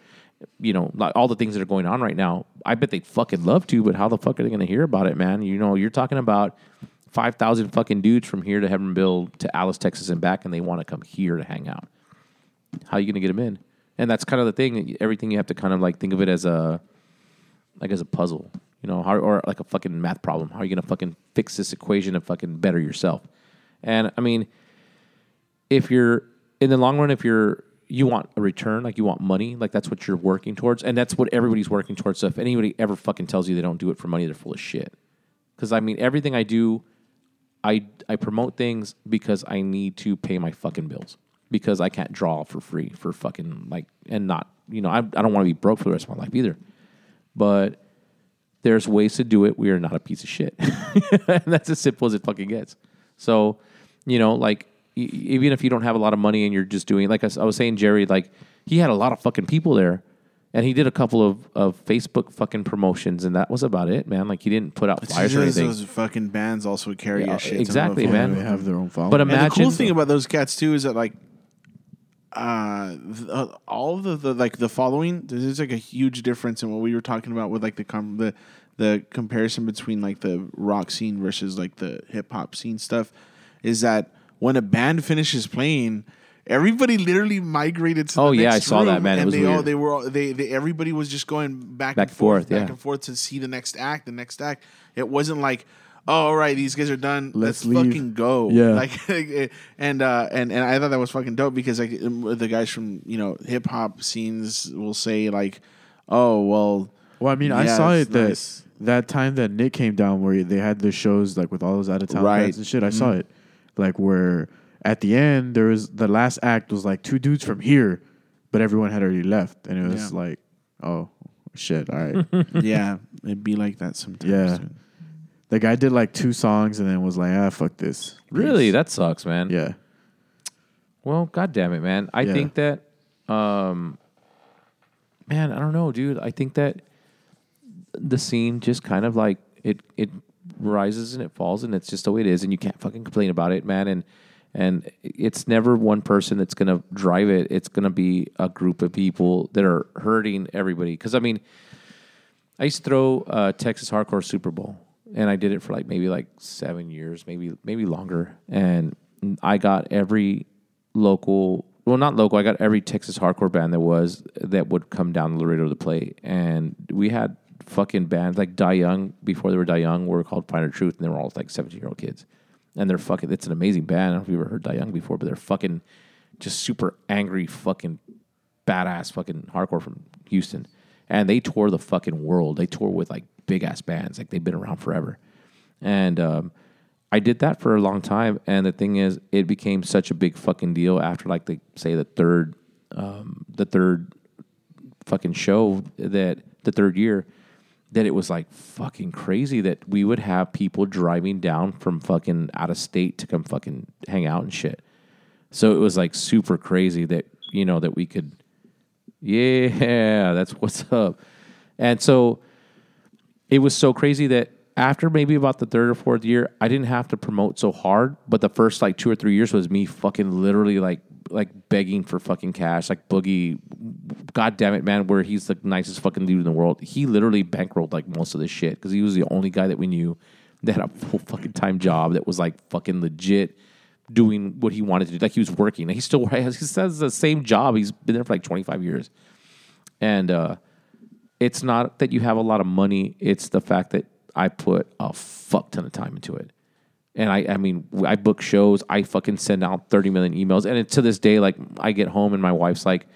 I: you know, like all the things that are going on right now. I bet they'd fucking love to, but how the fuck are they going to hear about it, man? You know, you're talking about five thousand fucking dudes from here to Hebbronville to Alice, Texas, and back, and they want to come here to hang out. How are you going to get them in? And that's kind of the thing. Everything you have to kind of like think of it as a like as a puzzle, you know, how, or like a fucking math problem. How are you going to fucking fix this equation and fucking better yourself? And I mean, if you're in the long run, if you're you want a return, like you want money, like that's what you're working towards, and that's what everybody's working towards. So if anybody ever fucking tells you they don't do it for money, they're full of shit. Because I mean, everything I do, I I promote things because I need to pay my fucking bills because I can't draw for free for fucking like and not you know I I don't want to be broke for the rest of my life either, but there's ways to do it. We are not a piece of shit. and that's as simple as it fucking gets. So, you know, like even if you don't have a lot of money and you're just doing, like I was saying, Jerry, like he had a lot of fucking people there, and he did a couple of, of Facebook fucking promotions, and that was about it, man. Like he didn't put out
J: It's
I: flyers or anything.
J: those fucking bands also carry
I: Yeah,
J: a shit.
I: exactly, man.
H: They have their own following.
I: But
J: And the cool thing about those cats too is that like, uh, the, all of the, the like the following, there's like a huge difference in what we were talking about with like the com- the the comparison between like the rock scene versus like the hip hop scene stuff, is that when a band finishes playing. Everybody literally migrated to.
I: Oh,
J: the
I: yeah, I saw that, man. It
J: And they all
I: weird.
J: they were all, they, they everybody was just going back,
I: Back
J: and forth,
I: forth,
J: back
I: yeah.
J: and forth to see the next act, the next act. It wasn't like, oh, all right, these guys are done.
H: Let's
J: Let's, fucking go.
H: Yeah.
J: like and uh, and and I thought that was fucking dope because like um, the guys from you know hip hop scenes will say like, oh well,
H: Well, I mean, I saw it that
J: nice.
H: that time that Nick came down where they had the shows like with all those out of town
J: Right.
H: bands and shit. I saw it, like where at the end there was the last act was like two dudes from here, but everyone had already left, and it was
J: Yeah.
H: like, oh shit, all right.
J: yeah, it'd be like that sometimes.
H: Yeah.
J: dude.
H: the guy did like two songs and then was like, ah, fuck this.
I: really,
H: Peace.
I: that sucks, man.
H: yeah.
I: Well, god damn it, man. I
H: Yeah.
I: think that um man, I don't know, dude. I think that the scene just kind of like it it rises and it falls and it's just the way it is and you can't fucking complain about it, man. And and it's never one person that's going to drive it. It's going to be a group of people that are hurting everybody. Cuz I mean, I used to throw uh, Texas Hardcore Super Bowl, and I did it for like maybe like seven years, maybe maybe longer. And I got every local, well, not local. I got every Texas hardcore band that was that would come down the Laredo to play, and we had fucking bands like Die Young before they were Die Young were called Finer Truth, and they were all like seventeen year old kids, and they're fucking. It's an amazing band. I don't know if you ever heard Die Young before, but they're fucking just super angry, fucking badass, fucking hardcore from Houston, and they tour the fucking world. They tour with like big ass bands, like they've been around forever, and um, I did that for a long time. And the thing is, it became such a big fucking deal after like the say the third, um, the third fucking show that the third year that it was like fucking crazy that we would have people driving down from fucking out of state to come fucking hang out and shit. So it was like super crazy that you know that we could yeah, that's what's up. And so it was so crazy that after maybe about the third or fourth year, I didn't have to promote so hard. But the first like two or three years was me fucking literally like like begging for fucking cash. Like Boogie, god damn it, man, where he's the nicest fucking dude in the world. He literally bankrolled like most of this shit because he was the only guy that we knew that had a full fucking time job that was like fucking legit doing what he wanted to do. Like he was working. He still has he says the same job. He's been there for like twenty five years, and uh, it's not that you have a lot of money. It's the fact that I put a fuck ton of time into it. And I, I mean, I book shows. I fucking send out thirty million emails, and it, to this day, like I get home and my wife's like,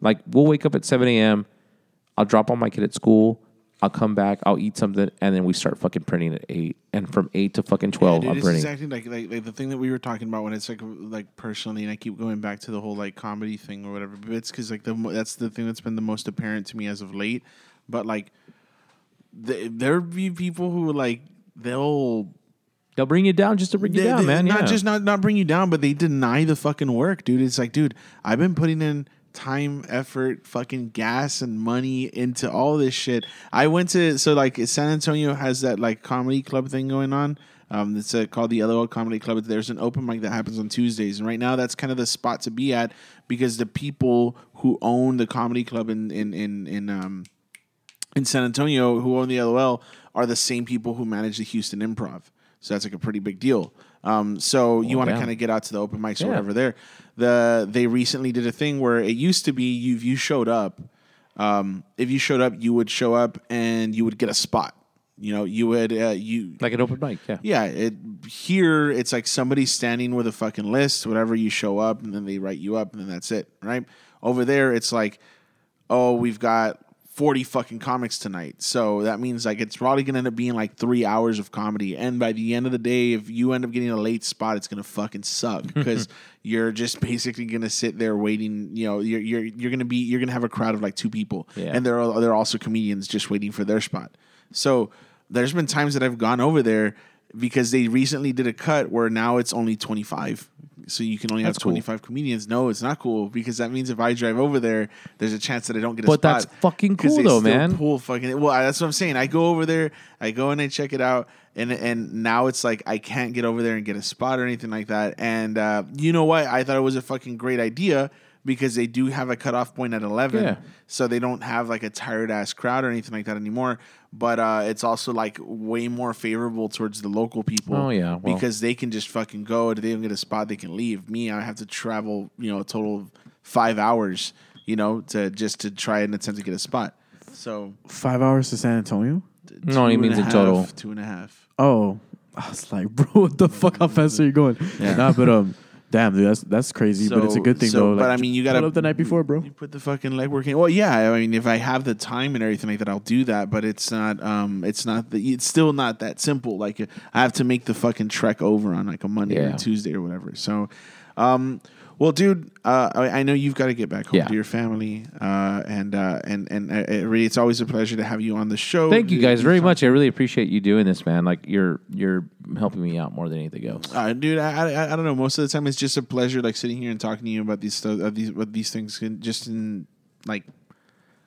I: like we'll wake up at seven a.m. I'll drop on my kid at school. I'll come back. I'll eat something, and then we start fucking printing at eight. And from eight to fucking twelve,
J: Dude,
I: I'm printing.
J: exactly like, like like the thing that we were talking about when it's like like personally, and I keep going back to the whole like comedy thing or whatever. But it's because like the that's the thing that's been the most apparent to me as of late. But like, the, there be people who like they'll
I: They'll bring you down just to bring you
J: they-
I: down,
J: they-
I: man.
J: Not
I: yeah.
J: just not not bring you down, but they deny the fucking work, dude. It's like, dude, I've been putting in time, effort, fucking gas and money into all this shit. I went to so like San Antonio has that like comedy club thing going on. Um, it's uh, called the LOL Comedy Club. There's an open mic that happens on Tuesdays, and right now that's kind of the spot to be at because the people who own the comedy club in in in, in um in San Antonio who own the LOL are the same people who manage the Houston Improv. So that's like a pretty big deal. Um, so you want to kind of get out to the open mics or whatever there. The they recently did a thing where it used to be you if you showed up, um, if you showed up, you would show up and you would get a spot. You know, you would uh, you
I: like an open mic. Yeah.
J: yeah, it here it's like somebody standing with a fucking list, whatever you show up, and then they write you up, and then that's it, right? Over there, it's like, oh, we've got forty fucking comics tonight, so that means like it's probably gonna end up being like three hours of comedy, and by the end of the day, if you end up getting a late spot, it's gonna fucking suck because you're just basically gonna sit there waiting. You know, you're you're you're gonna be you're gonna have a crowd of like two people,
I: Yeah.
J: and there are there are also comedians just waiting for their spot. So there's been times that I've gone over there because they recently did a cut where now it's only 25. So you can only
I: That's
J: have
I: cool.
J: 25 comedians. No, it's not cool because that means if I drive over there, there's a chance that I don't get a
I: But
J: spot.
I: But that's fucking cool though, man.
J: Pull fucking well. That's what I'm saying. I go over there, I go and I check it out, and and now it's like I can't get over there and get a spot or anything like that. And uh, you know what? I thought it was a fucking great idea because they do have a cutoff point at 11
I: Yeah.
J: so they don't have like a tired ass crowd or anything like that anymore. But uh, it's also like way more favorable towards the local people.
I: Oh, yeah, well.
J: because they can just fucking go. If they don't get a spot, they can leave. Me, I have to travel. You know, a total of five hours. You know, to just to try and attempt to get a spot. So
H: Five hours to San Antonio?
I: No, he
J: two
I: means
J: and a
I: in total.
J: two and a half.
H: Oh, I was like, bro, what the fuck? How fast are you going?
J: Yeah.
H: Nah, but um, damn, dude, that's that's crazy. but it's a good thing
J: so-
H: though.
J: but I mean, you gotta
H: pull up the night before, bro.
J: You put the fucking legwork in. Well, yeah. I mean, if I have the time and everything like that, I'll do that. But it's not. Um, it's not. The, it's still not that simple. Like I have to make the fucking trek over on like a Monday or
I: Yeah.
J: Tuesday or whatever. So, um, well, dude, uh, I, I know you've got to get back home
I: Yeah.
J: to your family. Uh, and uh, and and uh, it really, it's always a pleasure to have you on the show.
I: Thank you guys very
J: you've-
I: much. I really appreciate you doing this, man. Like you're you're helping me out more than anything else.
J: Uh, dude, I, I I don't know. Most of the time, it's just a pleasure, like sitting here and talking to you about these stuff, uh, these what these things can just in like.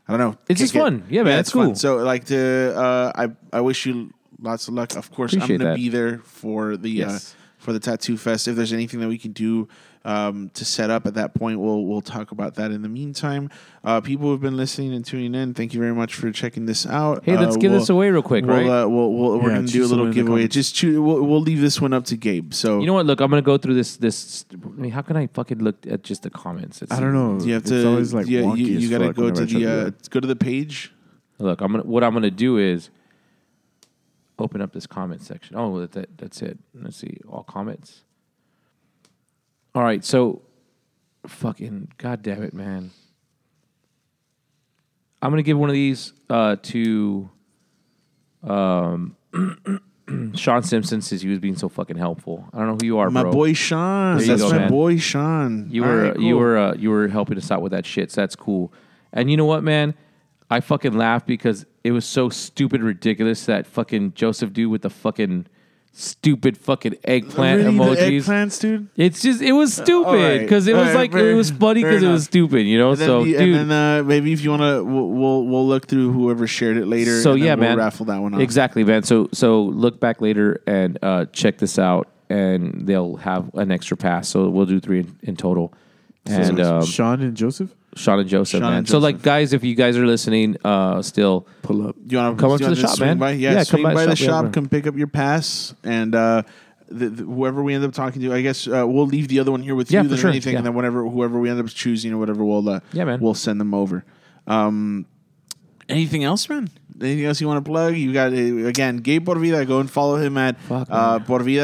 J: I don't know.
I: It's just
J: Get-
I: fun. Yeah, man, it's cool.
J: fun. So, like, to uh, I I wish you lots of luck. Of course,
I: Appreciate
J: I'm gonna
I: that.
J: be there for the
I: Yes.
J: uh, for the tattoo fest. If there's anything that we can do um, to set up at that point, we'll we'll talk about that. In the meantime, uh, people who've been listening and tuning in, thank you very much for checking this out.
I: Hey, let's
J: Uh,
I: give
J: we'll-
I: this away real quick,
J: We'll,
I: right?
J: uh, we'll, we'll, we're
H: Yeah,
J: gonna do a little
H: someone in the
J: giveaway. Just choo- we'll, we'll leave this one up to Gabe. So
I: You know what? Look, I'm gonna go through this. This. I mean, how can I fucking look at just the comments? It's-
H: I don't know.
J: You have
H: It's
J: to.
H: always like
J: yeah, you,
H: wonky
J: you, gotta go to the uh, go to the page.
I: Look, I'm gonna. What I'm gonna do is open up this comment section. Oh, that, that that's it. Let's see all comments. All right, so fucking god damn it, man. I'm gonna give one of these uh, to um, Sean Simpson since he was being so fucking helpful. I don't know who you are,
J: My
I: bro.
J: boy Sean.
I: There you
J: That's
I: go,
J: my
I: man.
J: boy Sean.
I: You
J: All
I: were
J: right,
I: you
J: cool.
I: were uh, you were helping us out with that shit. So that's cool. And you know what, man? I fucking laughed because it was so stupid, ridiculous that fucking Joseph dude with the fucking stupid fucking eggplant
J: Really,
I: emojis.
J: eggplants, dude.
I: It's just it was stupid because it was
J: Alright,
I: like it was funny because it was stupid, you know.
J: And
I: so
J: the-
I: dude,
J: and then uh, maybe if you want to, we'll, we'll we'll look through whoever shared it later.
I: so
J: and
I: yeah,
J: we'll
I: man,
J: raffle that one off.
I: Exactly, man. So so look back later and uh, check this out, and they'll have an extra pass. So we'll do three in, in total. and um,
H: Sean and Joseph
I: Sean and Joseph,
J: Sean
I: man.
J: and
I: So, like, guys, if you guys are listening, uh, still
H: pull up.
J: You want to
I: Come up to the shop, man.
J: By? Yeah,
I: Yeah, come
J: swing
I: by
J: by,
I: the
J: the
I: shop,
J: shop. Come pick up your pass, and uh, the, the, whoever we end up talking to, I guess uh, we'll leave the other one here with
I: Yeah,
J: you.
I: for
J: Than
I: sure.
J: anything,
I: Yeah.
J: and then whatever whoever we end up choosing or whatever, we'll uh,
I: Yeah, man.
J: we'll send them over. Um, anything else, man? Anything else you want to plug? You got uh, again, Gabe Por Vida. Go and follow him at
I: Fuck,
J: uh,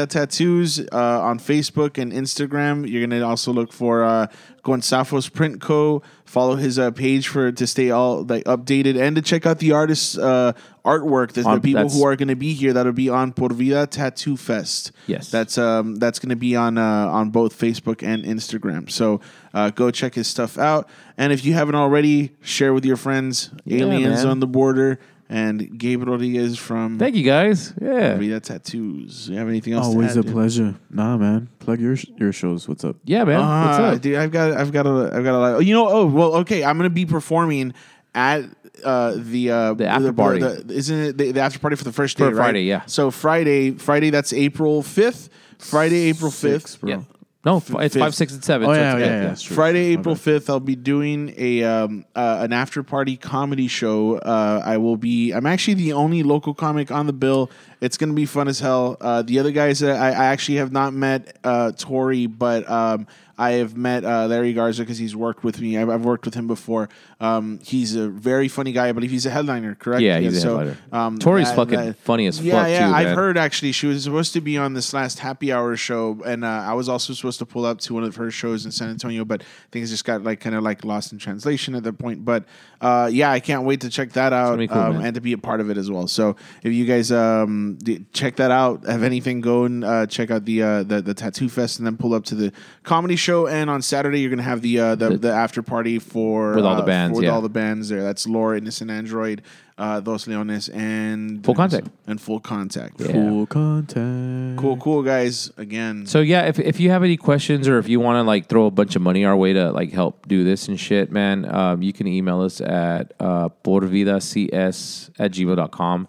J: Tattoos uh, on Facebook and Instagram. You're gonna also look for uh, Gonzalez Print Co. Follow his uh, page for to stay all like updated and to check out the artists' uh, artwork. The, the people who are going to be here that'll be on Por Vida Tattoo Fest.
I: Yes.
J: that's um that's going to be on uh, on both Facebook and Instagram. So uh, go check his stuff out. And if you haven't already, share with your friends.
I: Yeah,
J: Aliens
I: man.
J: on the border and Gabe Rodriguez from
I: thank you guys. Yeah,
J: Por Vida Tattoos. You have anything else?
H: Always
J: to
H: a
J: dude?
H: pleasure. Nah, man. Plug your your shows. What's up?
I: yeah, man. What's
J: Ah,
I: up?
J: dude? I've got, I've got a, I've got a lot. You know, oh well, okay. I'm gonna be performing at uh, the uh,
I: The after party.
J: the- isn't it the, the after party for the first day?
I: For
J: right?
I: Friday, yeah.
J: So Friday, Friday. That's April fifth. Friday, April
H: Six,
J: fifth.
H: bro.
I: Yeah. No, f- it's
J: fifth.
I: five, six, and seven.
H: Oh,
I: so
H: yeah,
I: it's-
H: yeah, yeah. That's true.
J: Friday, April
H: bad.
J: fifth, I'll be doing a um, uh, an after party comedy show. Uh, I will be. I'm actually the only local comic on the bill. It's gonna be fun as hell. Uh, the other guys that I, I actually have not met uh, Tori, but um, I have met uh, Larry Garza because he's worked with me. I've, I've worked with him before. Um, he's a very funny guy. I believe he's a headliner, correct?
I: Yeah, he's a headliner. Tori's fucking funny as
J: yeah,
I: fuck,
J: Yeah,
I: too,
J: I've
I: man.
J: heard actually she was supposed to be on this last happy hour show, and uh, I was also supposed to pull up to one of her shows in San Antonio, but things just got like kind of like lost in translation at that point. But uh, yeah, I can't wait to check that out
I: cool,
J: um, and to be a part of it as well. So if you guys um, d- check that out, have anything, go and uh, check out the, uh, the the tattoo fest, and then pull up to the comedy show. And on Saturday, you're gonna have the uh, the,
I: The-
J: the after party for
I: With all the
J: uh,
I: bands,
J: with
I: yeah.
J: all the bands there. That's Laura, Innocent Android, uh, Dos Leones, and
I: Full Contact.
J: and full contact.
I: Yeah.
H: Full contact.
J: Cool, cool guys. Again,
I: So yeah, if if you have any questions or if you want to like throw a bunch of money our way to like help do this and shit, man, um, you can email us at uh, porvidacs at gmail.com.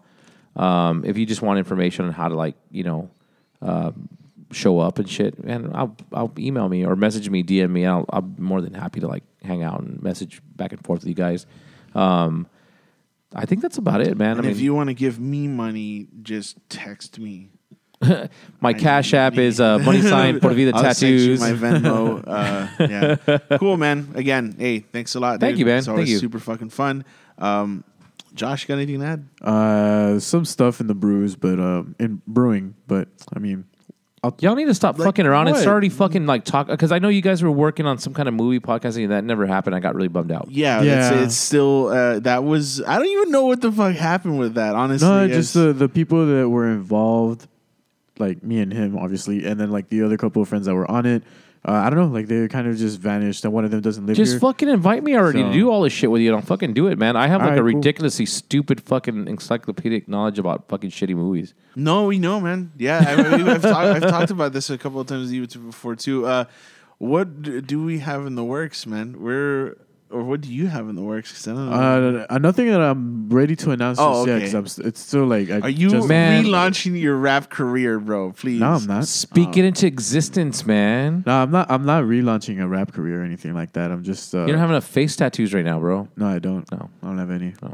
I: Um, if you just want information on how to like, you know, uh, show up and shit, man, I'll, I'll email me or message me, DM me. I'll, I'm more than happy to like hang out and message back and forth with you guys. Um, I think that's about it, man.
J: and
I: I mean,
J: if you want to give me money, just text me.
I: my cash app is uh, money sign Por Vida
J: I'll send you
I: tattoos.
J: my Venmo. Uh, yeah, cool, man. Again, hey, thanks a lot.
I: Thank
J: dude.
I: you, man.
J: It's always
I: Thank you.
J: super fucking fun. Um, Josh, got anything to add?
H: Uh, some stuff in the brews, but um, in brewing. But I mean,
I: Y'all need to stop
J: Like
I: fucking around and
J: what?
I: start already fucking like talk because I know you guys were working on some kind of movie podcasting and that never happened. I got really bummed out.
J: Yeah,
H: Yeah.
J: It's, it's still uh, that was. I don't even know what the fuck happened with that. Honestly,
H: no,
J: It's-
H: just the the people that were involved, like me and him, obviously, and then like the other couple of friends that were on it. Uh, I don't know, like they kind of just vanished, and one of them doesn't live
I: Just
H: here.
I: fucking invite me already to do all this shit with you. Don't fucking do it, man. I have like
H: Alright,
I: a
H: cool.
I: ridiculously stupid fucking encyclopedic knowledge about fucking shitty movies.
J: No, we know, man. Yeah, I, I, have talk, I've talked about this a couple of times with you two before too. Uh, what d- do we have in the works, man? Where or what do you have in the works? 'Cause I don't know.
H: Uh, nothing that I'm ready to announce
J: Oh,
H: just yet
J: okay.
H: because I'm. st- It's still like. I
J: Are you
H: just,
I: Man.
J: relaunching your rap career, bro? Please.
H: No, I'm not.
I: Speak it into existence, man.
H: No, I'm not. I'm not relaunching a rap career or anything like that. I'm just. Uh,
I: You don't have enough face tattoos right now, bro.
H: No, I don't.
I: No.
H: I don't have any.
I: No.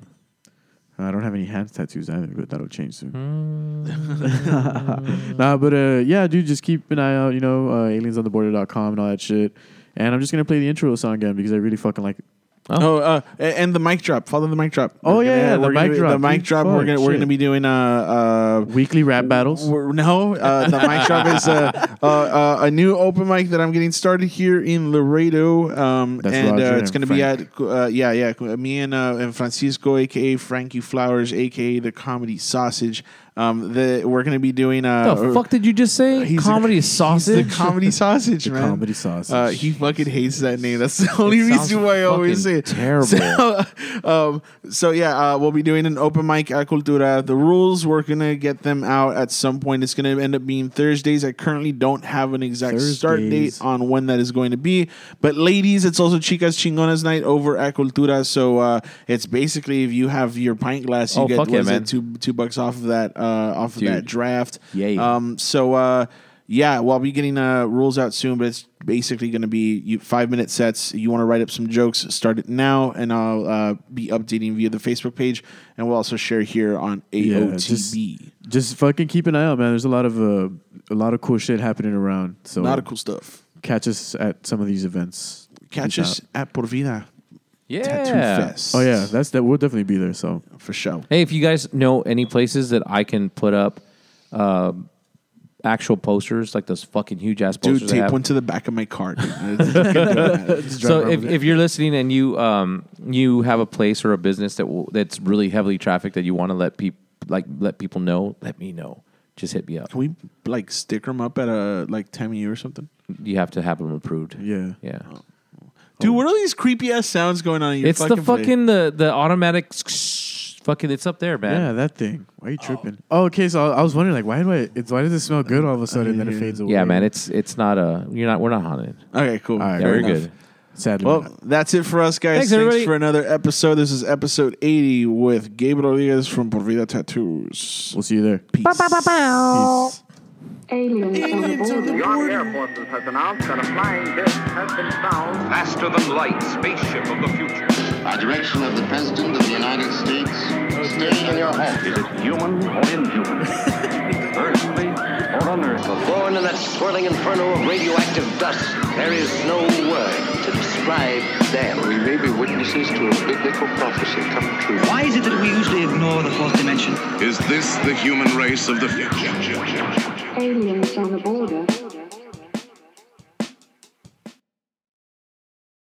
H: I don't have any hand tattoos either, but that'll change soon.
I: Mm.
H: nah, but uh, yeah, dude, just keep an eye out. You know, uh, aliensontheborder.com and all that shit. And I'm just gonna play the intro song again because I really fucking like it.
J: Oh, uh, and the mic drop. Follow the mic drop.
H: Oh,
J: We're
H: yeah,
J: gonna-
H: yeah, the
J: we're gonna
H: mic drop,
J: The mic
H: dude.
J: drop. We're gonna we're
H: shit.
J: gonna be doing uh uh.
H: Weekly rap battles.
J: no, uh, the mic drop is uh, uh, uh, a new open mic that I'm getting started here in Laredo. Um,
H: That's
J: and
H: Roger
J: uh, it's going to be
H: Frank.
J: at uh, yeah yeah me and uh, and Francisco, aka Frankie Flowers, aka the Comedy Sausage. Um, the we're going to be doing uh,
I: the fuck did you just say?
J: he's
I: Comedy
J: the,
I: sausage.
J: He's the comedy sausage,
H: The
J: man.
H: comedy sausage.
J: Uh, he fucking hates that name. That's the only reason why I always say it.
I: terrible.
J: So, um, so yeah, uh, we'll be doing an open mic at Cultura. The rules we're gonna get them out at some point. It's gonna end up being Thursdays. I currently don't have an exact start date on when that is going to be. But ladies, it's also Chicas Chingonas night over at Cultura. So uh, it's basically if you have your pint glass, you
I: Oh,
J: get what
I: yeah, man.
J: it, two two bucks off of that uh, off of
I: Dude.
J: that draft.
I: Yay.
J: Um, so uh, yeah, well, I'll be getting uh, rules out soon, but it's basically going to be you, five minute sets. You want to write up some jokes, start it now, and I'll uh, be updating via the Facebook page, and we'll also share here on
H: Yeah,
J: AOTB.
H: just, just fucking keep an eye out, man. There's a lot of uh, a lot of cool shit happening around. So
J: a lot of cool stuff.
H: catch us at some of these events.
J: Catch
H: Peace
J: us
H: out.
J: at Por Vida
I: Yeah.
J: Tattoo Fest.
H: Oh yeah, that's that. We'll definitely be there. So
J: for sure.
I: Hey, if you guys know any places that I can put up uh, actual posters, like those fucking huge ass posters.
J: Dude,
I: I
J: tape
I: have.
J: one to the back of my car. dude. It's- it's good doing that. Just drive
I: So
J: around
I: if,
J: with it.
I: if you're listening and you um you have a place or a business that will, that's really heavily trafficked that you want to let people like let people know, let me know. Just hit me up.
J: Can we like stick them up at a like time of year or something?
I: You have to have them approved.
H: yeah,
I: Yeah.
J: Dude, oh. what are these creepy ass sounds going on in your
I: It's the
J: fucking place?
I: fucking the the automatic fucking it's up there, man.
H: yeah, that thing. Why are you tripping? Oh, oh okay. So I, I was wondering, like, why do I? It's why does it smell good all of a sudden, then it fades away?
I: Yeah, man, it's it's not a you're not we're not haunted.
J: Okay, cool.
H: All right,
I: Yeah,
J: Fair
I: we're
J: enough.
I: good.
H: sadly.
J: Well,
H: not.
J: that's it for us, guys.
I: Thanks,
J: Thanks,
I: everybody.
J: for another episode. This is episode 80 with Gabe Rodriguez from Por Vida Tattoos.
H: we'll see you there.
J: Peace.
H: Peace.
A: Aliens on the border.
B: The Armed Air Forces has announced that a flying disc has been found
C: Faster than light spaceship of the future.
D: By direction of the President of the United States, stay in your home.
E: Is it human or inhuman? Earthly or unearthly?
F: Born in that swirling inferno of radioactive dust, there is no word to describe them.
D: We may be witnesses to a biblical prophecy come true.
G: Why is it that we usually ignore the fourth dimension?
C: Is this the human race of the future?
A: Aliens on the border.